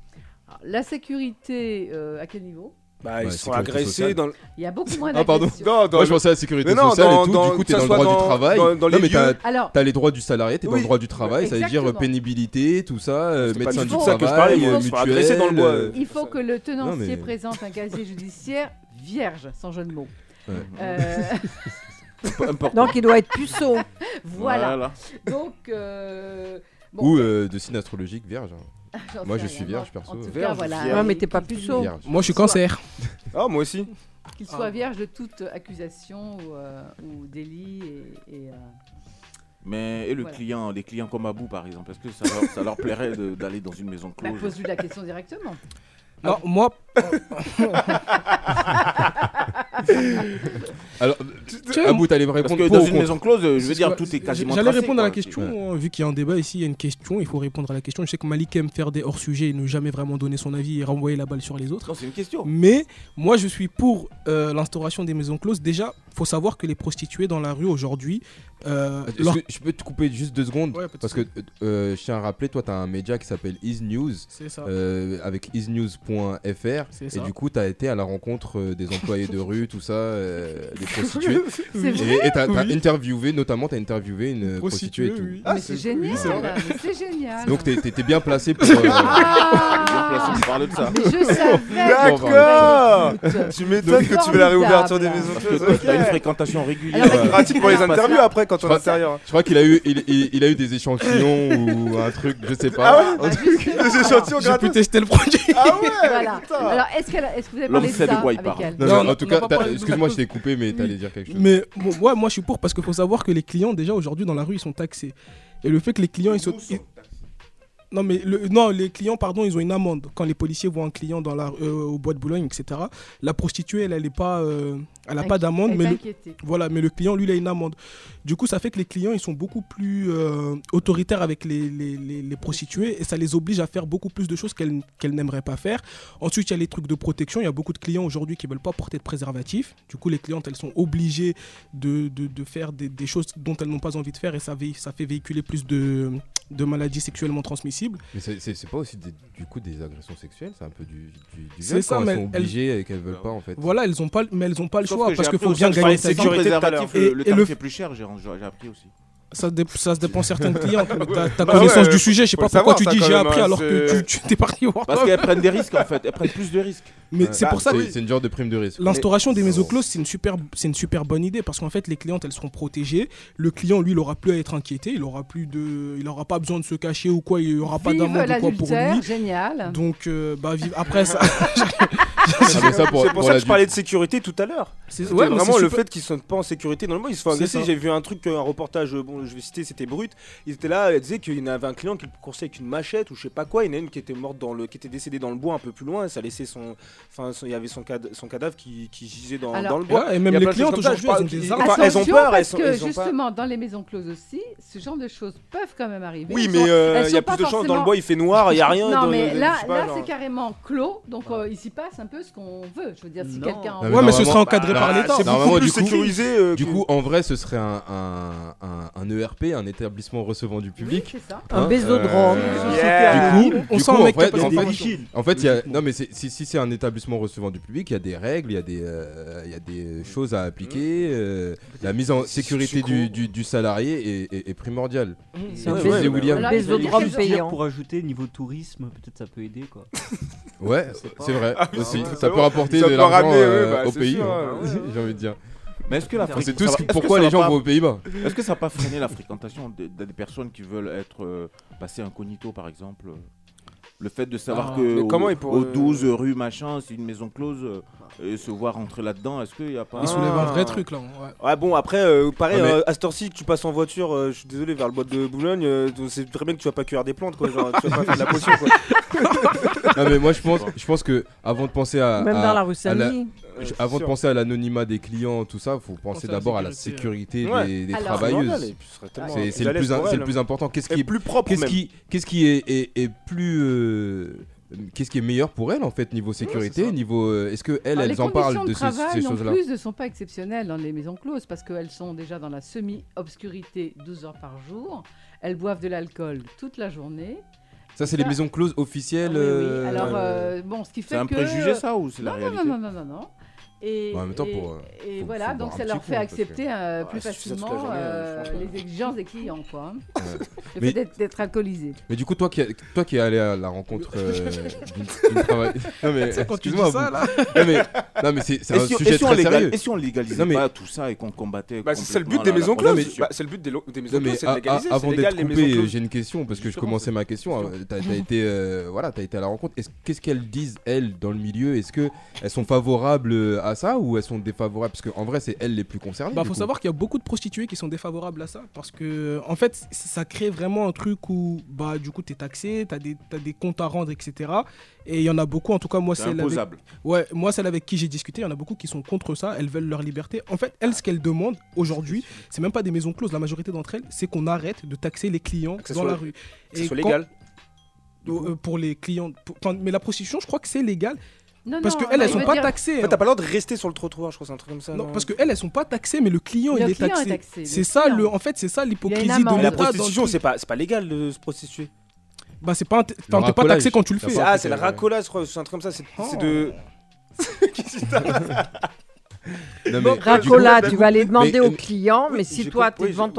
Alors, la sécurité, euh, à quel niveau? Bah, Ouais, ils sont sécurité agressés sociale. dans le. Il y a beaucoup moins Ah, pardon. d'agressions. Non, dans Moi, je pensais à la sécurité Mais non, sociale dans- et tout. dans- du coup, t'es dans le droit dans- du travail. dans- dans non, les mais t'as lieux. Alors, as les droits du salarié, t'es dans Oui. le droit du travail. Ça veut dire Exactement. pénibilité, tout ça, euh, médecin du ça que je travail, parlais, euh, Ils sont agressés dans le mutuelle, bois. euh, il faut que le tenancier mais- présente un casier judiciaire vierge, sans jeu de mots. Ouais. Euh, Important. Donc il doit être puceau. <laughs> voilà. Donc, euh, bon, Ou euh, de signe astrologique vierge. hein. <laughs> j'en moi, sais je rien. suis vierge, En perso. tout cas, Vierge, voilà. vierge. Ouais, mais t'es pas puceau. Vierge. Moi je suis cancer. Ah, moi aussi. Qu'il soit vierge de toute accusation ou, euh, ou délit et, et, euh, Mais et le Voilà. client, les clients comme Abou par exemple, est-ce que ça leur, ça leur plairait de- d'aller dans une maison bah, close pose-lui la question directement. Non, moi, <laughs> <laughs> <laughs> Alors, Abou, t'allais me Parce répondre que pour dans une maison close, je veux dire, tout est quasiment J'allais répondre à la question, vu qu'il y a un débat ici, il y a une question, il faut répondre à la question. Je sais que Malik aime faire des hors-sujets et ne jamais vraiment donner son avis et renvoyer la balle sur les autres. Non, c'est une question. Mais moi, je suis pour euh, l'instauration des maisons closes. Déjà, faut savoir que les prostituées dans la rue aujourd'hui, euh, que je peux te couper juste deux secondes? Parce que euh, je tiens à rappeler, toi, tu as un média qui s'appelle Is News. c'est ça. avec isnews.fr et du coup tu as été à la rencontre des employés de rue tout ça euh, des prostituées <laughs> C'est et t'as interviewé notamment t'as interviewé une prostituée, et tout oui. Mais c'est génial, c'est vrai. mais c'est génial. donc t'es- t'étais bien placé pour <laughs> euh, Bien Ah placé pour parler de ça. Mais je savais D'accord Bah, Tu m'étonnes que tu veux la réouverture des maisons Parce que closes. t'as une fréquentation régulière. Alors, euh, Pratique pour les interviews bien. après quand on est intérieur. Je crois qu'il a eu, il, il- il a eu des échantillons <laughs> ou un truc, je sais pas. Ah ouais justement. Des échantillons J'ai pu tester le produit. Ah ouais Voilà. Alors, est-ce qu'elle a- est-ce que vous avez parlé de ça avec elle Non, Non, mais non, en tout cas, excuse-moi, je t'ai coupé, mais t'allais dire quelque chose. Mais bon, ouais, moi je suis pour parce qu'il faut savoir que les clients déjà aujourd'hui dans la rue ils sont taxés. Et le fait que les clients ils sont... ils- Non mais le... non les clients pardon ils ont une amende quand les policiers voient un client dans la euh, au bois de Boulogne etc. La prostituée elle elle est pas euh, elle a pas d'amende mais le... voilà mais le client lui il a une amende. Du coup ça fait que les clients ils sont beaucoup plus euh, autoritaires avec les, les, les, les prostituées et ça les oblige à faire beaucoup plus de choses qu'elles qu'elles n'aimeraient pas faire. Ensuite il y a les trucs de protection il y a beaucoup de clients aujourd'hui qui veulent pas porter de préservatif. Du coup les clientes elles sont obligées de, de, de faire des, des choses dont elles n'ont pas envie de faire et ça, ça fait véhiculer plus de, de maladies sexuellement transmissibles. Mais c'est- pas aussi des- du coup des agressions sexuelles, c'est un peu du, du, du viol ça, quand mais elles sont elles- obligées et qu'elles veulent pas en fait. Voilà, elles ont pas, mais elles ont pas le Sauf choix que parce qu'il faut bien que gagner sa vie. sécurité Et- le, le tarif le- est plus cher, j'ai appris aussi. Ça, dé- ça se dépend certaines <laughs> clientes. mais T'as t'as Bah connaissance ouais, du sujet, je sais pas pourquoi savoir, tu dis j'ai appris hein, alors que tu t'es parti voir. Parce qu'elles prennent des risques en fait, elles prennent plus de risques. Mais Ouais. c'est Bah, pour ça que c'est une genre de prime de risque. L'instauration des mésoclauses, c'est une super, c'est une super bonne idée parce qu'en fait, les clientes, elles seront protégées. Le client, lui, il aura plus à être inquiété. Il aura plus de, il aura pas besoin de se cacher ou quoi. Il y aura pas d'amende ou quoi pour lui. génial. Donc, euh, bah, vive. Après ça, <laughs> <laughs> Ah, pour- C'est pour pour ça que je parlais de sécurité tout à l'heure. c'est ouais, vraiment le super- fait qu'ils sont pas en sécurité dans le monde, ils se font agresser. J'ai vu un truc, un reportage, euh, bon, je vais citer, c'était brut. Ils étaient là, ils disaient qu'il y en avait un client qui le coursait avec une machette ou je sais pas quoi. Il y en a une qui était morte dans le, qui était décédée dans le bois un peu plus loin. Ça laissait son, enfin, son- il y avait son, cad- son cadavre qui, qui gisait dans, Alors- dans le bois. Ouais, et même les ça, aujourd'hui, elles ont des ils- armes. enfin, elles ont Attention, peur, parce que justement, dans les maisons closes aussi, ce genre de choses peuvent quand même arriver. Oui, mais euh, il y a plus de chance dans le bois, il fait noir, il y a <laughs> rien. Non, mais là, c'est carrément clos, donc euh, il s'y passe un peu ce qu'on veut. Je veux dire, si quelqu'un. Ouais, mais ce normalement- sera encadré bah, par l'État. C'est beaucoup plus du coup- sécurisé. euh, Du coup, en vrai, ce serait un, un, un, un ERP, un établissement recevant du Oui, public. c'est ça. Un Hein, bésodrome. euh, Yeah. Du coup, On coup, un en fait, pas en de fait, formation. en fait, il y a, Logiquement. non mais si, si c'est un établissement recevant du public, il y a des règles, il y a des, euh, il y a des choses à appliquer. euh, la mise en sécurité du, du, du salarié est, est- est primordiale. C'est un William bésodrome payant. pour ajouter niveau tourisme, peut-être ça peut aider quoi. Ouais, c'est vrai Ah, aussi. c'est ça bon. peut rapporter Ça de l'argent ramener, euh, ouais, bah, au c'est pays, hein, ouais. <laughs> j'ai envie de dire. Mais est-ce que On l'Afrique. que- est-ce que pourquoi ça les gens pas- vont aux Pays-Bas. Est-ce que ça n'a pas freiné la fréquentation des, des personnes qui veulent être euh, passées incognito par exemple? Euh, Le fait de savoir Ah, que au, comment ils pourraient- au 12 rue machin, c'est une maison close euh, et se voir rentrer là-dedans, est-ce qu'il n'y a pas. Il soulève un vrai Ah. truc là. ouais. Ouais bon après euh, pareil Ouais, mais- euh, à cette heure-ci que tu passes en voiture euh, je suis désolé vers le bois de Boulogne euh, c'est très bien que tu vas pas cueillir des plantes quoi genre tu vas pas faire de la potion quoi <laughs> Non mais moi je pense, je pense que avant de penser à, Même à- dans la rue. Euh, avant de sûr. penser à l'anonymat des clients, tout ça, faut penser d'abord à la sécurité, ouais. des, Alors- travailleuses. C'est le le plus important. Qu'est-ce qui est plus propre Qu'est-ce qui, qu'est-ce qui est, est- est plus, euh, qu'est-ce qui est meilleur pour elles en fait niveau sécurité, niveau, euh, est-ce que elles, Alors, elles en parlent de de ces, ces choses-là plus ne sont pas exceptionnelles dans les maisons closes parce qu'elles sont déjà dans la semi-obscurité 12 heures par jour. Elles boivent de l'alcool toute la journée. Ça, c'est les maisons closes officielles. Oui, oui. euh, Alors, euh, bon, ce qui fait C'est un que... préjugé ça ou c'est la non, réalité non, non, non, non, non. Et, Bon, en même temps, et- pour, euh, et faut- voilà, donc ça leur fait coup, que- accepter euh, Ouais, plus la facilement journée, euh, franchement. les exigences des clients, quoi. hein. Ouais. D'être- alcoolisé. Mais du coup, toi qui, toi qui es allé à la rencontre euh, <laughs> d'une- travail- <laughs> Non mais, C'est <laughs> quand tu dis excuse-moi, ça vous- là. Non mais, non mais c'est un si, et sujet si très légal- sérieux. et si on légalisait Non, mais- pas tout ça et qu'on combattait Bah, c'est le but des maisons closes. Bah, c'est le but des, maisons closes, c'est légaliser. avant d'être coupé, j'ai une question parce que je commençais ma question. euh, T'as as été, euh, voilà, t'as été à la rencontre. Est-ce- Qu'est-ce qu'elles disent elles dans le milieu? Est-ce que elles sont favorables euh, à ça ou elles sont défavorables? Parce qu'en vrai, c'est elles les plus concernées. Bah, faut coup. savoir qu'il y a beaucoup de prostituées qui sont défavorables à ça parce que en fait ça crée vraiment un truc où bah du coup t'es taxé, t'as des t'as des comptes à rendre etc. Et il y en a beaucoup en tout cas moi C'est celle avec, imposable. ouais moi celle avec qui j'ai discuté il y en a beaucoup qui sont contre ça, elles veulent leur liberté. En fait elles ce qu'elles demandent aujourd'hui c'est même pas des maisons closes, la majorité d'entre elles c'est qu'on arrête de taxer les clients dans soit- la rue. Que ce soit quand- légal. euh, pour les clients, pour- enfin, mais la prostitution je crois que c'est légal Non, parce qu'elles elles il sont pas dire- taxées. En fait, hein. t'as pas le droit de rester sur le trottoir, je crois, c'est un truc comme ça. Non, parce qu'elles, elles sont pas taxées, mais le client, Le il est client est taxé. le C'est ça, client. le, en fait, c'est ça l'hypocrisie de la le prostitution, c'est pas, c'est pas légal de se prostituer. Bah, c'est pas, t'es pas taxé quand tu le fais. Ah, c'est le que- racolage, je crois, c'est un truc comme ça. C'est de. <laughs> Non, mais- Racola, du coup- tu vas aller demander mais- au client, mais si toi compris, t'es devant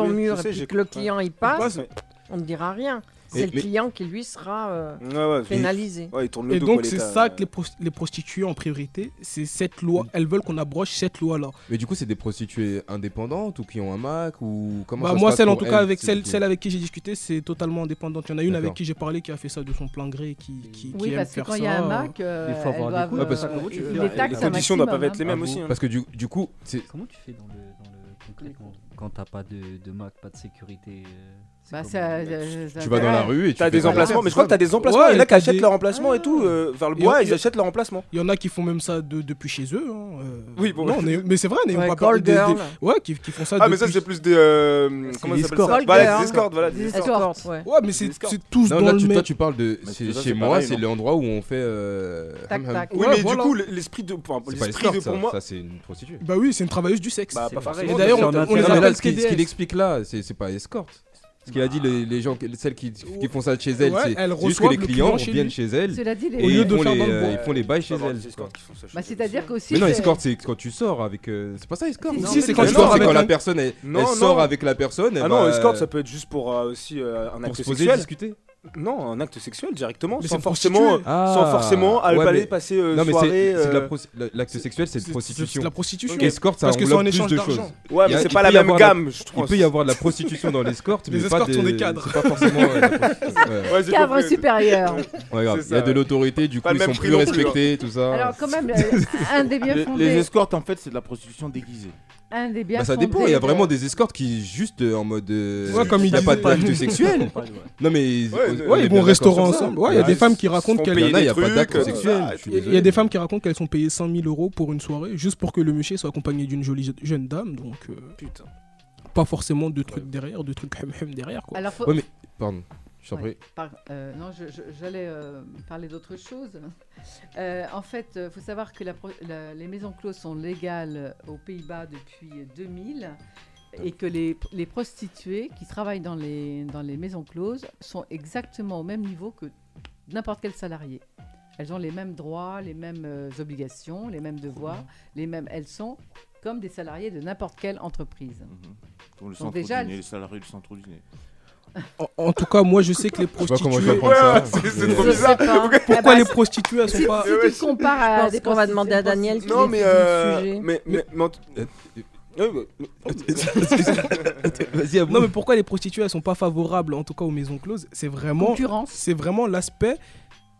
c'est le client qui, lui, sera euh, pénalisé. Et donc, c'est ça que les, prostituées, en priorité, c'est cette loi. Elles veulent qu'on abroche cette loi-là. Mais du coup, c'est des prostituées indépendantes ou qui ont un Mac ou comment bah, ça Moi, se celle, en tout cas, avec celle, avec qui j'ai discuté, c'est totalement indépendante. Il y en a une avec qui j'ai parlé qui a fait ça de son plein gré, qui, oui, aime faire. Oui, parce que quand il y a un Mac, euh, il faut avoir euh, les conditions ne doivent pas être les mêmes aussi. Parce que du coup... Comment tu fais dans le concret quand t'as pas de Mac, pas de sécurité euh, bah, euh, tu vas dans la rue et tu as des emplacements, mais je crois que tu as des emplacements. Ouais, il y en a qui achètent des... leur emplacement et tout. Euh, vers le bois, ils achètent leur emplacement. Il y en a qui font même ça depuis chez eux. Hein, euh. Oui, bon. Non, mais c'est vrai, on est ouais, pas des. Ouais, qui, qui, font ça. Ah, mais ça, c'est plus des. Euh... Comment ça s'appelle bah, des escortes. Voilà, des escortes. Ouais, mais c'est tous dans le. Toi, tu parles de. Chez moi, c'est hein. l'endroit où on fait. Euh, tac, hum, hum. tac. Oui, mais du coup, l'esprit de. L'esprit de pour moi. Ça, c'est une prostituée. Bah oui, c'est une travailleuse du sexe. Bah, pas pareil. Et d'ailleurs, on est. Ce qu'il explique là, c'est pas escorte. Ce qu'il a dit, les, gens, celles qui, qui, font ça chez elles, ouais, c'est juste que les clients viennent chez, elles et euh, ils font les, ils font les bails chez elles. C'est-à-dire. Mais non, escorte, c'est quand tu sors avec. Euh, c'est pas ça, escorte ah, Si, c'est quand, quand la personne elle, sort avec la personne. Ah non, escorte, ça peut être juste pour euh, aussi un acte sexuel. discuter. Non, un acte sexuel directement, mais sans, forcément, euh, sans ah. forcément aller passer euh, non, mais soirée. Euh, l'acte euh... la sexuel, c'est de prostitution. la prostitution. Okay. Escorte, ça Parce que c'est un échange d'argent. Ouais, mais c'est pas la même gamme, je trouve. Il peut y avoir de la prostitution dans l'escorte, mais pas des cadres. Euh, c'est pas forcément. Cadre supérieur. Il y a de l'autorité, du coup, ils sont plus respectés, tout ça. Alors, quand même, <laughs> un des biens fondés. Les escortes, en fait, c'est de la prostitution déguisée. Un des biens bah ça dépend, il y a vraiment des escortes qui juste en mode. Euh, ouais, comme il n'y a pas d'acte sexuel. <laughs> non mais ouais, ils vont au restaurant ensemble. Ouais, il y a des femmes qui racontent qu'elles. Y a pas sexuel. Y a des femmes qui racontent qu'elles sont payées 100 000 euros pour une soirée, juste pour que le monsieur soit accompagné d'une jolie jeune dame. Donc. Euh, Putain. Pas forcément de trucs derrière, de trucs hum derrière quoi. Ouais, mais pardon. Ouais, par, euh, non, j'allais euh, parler d'autre chose. Euh, en fait, il faut savoir que les maisons closes sont légales aux Pays-Bas depuis 2000 et que les, les, prostituées qui travaillent dans les, dans les maisons closes sont exactement au même niveau que n'importe quel salarié. Elles ont les mêmes droits, les mêmes euh, obligations, les mêmes devoirs, mhm. les mêmes. Elles sont comme des salariés de n'importe quelle entreprise. Mmh. Le Donc déjà, les salariés du centre dîner. En, tout cas, moi je sais que les prostituées. <laughs> Je sais pas comment ça. C'est trop bizarre. <laughs> Pourquoi ah bah, les prostituées elles sont pas. Si tu compares à. Je pense qu'on va demander à Daniel. Non, mais, sujet. mais, mais <laughs> non mais pourquoi les prostituées elles sont pas favorables en tout cas aux maisons closes? C'est vraiment c'est vraiment l'aspect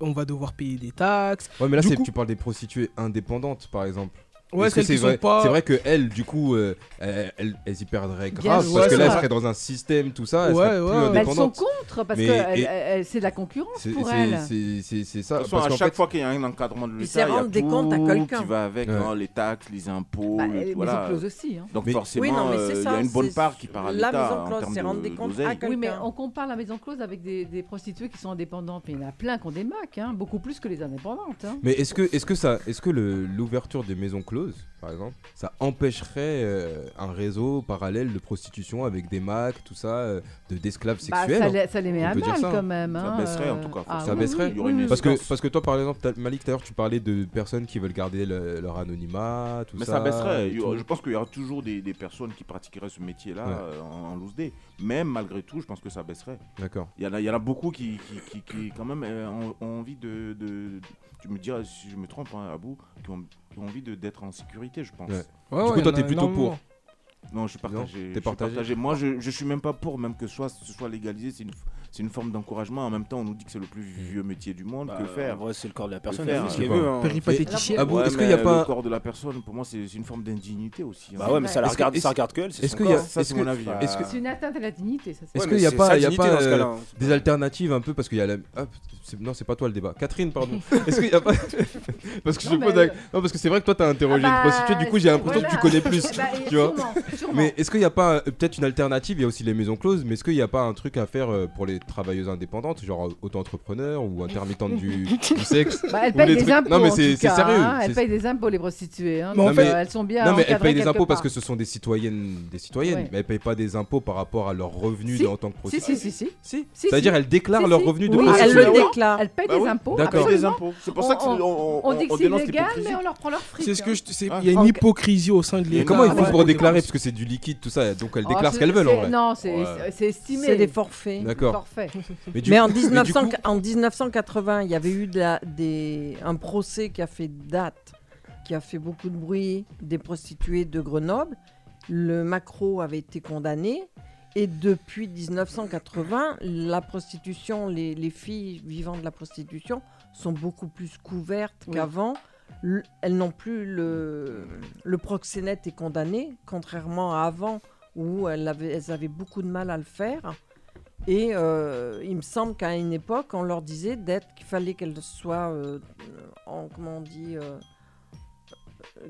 on va devoir payer des taxes. Ouais mais là coup, tu parles des prostituées indépendantes par exemple. C'est vrai. Pas... Que elle, du coup, euh, y perdrait grave parce ouais, que là, elle serait dans un système, tout ça. Elle ouais, plus indépendante. Bah, elles sont contre parce que c'est de la concurrence pour elles. C'est ça. Façon, parce à chaque fois qu'il y a un encadrement de l'État, il y a des à. Qui va avec hein, les taxes, les impôts, bah, et, voilà. Aussi. Hein. Donc forcément, euh, il y a une bonne part qui part à l'État. La maison close, c'est rendre des comptes à quelqu'un. Oui, mais on compare la maison close avec des prostituées qui sont indépendantes, mais il y en a plein qui ont des macs, hein, beaucoup plus que les indépendantes. Mais est-ce que l'ouverture des maisons closes par exemple, ça empêcherait euh, un réseau parallèle de prostitution avec des macs, tout ça, euh, de d'esclaves bah, sexuels. ça, hein. les- met à peut mal ça, hein. quand même. Ça hein, baisserait, en euh, tout cas, ah ça baisserait. Parce que, parce que toi, par exemple, Malik, tout tu parlais de personnes qui veulent garder leur anonymat, tout Mais ça. baisserait. Je pense qu'il y aura toujours des, personnes qui pratiqueraient ce métier-là en, en loose day. Même malgré tout, je pense que ça baisserait. D'accord. Il y en a, beaucoup qui, qui, qui- quand même, ont, envie de, de- Tu me diras si je me trompe, hein, Abou, qui ont envie d'être en sécurité, je pense. Ouais. Ouais, du coup, toi, t'es plutôt pour. Non, je suis partagé. Partagé. Moi, je, je suis même pas pour, même que ce soit, ce soit légalisé. C'est une, c'est une forme d'encouragement. En même temps, on nous dit que c'est le plus mmh. vieux métier du monde. Que bah, faire C'est le corps de la personne. Que faire, hein, ce veut. Hein. Péripatéticien. Ah bon, ouais, est-ce qu'il y a pas. Le corps de la personne, pour moi, c'est une forme d'indignité aussi. Hein. Bah ouais, mais ça la regarde, que, ça regarde que. C'est a... ça, c'est mon avis. C'est -ce que... une atteinte à la dignité, ça. Est-ce qu'il n'y a pas euh, hein, des alternatives un peu Parce qu'il y a la. Non, c'est pas toi le débat. Catherine, pardon. <laughs> Est-ce qu'il n'y a pas. <laughs> Parce que. Non, parce que c'est vrai que toi, t'as interrogé ah une bah, prostituée. Du coup, j'ai l'impression que tu connais plus. <laughs> Bah, tu vois Mais est-ce qu'il n'y a pas euh, peut-être une alternative Il y a aussi les maisons closes, mais est-ce qu'il n'y a pas un truc à faire euh, pour les travailleuses indépendantes, genre euh, auto-entrepreneurs ou intermittentes du, du sexe Bah, elles payent les des trucs- impôts. Non, mais c'est sérieux. hein. Elles payent des impôts, les prostituées. hein. Non, Donc, mais- euh, elles sont bien. Non mais elles payent des impôts parce que ce sont des citoyennes, des citoyennes, Ouais. mais elles payent pas des impôts par rapport à leurs revenus Si. en tant que Si, prostituée. si, si, si. Si. Si, C'est-à-dire si. elles déclarent Si, leurs si. revenus de Oui, prostituée. elles le déclarent. Elles payent Bah des impôts. D'accord. absolument. Des impôts. C'est pour ça que On- dit que c'est l'hypocrisie. mais on leur prend leur fric. C'est ce que hein. Ah. il y a une hypocrisie au sein de Mais l'État. comment ils font Ouais. pour déclarer? parce que c'est du liquide tout ça, donc elles Oh, déclarent ce qu'elles veulent en c'est- vrai. Non, c'est estimé. C'est des forfaits. D'accord. <laughs> Mais, du Mais coup- en, mais du 1900 coup- en 1980, il y avait eu de la- des, un procès qui a fait date, qui a fait beaucoup de bruit, des prostituées de Grenoble. Le macro avait été condamné. Et depuis 1980, la prostitution, les, les filles vivant de la prostitution sont beaucoup plus couvertes Oui. qu'avant. Le- Elles n'ont plus le, le proxénète est condamné, contrairement à avant où elles avaient, elles avaient beaucoup de mal à le faire. Et euh, il me semble qu'à une époque, on leur disait d'être qu'il fallait qu'elles soient, euh, en, comment on dit, euh,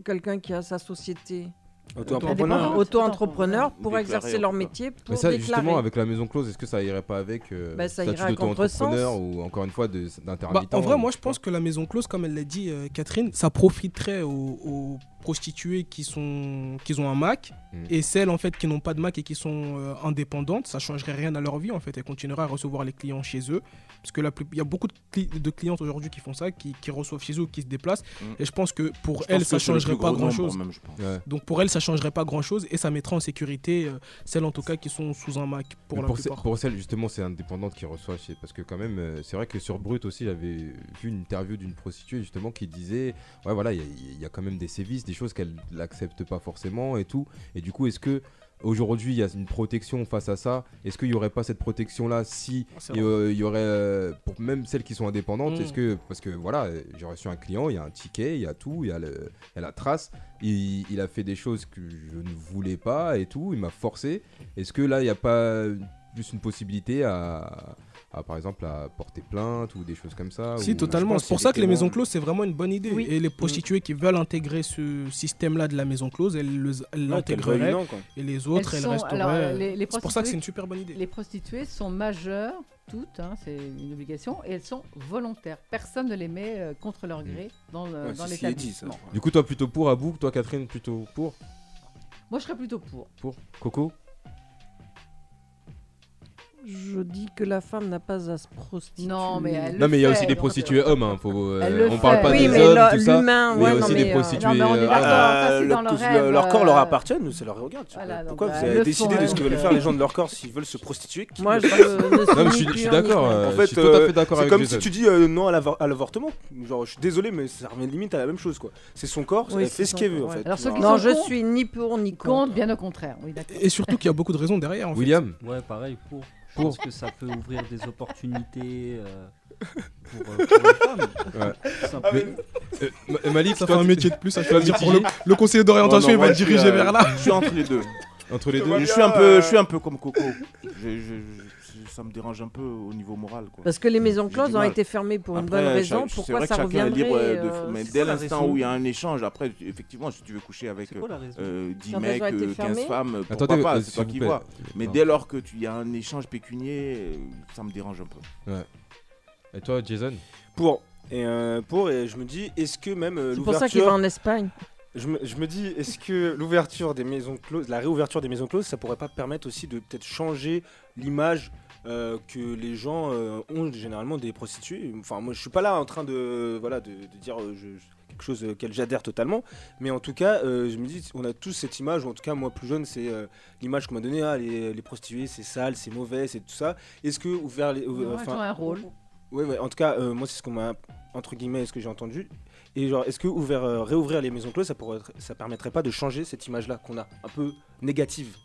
quelqu'un qui a sa société. Auto-entrepreneur. Auto-entrepreneur pour Déclarer, exercer leur métier, pour Mais ça, déclarer. justement, avec la maison close, est-ce que ça irait pas avec euh, Bah, ça statut irait à d'auto-entrepreneur ou encore une fois de- Bah, d'intermittent en vrai, ou- moi, je pense que la maison close, comme elle l'a dit, euh, Catherine, ça profiterait aux, aux prostituées qui, sont, qui ont un Mac Mm. et celles en fait qui n'ont pas de Mac et qui sont euh, indépendantes. Ça changerait rien à leur vie en fait. Elles continueraient à recevoir les clients chez eux. Parce que la plus- il y a beaucoup de, cli- de clientes aujourd'hui qui font ça, qui, qui reçoivent chez eux, qui se déplacent. Mm. Et je pense que pour Je elles, que ça changerait pas grand chose. même. Ouais. Donc pour elles, ça changerait pas grand chose et ça mettrait en sécurité euh, celles en tout cas qui sont sous un Mac pour Mais la pour, ce- plupart. pour celles justement c'est indépendante qui reçoit chez parce que quand même euh, c'est vrai que sur Brut aussi j'avais vu une interview d'une prostituée justement qui disait ouais voilà il y, a- il y a quand même des sévices des choses qu'elle n'accepte pas forcément et tout. Et du coup est-ce que aujourd'hui il y a une protection face à ça? Est-ce qu'il y aurait pas cette protection là si Ah, c'est il y, euh, il y aurait euh, pour même celles qui sont indépendantes Mm. est-ce que parce que voilà j'ai reçu un client il y a un ticket il y a tout il y a, y la trace il, il a fait des choses que je ne voulais pas et tout il m'a forcé. Est-ce que là il n'y a pas plus une possibilité à, à, par exemple à porter plainte ou des choses comme ça Si, ou- totalement. C'est pour ça a que les maisons closes, c'est vraiment une bonne idée. Oui. Et les prostituées qui veulent intégrer ce système-là de la maison close, elles l'intégreraient. Et les autres, Elles elles, sont- resteraient. euh, c'est pour ça que c'est une super bonne idée. Les prostituées sont majeures, toutes, hein, c'est une obligation, et elles sont volontaires. Personne ne les met euh, contre leur gré dans, le- Ouais, dans l'établissement. du coup toi plutôt pour Abou toi Catherine plutôt pour Moi, je serais plutôt pour. pour Coco Je dis que la femme n'a pas à se prostituer. Non, mais elle non le mais il y a aussi des prostituées euh, hommes hein, faut, euh, Elle le on parle pas Oui, des mais hommes tout ça l'humain, mais il y a ouais, aussi mais, des euh, prostituées non, mais on est euh, dans leur le- rêve, leur corps euh, leur appartient, nous, c'est leur regarde. Voilà, Pourquoi bah, vous elles avez décidé de ce que veulent euh, faire les gens de leur corps s'ils veulent se prostituer Moi, je pas ne non mais je suis d'accord euh, En je fait, suis tout à euh, fait d'accord c'est comme si tu dis euh, non à l'avor- à l'avortement. Genre, je suis désolé, mais ça revient limite à la même chose, quoi. C'est son corps, elle c'est fait ce qu'elle veut, en fait. Non, je suis ni pour ni contre. Bien au contraire. Et surtout qu'il y a beaucoup de raisons derrière. En fait. William Ouais, pareil, pour. Je Pour. pense que ça peut ouvrir des opportunités euh, pour, euh, pour les femmes. Ouais. Simplement. Euh, Ma- Malik Ça fait un métier de plus pour le, le conseiller d'orientation. Il va diriger euh, vers là. Je suis entre les deux. Entre les deux Je suis un peu, euh, je suis un peu comme Coco. Je- je- je- ça me dérange un peu au niveau moral, quoi. Parce que les maisons closes ont été fermées pour une bonne raison. Pourquoi vrai que ça chacun est reviendrait libre euh, de- euh, Mais c'est dès l'instant où il y a un échange, après, effectivement, si tu veux coucher avec quoi la raison euh, 10 Quand elles mecs, ont été euh, 15 fermées femmes, pourquoi Attendez, pas, euh, c'est toi qui vois. Mais dès lors que tu y a un échange pécunier, euh, ça me dérange un peu. et toi Jason? Pour. Et euh, pour, et je me dis, est-ce que même euh, C'est pour ça qu'il va en Espagne. Je me, je me dis, est-ce que l'ouverture des maisons closes, la réouverture des maisons closes, ça pourrait pas permettre aussi de peut-être changer l'image euh, que les gens euh, ont généralement des prostituées? Enfin, moi, je suis pas là en train de, voilà, de, de dire euh, je- je- quelque chose auquel j'adhère totalement, mais en tout cas, je me dis, on a tous cette image, ou en tout cas, moi plus jeune, c'est l'image qu'on m'a donnée, ah, les, les prostituées, c'est sale, c'est mauvais, c'est tout ça. Est-ce que ouvert les, Ouais, un rôle. Ouais, ouais, en tout cas, moi, c'est ce qu'on m'a, entre guillemets, ce que j'ai entendu. Et genre, est-ce que ouvert, euh, réouvrir les maisons closes, ça, pourrait ça permettrait pas de changer cette image-là qu'on a, un peu négative?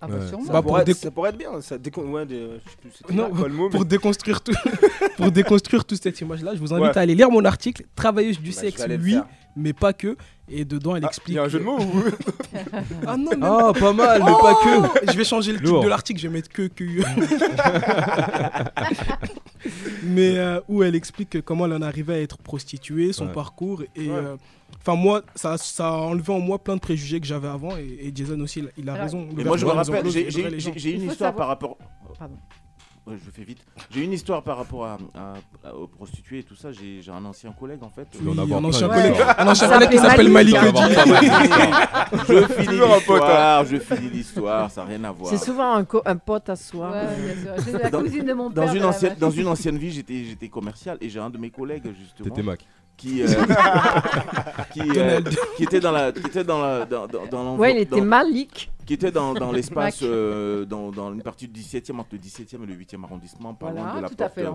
Ah bah Ouais. sûrement. ça, Bah, pour pourrait être, déco- ça pourrait être bien, ça décon... ouais, des- Non, mais- Pour déconstruire tout, <laughs> pour déconstruire toute cette image-là, je vous invite Ouais. à aller lire mon article Travailleuse du Bah, sexe, oui, faire. mais pas que. Et dedans, elle Ah, explique. Il y a un jeu de mots ou <laughs> Ah non, non. ah pas mal mais pas que Je vais changer le titre de l'article, je vais mettre que. que... <laughs> Mais euh, où elle explique comment elle en arrivait à être prostituée, son Ouais. parcours. Et Ouais. euh, enfin, moi, ça, ça a enlevé en moi plein de préjugés que j'avais avant. Et, et Jason aussi, il, a Alors, raison. Et moi, je me rappelle, j'ai- une histoire savoir- par rapport. Pardon. Ouais, je fais vite. J'ai une histoire par rapport à, à- à- aux prostituées et tout ça. J'ai un ancien collègue en fait. Oui, un ancien collègue, un ancien Ça collègue qui s'appelle Malik Je finis <laughs> hein. l'histoire, je finis l'histoire, ça n'a rien à voir. C'est souvent un, co- un pote à soi. Ouais, bien sûr. C'est la Dans- cousine de mon père. Dans une, ancienne, dans une ancienne vie, j'étais j'étais commercial et j'ai un de mes collègues justement T'étais Mac qui, euh, <laughs> qui, euh, qui était dans la, qui était dans la, dans, dans, dans Ouais, il était dans- Malik. qui était dans, dans l'espace, euh, dans, dans une partie du 17e, entre le 17e et le 8e arrondissement, pas loin de la tout à porte, fait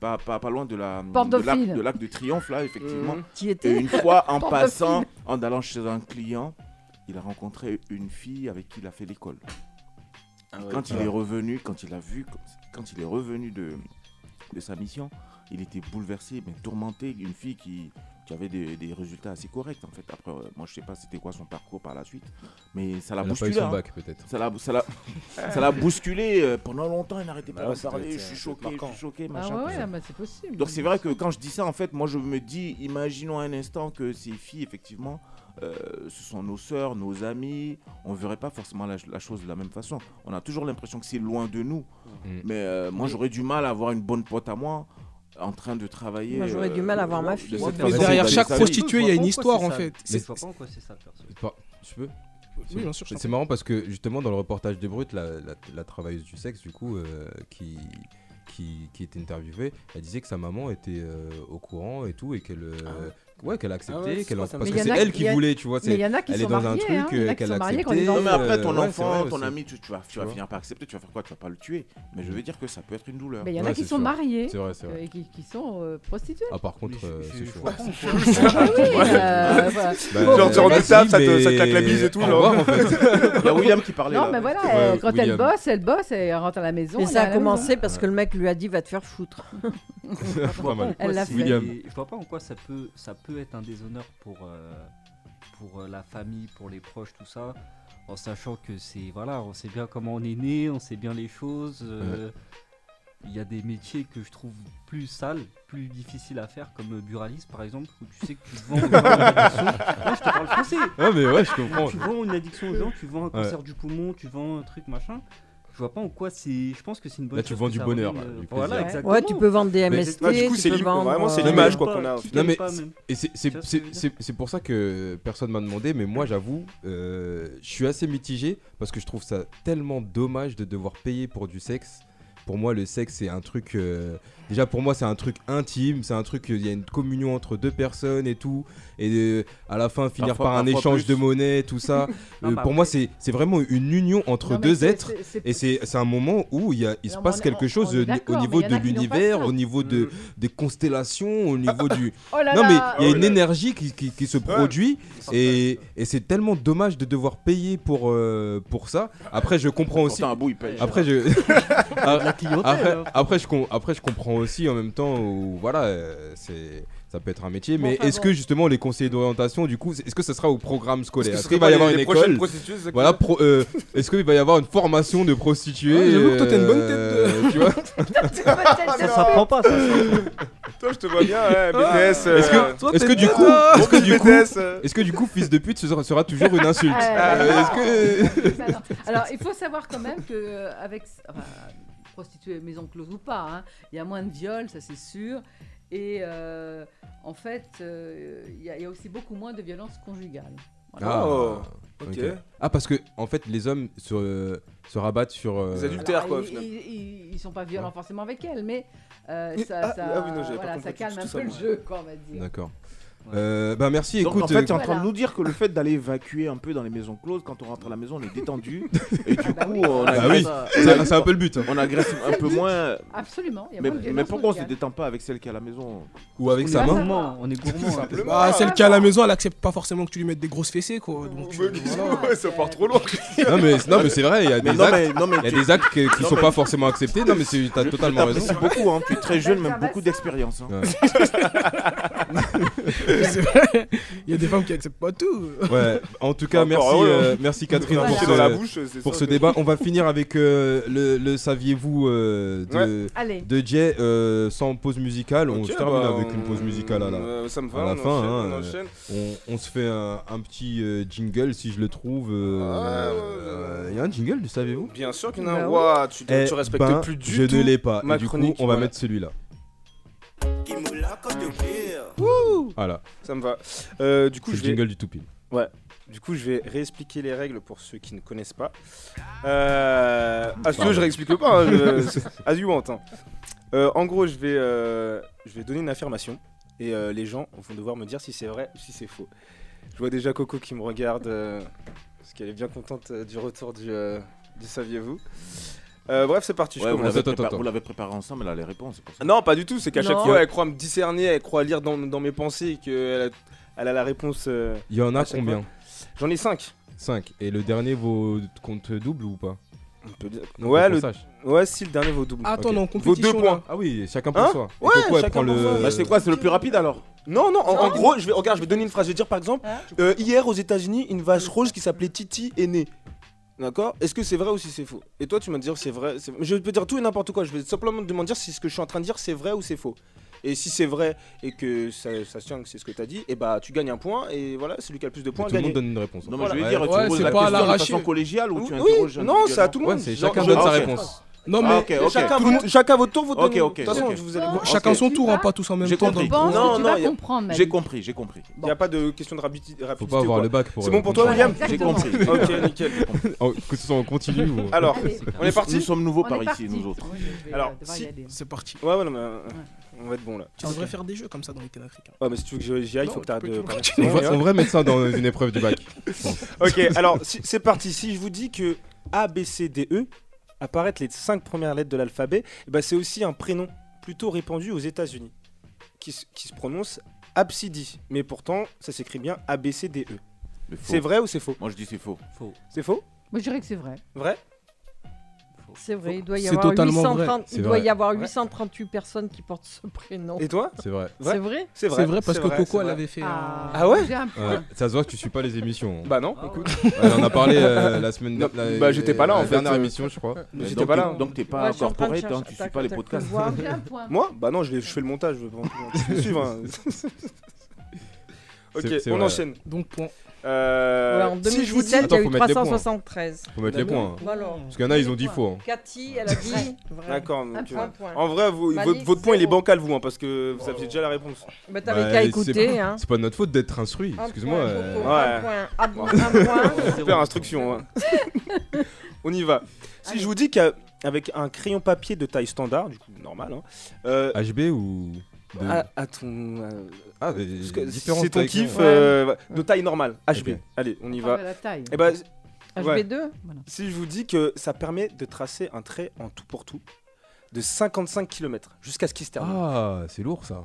pas, pas, pas loin de la Porte de l'arc de triomphe là effectivement. Mhm. Tu y Et une fois en passant, en allant chez un client, il a rencontré une fille avec qui il a fait l'école. Ah ouais. Quand il est revenu, quand il a vu, quand il est revenu de, de sa mission, il était bouleversé, mais tourmenté. Une fille qui, qui avait des, des résultats assez corrects en fait. Après, euh, moi je sais pas c'était quoi son parcours par la suite, mais ça l'a Elle a pas eu bousculé. son hein. bac, peut-être. Ça l'a, ça l'a, <laughs> ça l'a bousculé euh, pendant longtemps. Il n'arrêtait pas Bah de parler. Je suis choqué, je suis choqué, Ah machin. ouais, tout ouais, bah, c'est possible. Donc c'est vrai que quand je dis ça, en fait, moi je me dis, imaginons un instant que ces filles, effectivement, euh, ce sont nos sœurs, nos amis, on ne verrait pas forcément la, la chose de la même façon. On a toujours l'impression que c'est loin de nous. Mm. Mais euh, moi j'aurais du mal à avoir une bonne pote à moi en train de travailler. Moi, j'aurais du mal à voir ma de fille. cette Mais façon, derrière chaque prostituée, il y a une histoire en fait. Mais pas en quoi c'est. Pas- Je peux Oui, bien sûr. je C'est marrant parce que justement dans le reportage de Brut, la, la- la travailleuse du sexe, du coup, euh, qui, qui, qui était interviewée, elle disait que sa maman était euh, au courant et tout et qu'elle euh, ouais, qu'elle acceptait, Ah ouais, qu'elle en- parce que c'est a- elle qui a- voulait, tu vois. Mais il c'est- y en a qui Elle sont est dans un mariés, truc hein. Euh, a qu'elle a accepté. Non mais après euh, ton ouais, c'est enfant, vrai ton ami, tu, tu vas, tu vas finir par accepter, tu vas faire quoi? Tu vas pas le tuer. Mais je veux dire que ça peut être une douleur. Mais il y en Ouais, a qui sont sûr. mariés C'est vrai, c'est euh, vrai. et qui, qui sont euh, prostituées. Ah par contre, euh, c'est chaud. <laughs> Ah euh. Bah, Genre, tu rentres de merci, table, ça claque la bise et tout. <laughs> Il y a William qui parlait Non, mais voilà, Ouais, euh, quand elle bosse, elle bosse, elle rentre à la maison. Et ça a commencé parce que le mec lui a dit va te faire foutre. Elle l'a fait. Je vois <laughs> pas en quoi ça peut, ça peut être un déshonneur pour, euh, pour euh, la famille, pour les proches, tout ça. En sachant que c'est. Voilà, on sait bien comment on est né, on sait bien les choses. euh, Il y a des métiers que je trouve plus sales, plus difficiles à faire, comme buraliste par exemple, où tu sais que tu vends une addiction. <laughs> Ouais, je te parle français. Ah mais ouais, je comprends. Tu vends une addiction aux gens, tu vends un cancer du poumon, tu vends un truc machin. Je vois pas en quoi c'est. Je pense que c'est une bonne Là, tu chose vends que du ça bonheur, là, euh, du Voilà, plaisir. exactement. Ouais, tu peux vendre des Mais- MST. Ouais, du coup, tu c'est peux vendre, vraiment, c'est euh, l'image quoi qu'on a. Qui Non, gagne mais pas, même. Et c'est- Tu c'est vois ce que c'est- je veux dire c'est- c'est pour ça que personne m'a demandé, mais moi j'avoue, euh, je suis assez mitigé parce que je trouve ça tellement dommage de devoir payer pour du sexe. Pour moi, le sexe, c'est un truc. euh, déjà, pour moi, c'est un truc intime. C'est un truc. Il y a une communion entre deux personnes et tout. Et euh, à la fin, finir Parfois- par un échange plus. de monnaie, tout ça. <laughs> Non, Euh, bah, pour moi, après- c'est c'est vraiment une union entre Non, deux êtres. Et c'est c'est un moment où il, y a, il se Non, passe on quelque on- chose on est au- niveau de l'univers, au niveau de, des constellations, au niveau <laughs> du. Oh là Non, mais là il y a Oh une là. énergie qui, qui- qui se produit et, et c'est tellement dommage de devoir payer pour, euh, pour ça. Après, je comprends aussi. Pourtant, un bout, il paye. Après, je. <laughs> Clientèle. après, après, je comprends aussi en même temps où, voilà, euh, c'est. Ça peut être un métier, Bon, mais enfin, est-ce bon. que justement les conseillers d'orientation, du coup, est-ce que ce sera au programme scolaire? Est-ce qu'il va y avoir une école? ça Voilà, pro- euh, est-ce qu'il va y avoir une formation de prostituées Ouais, j'avoue que toi, t'as une bonne tête de- euh, Tu vois? <laughs> Ça s'apprend pas, ça. ça. Toi, je te vois bien, ouais, BTS. euh, Est-ce que, Toi, du coup, est-ce que du coup, est-ce que du coup, fils de pute ce sera, sera toujours une insulte? Ah, Euh, Est-ce que non. Alors, il faut savoir quand même que avec enfin, prostituée maison close ou pas, hein, il y a moins de viols, ça c'est sûr. Et euh, en fait, euh, il y, a- il y a aussi beaucoup moins de violences conjugales. Voilà. Ah, Oh, ok. ok. Ah, parce que en fait, les hommes se, se rabattent sur. euh, Les adultes. Adultère, Alors, quoi, ils, sont pas violents forcément avec elle, mais euh, Ah, ça, ah oui, non, voilà, calme tout un peu le jeu, quoi, on va dire. D'accord. Euh, bah merci. Donc écoute, en fait, tu es en euh, train Voilà. de nous dire que le fait d'aller évacuer un peu dans les maisons closes, quand on rentre à la maison, on est détendu. <laughs> et du bah coup, on bah agresse, oui, c'est c'est un peu le but. hein. on agresse un peu moins. Absolument. il y a Mais, mais pourquoi on se détend pas avec celle qui est à la maison Ou avec On sa est main. gourmand, <laughs> on est gourmand. hein. Simplement. Bah, celle qui est à la maison, elle accepte pas forcément que tu lui mettes des grosses fessées, quoi. Donc, Ouais, euh, voilà. ouais, ça part trop loin. Non mais, non, mais c'est vrai, il y a des actes. mais, non, mais Il y a tu- des actes qui, Non, sont pas forcément acceptés. Non mais c'est- t'as je- totalement raison. beaucoup, hein. tu es très jeune, même Ça beaucoup ça. d'expérience. <laughs> hein. Ouais. <laughs> C'est vrai. Il y a des femmes qui acceptent pas tout. Ouais. En tout cas, merci, heureux, euh, merci Catherine Voilà. pour ce, dans la bouche, c'est pour ça, ce que- débat. On va finir avec euh, le, le saviez-vous euh, de, de Jay euh, sans pause musicale. on se termine bah, avec une pause musicale à la, euh, Ça me va, à la on fin, enchaîne, hein, on euh, enchaîne. on, on se fait un, un petit euh, jingle si je le trouve. Il Ouais, ouais, ouais. y a un jingle, saviez-vous? Bien sûr qu'il y en a Bah un. tu, Eh tu respectes ben, plus du je tout. ne l'ai pas. ma Et du coup, on va mettre celui-là. Voilà, Ça me va. Euh, du coup, c'est je le vais, jingle du Toupil. du coup, je vais réexpliquer les règles pour ceux qui ne connaissent pas. Euh... Ah, si tu veux, je réexplique pas. Hein, je... As you want. hein. Euh, en gros, je vais, euh, je vais donner une affirmation Et euh, les gens vont devoir me dire si c'est vrai ou si c'est faux. Je vois déjà Coco qui me regarde parce qu'elle est bien contente du retour du, du saviez-vous. Euh, bref, c'est parti. je vous l'avez prépa- vous l'avez préparé ensemble, elle a les réponses. c'est pour ça. Non, pas du tout. C'est qu'à chaque Non. fois, elle croit me discerner, elle croit lire dans, dans mes pensées et qu'elle a, elle a la réponse. euh, Il y en a combien fois. J'en ai 5. 5. Et le dernier vaut compte double ou pas On peut dire- Non, Ouais, le... ouais, si le dernier vaut double. Attends, Ok. on est en Vaut deux points. là. Ah oui, chacun pour Hein soi. Ouais, Coco, elle chacun prend pour le. soi. Bah, c'est quoi C'est le plus rapide alors Non, non, en, en gros, je vais, regarde, je vais donner une phrase. Je vais dire par exemple, Hein euh, hier aux États-Unis, une vache rouge qui s'appelait Titi est née. D'accord? Est-ce que c'est vrai ou si c'est faux? Et toi, tu vas me dire c'est vrai. Je peux dire tout et n'importe quoi. Je vais simplement te demander si ce que je suis en train de dire c'est vrai ou c'est faux. Et si c'est vrai et que ça, ça se tient que c'est ce que tu as dit, et bah tu gagnes un point et voilà, celui qui a le plus de points Tout le gagne. monde donne une réponse. Non, mais Voilà. je vais Ouais. dire, Ouais, tu poses c'est la pas à question de façon collégiale ou tu Oui, interroges non, c'est à tout le monde. Ouais, c'est Genre, chacun donne Ah, sa réponse. Non, mais Ah, ok. Chacun, votre- chacun votre tour, votre tour. ok, De toute façon, ok. je vous allez- Bon, chacun son tour, hein, pas tous en même J'ai temps. compris. Pense Non, non, a- comprendre. J'ai compris, j'ai compris. Il n'y a pas de question de rapidité. Faut pas avoir le bac pour. C'est euh, bon pour toi. William J'ai compris. <laughs> Ok, nickel. Que ce soit en continu ou. Alors, on est parti Nous sommes nouveaux par ici, nous autres. Alors, euh, aller. C'est parti. Ouais, ouais, mais euh, on va être bon là. Tu devrais faire des jeux comme ça dans le week-end africain. Ouais, mais si tu veux que j'y aille, il faut que tu t'arrêtes de. On va, on devrait mettre ça dans une épreuve du bac. Ok, alors si- c'est parti. Si je vous dis que A, B, C, D, E apparaissent les cinq premières lettres de l'alphabet, eh ben, c'est aussi un prénom plutôt répandu aux États-Unis qui, se- qui se prononce Absidi. Mais pourtant, ça s'écrit bien A, B, C, D, E. Mais faux. C'est vrai ou c'est faux? Moi je dis c'est faux. Faux. C'est faux? Moi, je dirais que c'est vrai. Vrai? C'est vrai, il doit y C'est avoir, totalement vrai. 830 C'est il doit y avoir Ouais. 838 personnes qui portent ce prénom. Et toi C'est vrai. C'est vrai? C'est vrai. Parce que vrai, Coco, elle avait fait. Ah, Ah ouais ça se voit que tu suis pas les émissions. Bah non, Ah. écoute. Ouais, on en a parlé euh, la semaine la- bah, j'étais pas là, la en fait, dernière euh. émission, je crois. J'étais donc pas là. Donc t'es pas corporate, hein, tu suis pas les podcasts. <laughs> Moi? Bah non, je, fais le montage. Je <laughs> suivre. hein. <laughs> ok, on enchaîne. Donc, point. Euh, Ouais, en si je vous dis. 2017, Attends, il y a faut eu mettre les points. 373. Faut mettre les points. hein. Parce qu'il y en a, ils ont dit faux. hein. Cathy, elle a dit. D'accord. En vrai, vous- Malik, votre, votre point il est bancal, vous, hein, parce que vous aviez déjà la réponse. Bah, t'avais Ouais, qu'à c'est écouter, pas- hein. C'est pas de notre faute d'être instruit. Excuse-moi. euh, Ouais. Un point. Ah un <laughs> point. Super instruction. hein. <laughs> On y va. Si Allez. je vous dis qu'avec un crayon papier de taille standard, du coup normal, hein, euh, HB ou. De- à, à ton. euh, Ah, c'est ton kiff ouais. euh, de taille normale, HB. Allez, on y Ah, va. bah, la taille. Et bah, Ouais. HB2 si je vous dis que ça permet de tracer un trait en tout pour tout de 55 km jusqu'à ce qu'il se termine. Ah, c'est lourd ça.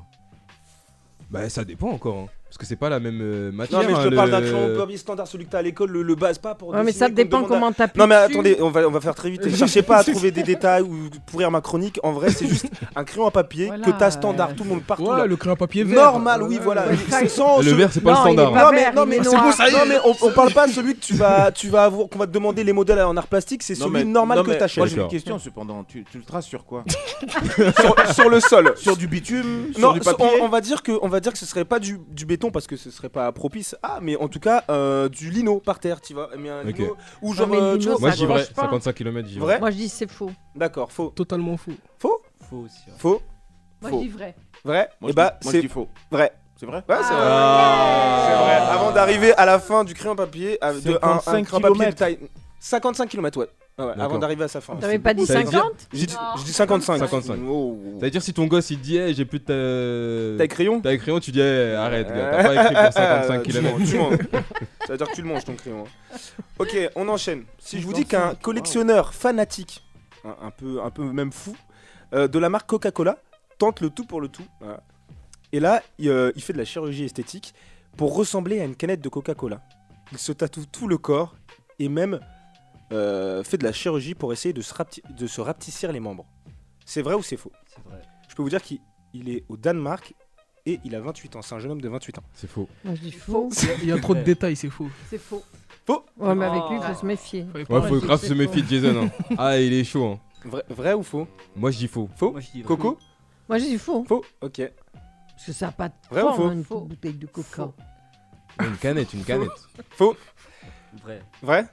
Bah, ça dépend encore. hein. Parce que c'est pas la même euh, matière. non, mais je hein, te parle le- d'un crayon papier standard, celui que t'as à l'école, le, le base pas pour. Ouais, mais ça dépend à- comment t'appuies Non mais attendez, on va, on va faire très vite. <laughs> Cherchez pas à trouver des détails ou pourrir ma chronique. En vrai, c'est juste un crayon à papier Voilà, que t'as standard, euh, tout le monde partout. Ouais, là. le crayon papier vert. Normal, oui, voilà. sans Le vert, c'est pas Non, le standard. pas Non mais, vert, non, mais, ça non mais on, on parle pas de celui que tu vas, tu vas avoir, qu'on va te demander les modèles en art plastique, c'est Non, celui mais- normal non, que t'achètes. Moi j'ai une question cependant. Tu, tu le traces sur quoi <laughs> sur, sur le sol. Sur du bitume Sur Non, du on, papier on va dire que, on va dire que ce serait pas du, du béton parce que ce serait pas propice. Ah, mais en tout cas euh, du lino par terre, tu vois. Mais un Ok. lino ou Ouais, genre, mais le euh, tu lino, vois, Moi, ça j'y pas. 55 km, j'y Vrai vrai. Moi je dis c'est faux. D'accord, faux, Totalement faux. faux, Faux aussi. hein. faux, Moi, Faux. je dis vrai. vrai. Moi Et je bah dis- moi, je c'est dis faux. vrai. C'est vrai Ouais, c'est vrai. Ah. C'est vrai. Avant d'arriver à la fin du crayon papier, de un, un 55 crayon papier de kilomètres. taille 55 km, ouais. Ouais, avant d'arriver à sa fin. T'avais pas dit Ça veut dire- 50 J'ai dit, Non. j'ai dit 55. 55. Oh. Ça veut dire si ton gosse il te dit, hey, j'ai plus de ta. Taille crayon Taille crayon, tu dis, hey, arrête, gars, t'as pas écrit pour <laughs> 55 Tu km. tu mens. <laughs> Ça veut dire que tu le manges ton crayon. hein. Ok, on enchaîne. Si je vous dis qu'un collectionneur fanatique, un, un peu, un peu même fou, euh, de la marque Coca-Cola, tente le tout pour le tout. voilà. Et là, il, euh, il fait de la chirurgie esthétique pour ressembler à une canette de Coca-Cola. Il se tatoue tout le corps et même euh, fait de la chirurgie pour essayer de se, rapti- de se rapetissir les membres. C'est vrai ou c'est faux? C'est vrai. Je peux vous dire qu'il il est au Danemark et il a 28 ans. C'est un jeune homme de 28 ans. C'est faux. Moi je dis faux. Il y a trop de détails, c'est faux. C'est faux. Ouais, mais avec lui, il Oh. faut se méfier. Ouais, faut grave se méfier de Jason. hein. <laughs> Ah, il est chaud. hein. Vrai, vrai ou faux? Moi, je dis faux. Faux? Moi, je dis vrai. Coco Moi je dis faux. Faux Ok. Parce que ça n'a pas de Vrai ou forme, faux? une Faux. bouteille de coca. Une canette, une canette. Vrai. Vrai?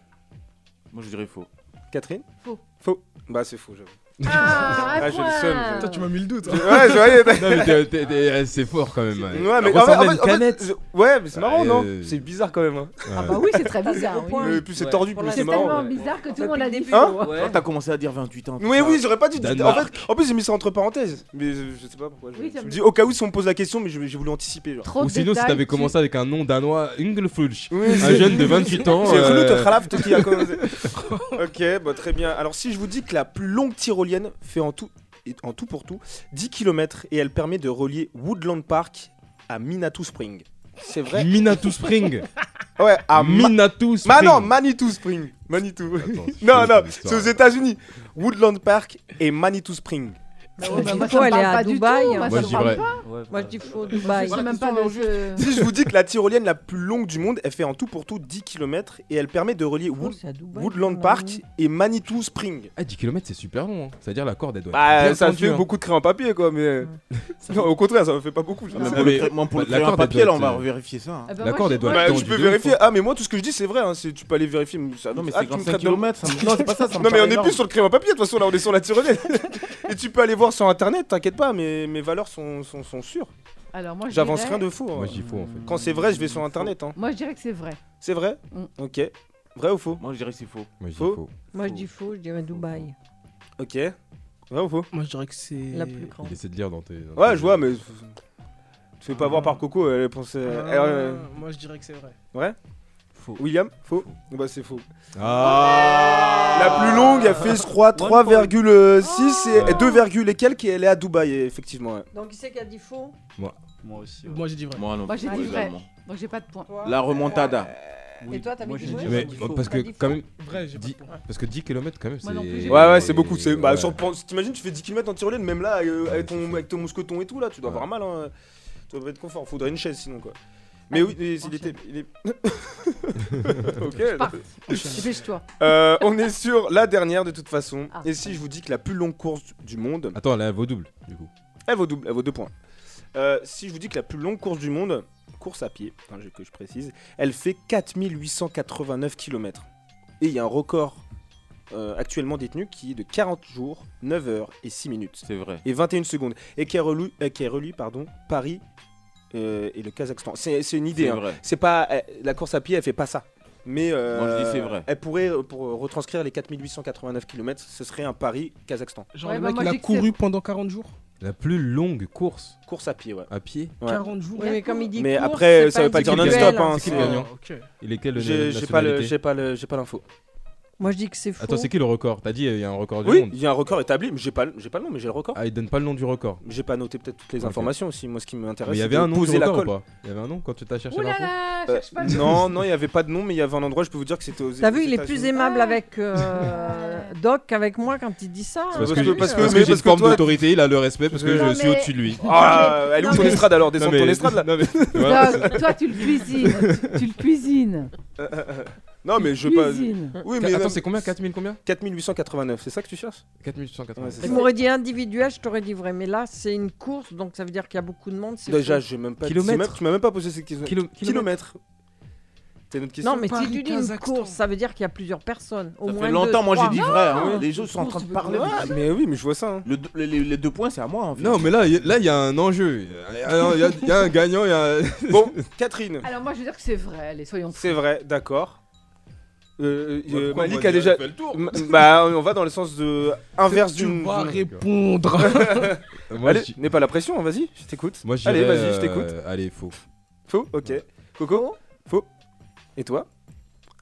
Moi je dirais faux. Catherine? Faux. Faux. Bah c'est faux, j'avoue. Ah, <laughs> Ah, j'ai le seum, Toi, tu m'as mis le doute. hein. Ouais, je voyais. C'est fort quand même. Ouais, mais en fait, ressemble à en fait- une en fait, canette. je- ouais, mais c'est marrant, non euh, C'est bizarre quand même. hein. Ah bah oui, c'est très bizarre. oui. Puis c'est tordu, la- c'est C'est marrant. tellement ouais. bizarre que tout le monde a dit Hein t'as commencé à dire 28 ans. Oui, oui, j'aurais pas dû. En fait, en plus, j'ai mis ça entre parenthèses. Mais je, je sais pas pourquoi. Je, me dis au cas où si on me pose la question, mais j'ai voulu anticiper. Ou sinon, si t'avais commencé avec un nom danois, Ingelfulch, Oui, un c'est- jeune de 28 ans. C'est euh, Rulut Khalaft qui a commencé. <laughs> ok, bah, très bien. Alors, si je vous dis que la plus longue fait en tout, et- en tout pour tout 10 km et elle permet de relier Woodland Park à Minato Spring. C'est vrai Minato Spring. <laughs> Ouais, à Ma- Minato Spring. Bah non, Manitou Spring. Manitou. Attends, non, <laughs> non, c'est aux États-Unis. Woodland Park et Manitou Spring. Bah ouais, bah moi, faut ça me aller parle à pas du Dubaï, tout, moi, Moi, ça je me dis parle pas. Moi, je dis faux, Je Dubaï. sais même pas ce- Si je vous dis que la tyrolienne la plus longue du monde, elle fait en tout pour tout 10 km et elle permet de relier Oh, Wood- c'est à Dubaï, Woodland on Park et Manitou Spring. Ah, 10 km, c'est super long. Hein. C'est-à-dire la corde, elle doit être Bah, bien ça tendue, fait hein. beaucoup de crayon en papier, quoi, mais. <laughs> Non, au contraire, ça me fait pas beaucoup. je Mais sais. pour mais- le, cré- moi, pour bah, le la crayon corde, elle papier, là, doit on va être- vérifier ça. hein. Ah bah La moi, corde, je- elle doit être tendue peux de ouf, vérifier. hein. Ah, mais moi, tout ce que je dis, c'est vrai. hein, c'est- Tu peux aller vérifier. mais ça- Non, mais ah, c'est tu me 25 traites de- km. <laughs> Non, c'est pas ça. ça me Non, mais on paraît est plus sur le crayon papier, de toute façon, là, on est sur la tyrolienne. <laughs> Et tu peux aller voir sur internet, t'inquiète pas, mes, mes valeurs sont, sont, sont sûres. Alors moi, je J'avance dirais- rien de faux. hein. Moi, je dis faux en fait. Quand c'est vrai, je vais sur internet. Hein. Moi, je dirais que c'est vrai. C'est vrai Mm. Ok. Vrai ou faux Moi, je dirais que c'est faux. Moi, je dis Faux. faux. Moi, je dis faux, je dirais Dubaï. Ok. Vrai ou faux Moi, je dirais que c'est. La plus grande. Il essaie de lire dans tes. dans Ouais, tes- je vois, mais. Tu fais pas voir par Coco, elle pensait. Ah, elle- Moi, je dirais que c'est vrai. Ouais Faux. William Faux Bah, c'est faux. Ah La plus longue, elle fait, je crois, 3,6 et Ah. et 2, virgule et quelques, et elle est à Dubaï, effectivement. ouais. Donc, qui c'est qui a dit faux? Moi aussi. ouais. Moi, j'ai dit vrai. Moi, non. Moi, j'ai dit vrai. Donc j'ai pas de point. Toi La remontada. Et toi, t'avais Moi, dit vrai faux? parce que T'as quand faux. même. Vrai, j'ai pas Dis- de point. Parce que 10 km quand même, c'est. Moi Ouais, ouais, c'est beaucoup. C'est... Bah, Ouais. T'imagines, tu fais 10 km en tyrolienne, même là, euh, avec, ton, avec ton mousqueton et tout, là, tu dois avoir mal. Hein. Tu dois pas être confort. Faudrait une chaise sinon, quoi. Mais oui, mais il était. Il est... <laughs> ok. Pars. Dépêche-toi. Euh, on est sur la dernière de toute façon. Ah. Et si je vous dis que la plus longue course du monde, Attends, là, elle vaut double, du coup. elle vaut double, elle vaut deux points. Euh, si je vous dis que la plus longue course du monde, course à pied, hein, je- que je précise, elle fait 4889 km. Et il y a un record euh, actuellement détenu qui est de 40 jours, 9 heures et 6 minutes. C'est vrai. Et 21 secondes. Et qui est relu, euh, qui est relu pardon, Paris euh, et le Kazakhstan. C'est c'est une idée. C'est hein. pas euh, la course à pied, elle fait pas ça. Mais euh, Moi, je dis c'est vrai. elle pourrait, euh, pour retranscrire les 4889 km, ce serait un Paris-Kazakhstan. Genre, Ouais, le bah, mec, il a couru pendant 40 jours. La plus longue course Course à pied, ouais. à pied Ouais. 40 jours. Mais comme il dit Mais course, après, ça veut pas dire non-stop, hein, hein, C'est qui le gagnant Ok. Il est quelle J'ai j'ai pas le, j'ai pas le, j'ai pas l'info. Moi, je dis que c'est faux. Attends, c'est qui le record? T'as dit il y a un record du Oui, monde. il y a un record établi, mais j'ai pas, j'ai pas le nom, mais j'ai le record. Ah, il donne pas le nom du record. J'ai pas noté peut-être toutes les informations aussi. Moi, ce qui m'intéresse, Mais il y c'est avait de un nom du poser la record ou colle. pas? Il y avait un nom quand tu t'as cherché Ouh là l'info? là, Euh, cherche pas le non, non, il y avait pas de nom, mais il y avait un endroit. Je peux vous dire que c'était aux. T'as aux vu, il est plus États-Unis. aimable Ouais. avec euh, <laughs> Doc qu'avec moi quand il dit ça. C'est hein. parce que, que- parce que- parce mais que j'ai une forme toi- d'autorité, il a le respect parce que Non, je suis mais- au-dessus de lui. Ah, elle est où Non, ton mais- estrade alors Descends de ton estrade là <laughs> non, mais- voilà. Doc, toi, tu le cuisines. tu, tu le cuisines. Non, mais je veux pas. Cuisine. Oui, mais Attends, c'est combien? 4000 combien? 4889, c'est ça que tu cherches? 4180. Ouais, c'est Tu ça. m'aurais dit individuel, je t'aurais dit vrai. Mais là, c'est une course, donc ça veut dire qu'il y a beaucoup de monde. c'est Déjà, faux. j'ai même pas. Kilomètres. c'est même- Tu m'as même pas posé cette question. Kilo- Kilomètres. C'est une autre question? Non, mais si tu dis une course, ça veut dire qu'il y a plusieurs personnes. Au Ça moins fait longtemps, moi, j'ai trois. dit vrai. hein. Les gens sont en train de parler. Ah, mais oui, mais je vois ça. hein. Le- les, les- les deux points, c'est à moi. En fait. Non, mais là, y- là, il y a un enjeu. Il y a- il y, a- il y a un gagnant, il y a. Bon, Catherine, Alors moi, je veux dire que c'est vrai. Allez, soyons fous. c'est vrai, d'accord. Euh, euh, Malik a déjà. fait le tour M- Bah, on va dans le sens de inverse Tu d'une. vas répondre. <laughs> Moi, Allez, je- n'aie pas la pression, vas-y, je t'écoute. moi, Allez, vas-y, je euh, t'écoute. Allez, faux. Faux, ok. Coco, faux. Et toi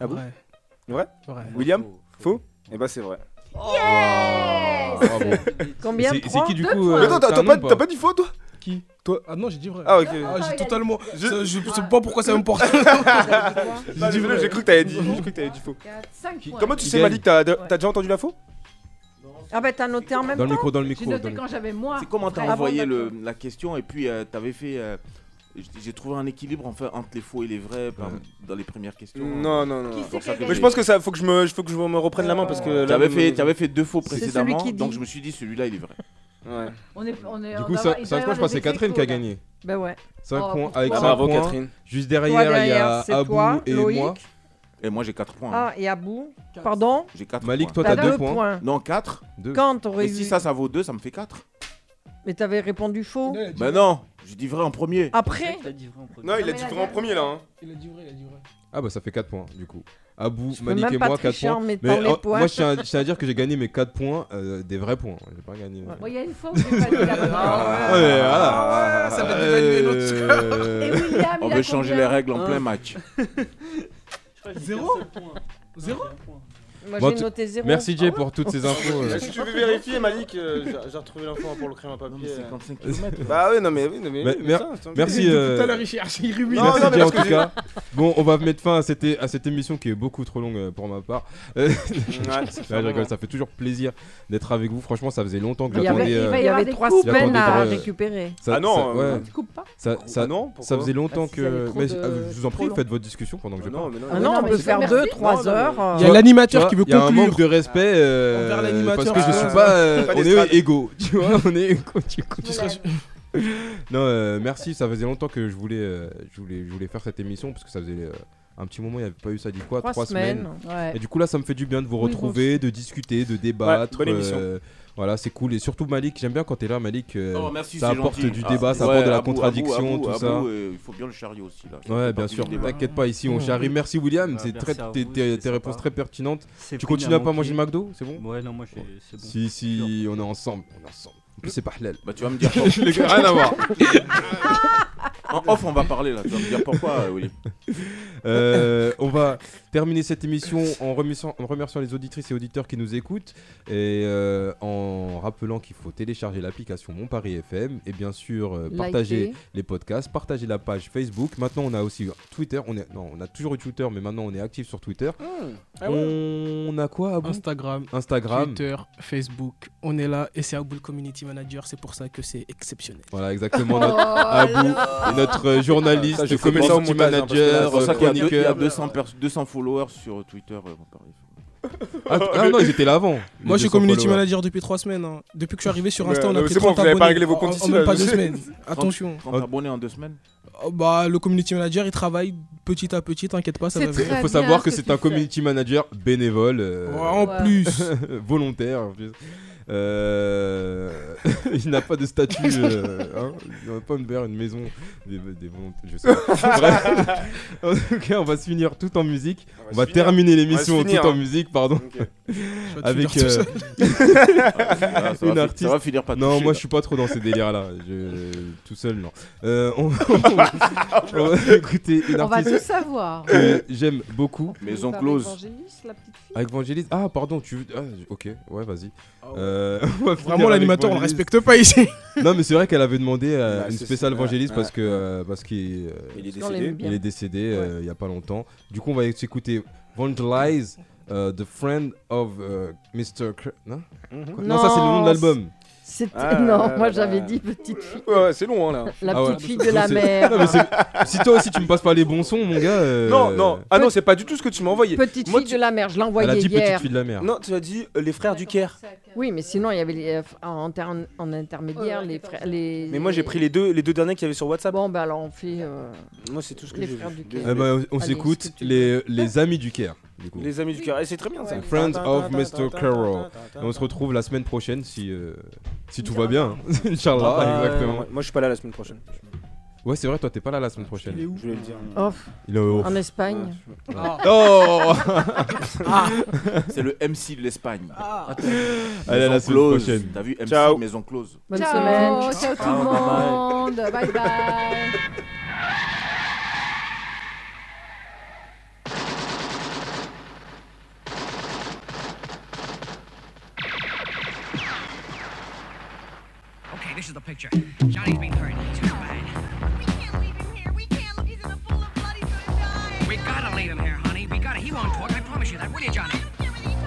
Ah bon Ouais. Vrai Ouais. William Faux Eh bah, c'est vrai. Waouh, bravo. Combien C'est qui du coup euh, attends, t'as pas, pas dit faux, toi Qui Toi Ah non, j'ai dit vrai. Ah, ok. Ah, j'ai dit- totalement. Je- ça, Je sais pas pourquoi ça me porte. Ah, <laughs> désolé, j'ai cru que t'avais dit, j'ai cru que t'avais dit faux. 5 points. Comment tu sais, Malik, t'as t'as déjà entendu la faux? Ah bah t'as noté en même Dans le temps micro, dans le J'ai micro. noté dans le- quand j'avais moi. C'est comment t'as vrai. envoyé Ah le- la question et puis euh, t'avais fait. euh, J'ai trouvé un équilibre en fait, entre les faux et les vrais par- dans les premières questions. Non, non, non. Qui c'est qui a Mais je pense que ça, faut que je me, faut que je me reprenne la main parce que là, T'avais fait, t'avais fait deux faux C'est celui précédemment, qui donc dit. je me suis dit celui-là il est vrai. Ouais. On est, on est, Du coup, doit ça, avoir- il ça, doit y je crois que c'est Catherine qui a gagné. Bah ouais. 5 Oh, points avec Ah, 5 Bravo, points. Catherine. Juste Toi derrière, il y a Abou toi, et Loïc. moi. Et moi j'ai 4 points. Ah, et Abou Pardon J'ai 4 Malik, points. toi, T'as t'as deux 2 points. points. Non, 4. Deux. Quand t'aurais Et eu si ça, ça vaut 2, ça me fait 4. Mais t'avais répondu faux. Bah non, j'ai dit vrai en premier. Après. Non, il a dit vrai en premier là. hein. Il a dit vrai, il a dit vrai. Ah bah ça fait 4 points du coup. Abou, Malik et moi 4 tricher en points. les oh, points. moi je tiens, à- je tiens à dire que j'ai gagné mes 4 points, euh, des vrais points. J'ai pas gagné. Bon, Il y a une fois où j'ai pas dit la bonne Ah, réponse. ouais, voilà. ça va dévaluer notre Euh, Et William, On veut changer les règles en plein match. <laughs> Zéro. Zéro. Moi Bon, j'ai tu- noté zéro. Merci Jay pour toutes ces infos. euh. Si tu veux vérifier, Malik, euh, j'ai j'ai retrouvé l'info pour le crème à papier. 55 km. Bah oui, non mais oui, non mais. Mais- mais mer- ça, c'est un- merci, Depuis euh, tout à l'heure, il cherche, il rumine. Non, Merci non, mais Jay en parce tout que cas. Bon, on va mettre fin à cette, à cette émission qui est beaucoup trop longue euh, pour ma part. Euh, <laughs> Ouais, ça fait là, un je rigole, moment. ça fait toujours plaisir d'être avec vous. Franchement, ça faisait longtemps que Il y avait, j'attendais. il euh, va il y avoir avait des trois coupes. semaines à J'attendais de- récupérer. ça- Ah non, ça- euh. Tu coupes pas Ça, ça, Ah non, ça faisait longtemps Parce qu'il y avait que. trop Mais de- euh, je vous en trop prie, long. faites votre discussion pendant que Ah je parle. non, mais non, Ah mais non, non, on peut faire merci. deux, trois Non, non, heures. mais- euh, Il y a l'animateur vois, qui veut Il y a un conclure. manque de respect euh, Envers l'animateur, parce que je ah. suis pas. euh, Pas on est égaux, tu vois. <laughs> On est égaux. du coup. Tu seras- <laughs> Non, euh, merci. Ça faisait longtemps que je voulais, euh, je voulais, je voulais faire cette émission parce que ça faisait euh, un petit moment. Il n'y avait pas eu ça dit quoi Trois semaines. Ouais. Et du coup là, ça me fait du bien de vous Oui, retrouver, de discuter, de débattre. bonne émission. euh, voilà, c'est cool. Et surtout Malik, j'aime bien quand t'es là, Malik. euh, Oh, merci, ça apporte gentil. du Ah, débat, ça ouais, apporte de la Abou, contradiction, Abou, tout Abou, ça. euh, il faut bien le charrier aussi là. Ça Ouais, bien sûr. T'inquiète pas, ici on Mmh. charrie. Merci William, Ouais, c'est très tes, réponses très pertinentes. Tu continues à pas manger le McDo, c'est bon Ouais, non, moi je- c'est bon. Si si, on est ensemble, on est ensemble. En plus c'est pas halal. Bah tu vas me dire <laughs> gars, Rien à voir. <laughs> En off, on va parler là. Tu vas me dire pourquoi, euh, Willy. Euh, on va terminer cette émission en remerciant, en remerciant les auditrices et auditeurs qui nous écoutent et euh, en rappelant qu'il faut télécharger l'application Mon Paris FM et bien sûr euh, partager Liker. les podcasts, partager la page Facebook. Maintenant, on a aussi Twitter. On est, non, on a toujours eu Twitter, mais maintenant on est actif sur Twitter. Ah ouais. On a quoi Abou? Instagram, Instagram. Twitter, Facebook, on est là et c'est Aboul Community Manager, c'est pour ça que c'est exceptionnel. Voilà, exactement. Oh Notre Abou notre euh, journaliste, Ça, je ça hein, là, manager, C'est pour ça euh, qu'il y a deux- il y a chroniqueur. 200 pers- 200 followers sur Twitter. euh. Ah, ah non, ils étaient là avant. Moi, je suis 200 community followers. manager depuis trois semaines. hein. Depuis que je suis arrivé sur Mais, Insta, on a euh, pris c'est bon, 30 vous avez pas abonnés réglé vos en- comptes en, ici, même pas je deux sais. semaines. Attention. 30 abonnés en deux semaines. Oh, bah, le community manager, il travaille petit à petit, t'inquiète pas, ça C'est va venir. Il faut savoir que que c'est un fais. community manager bénévole. euh, En Ouais. plus. <laughs> volontaire en plus. Euh, <laughs> il n'a pas de statut, <laughs> euh, hein, il n'a pas une, une maison des, des je sais pas. <laughs> Bref. en tout cas, on va se finir tout en musique. On va terminer On l'émission tout en hein. musique, pardon. Avec euh. <laughs> Ah, une va, artiste. ça va finir pas Non, moi là. je suis pas trop dans ces délires-là. Je... Tout seul, non. Euh, on... <laughs> on va écouter une On va tout artiste savoir. que j'aime beaucoup. Maison Avec close. Évangéliste, la petite fille. Avec Vangelis. Ah, pardon, tu. Ah, ok, ouais, vas-y. Ah ouais. Euh, <laughs> on va finir Vraiment, l'animateur, on le respecte pas ici. Non, mais c'est vrai qu'elle avait demandé euh, Bah, une spéciale Vangelis ouais, parce que euh, parce qu'il euh, Il est On décédé. il est décédé euh, il y a pas longtemps. Du coup, on va s'écouter Vangelize, euh, the friend of euh, Mr. Cr- non, Mhm. non, ça c'est le nom de l'album. C'était- Ah, non, là, moi là, j'avais là. dit petite fille. Ouais, ouais, c'est long hein, là. La Ah ouais. petite fille de la mer. Non, mais c'est- si toi aussi tu me passes pas les bons sons, mon gars. euh, Non, non. Ah non, c'est pas du tout ce que tu m'as envoyé. Petite Moi, fille tu- de la mer, je l'ai Elle a envoyé dit petite fille de la mer. Non, tu as dit euh, les frères du Caire. Oui, mais sinon il y avait les, euh, en, ter- en intermédiaire Ouais, les 14 frères. Les, Mais moi j'ai pris les deux, les deux derniers qu'il y avait sur WhatsApp. Bon, bah alors on fait. euh, Moi c'est tout ce que Les j'ai frères vu. du Caire. Eh ben, on s'écoute les amis du Caire. Du coup. Les amis du Caire. Et c'est très bien ça. Friends of Mr. Carroll. Et on se retrouve la semaine prochaine si, euh, si tout va bien. <laughs> Inch'Allah, Ah, bah, exactement. ouais, Moi je suis pas là la semaine prochaine. Ouais, c'est vrai, toi t'es pas là la semaine prochaine. Il est où Je voulais le dire. off, Il est au. en Espagne. Oh <laughs> C'est le MC de l'Espagne. Allez, à la Maison semaine close. prochaine. T'as vu MC Ciao. Maison close. Bonne ciao, semaine. ciao tout le bye bye. monde. Bye bye. This is the picture. Johnny's being hurt. He's hurt bad. We can't leave him here. We can't look. He's in a pool of blood. He's gonna die. We gotta leave him here, honey. We gotta. He won't talk. I promise you that. Will you, Johnny? Can't we need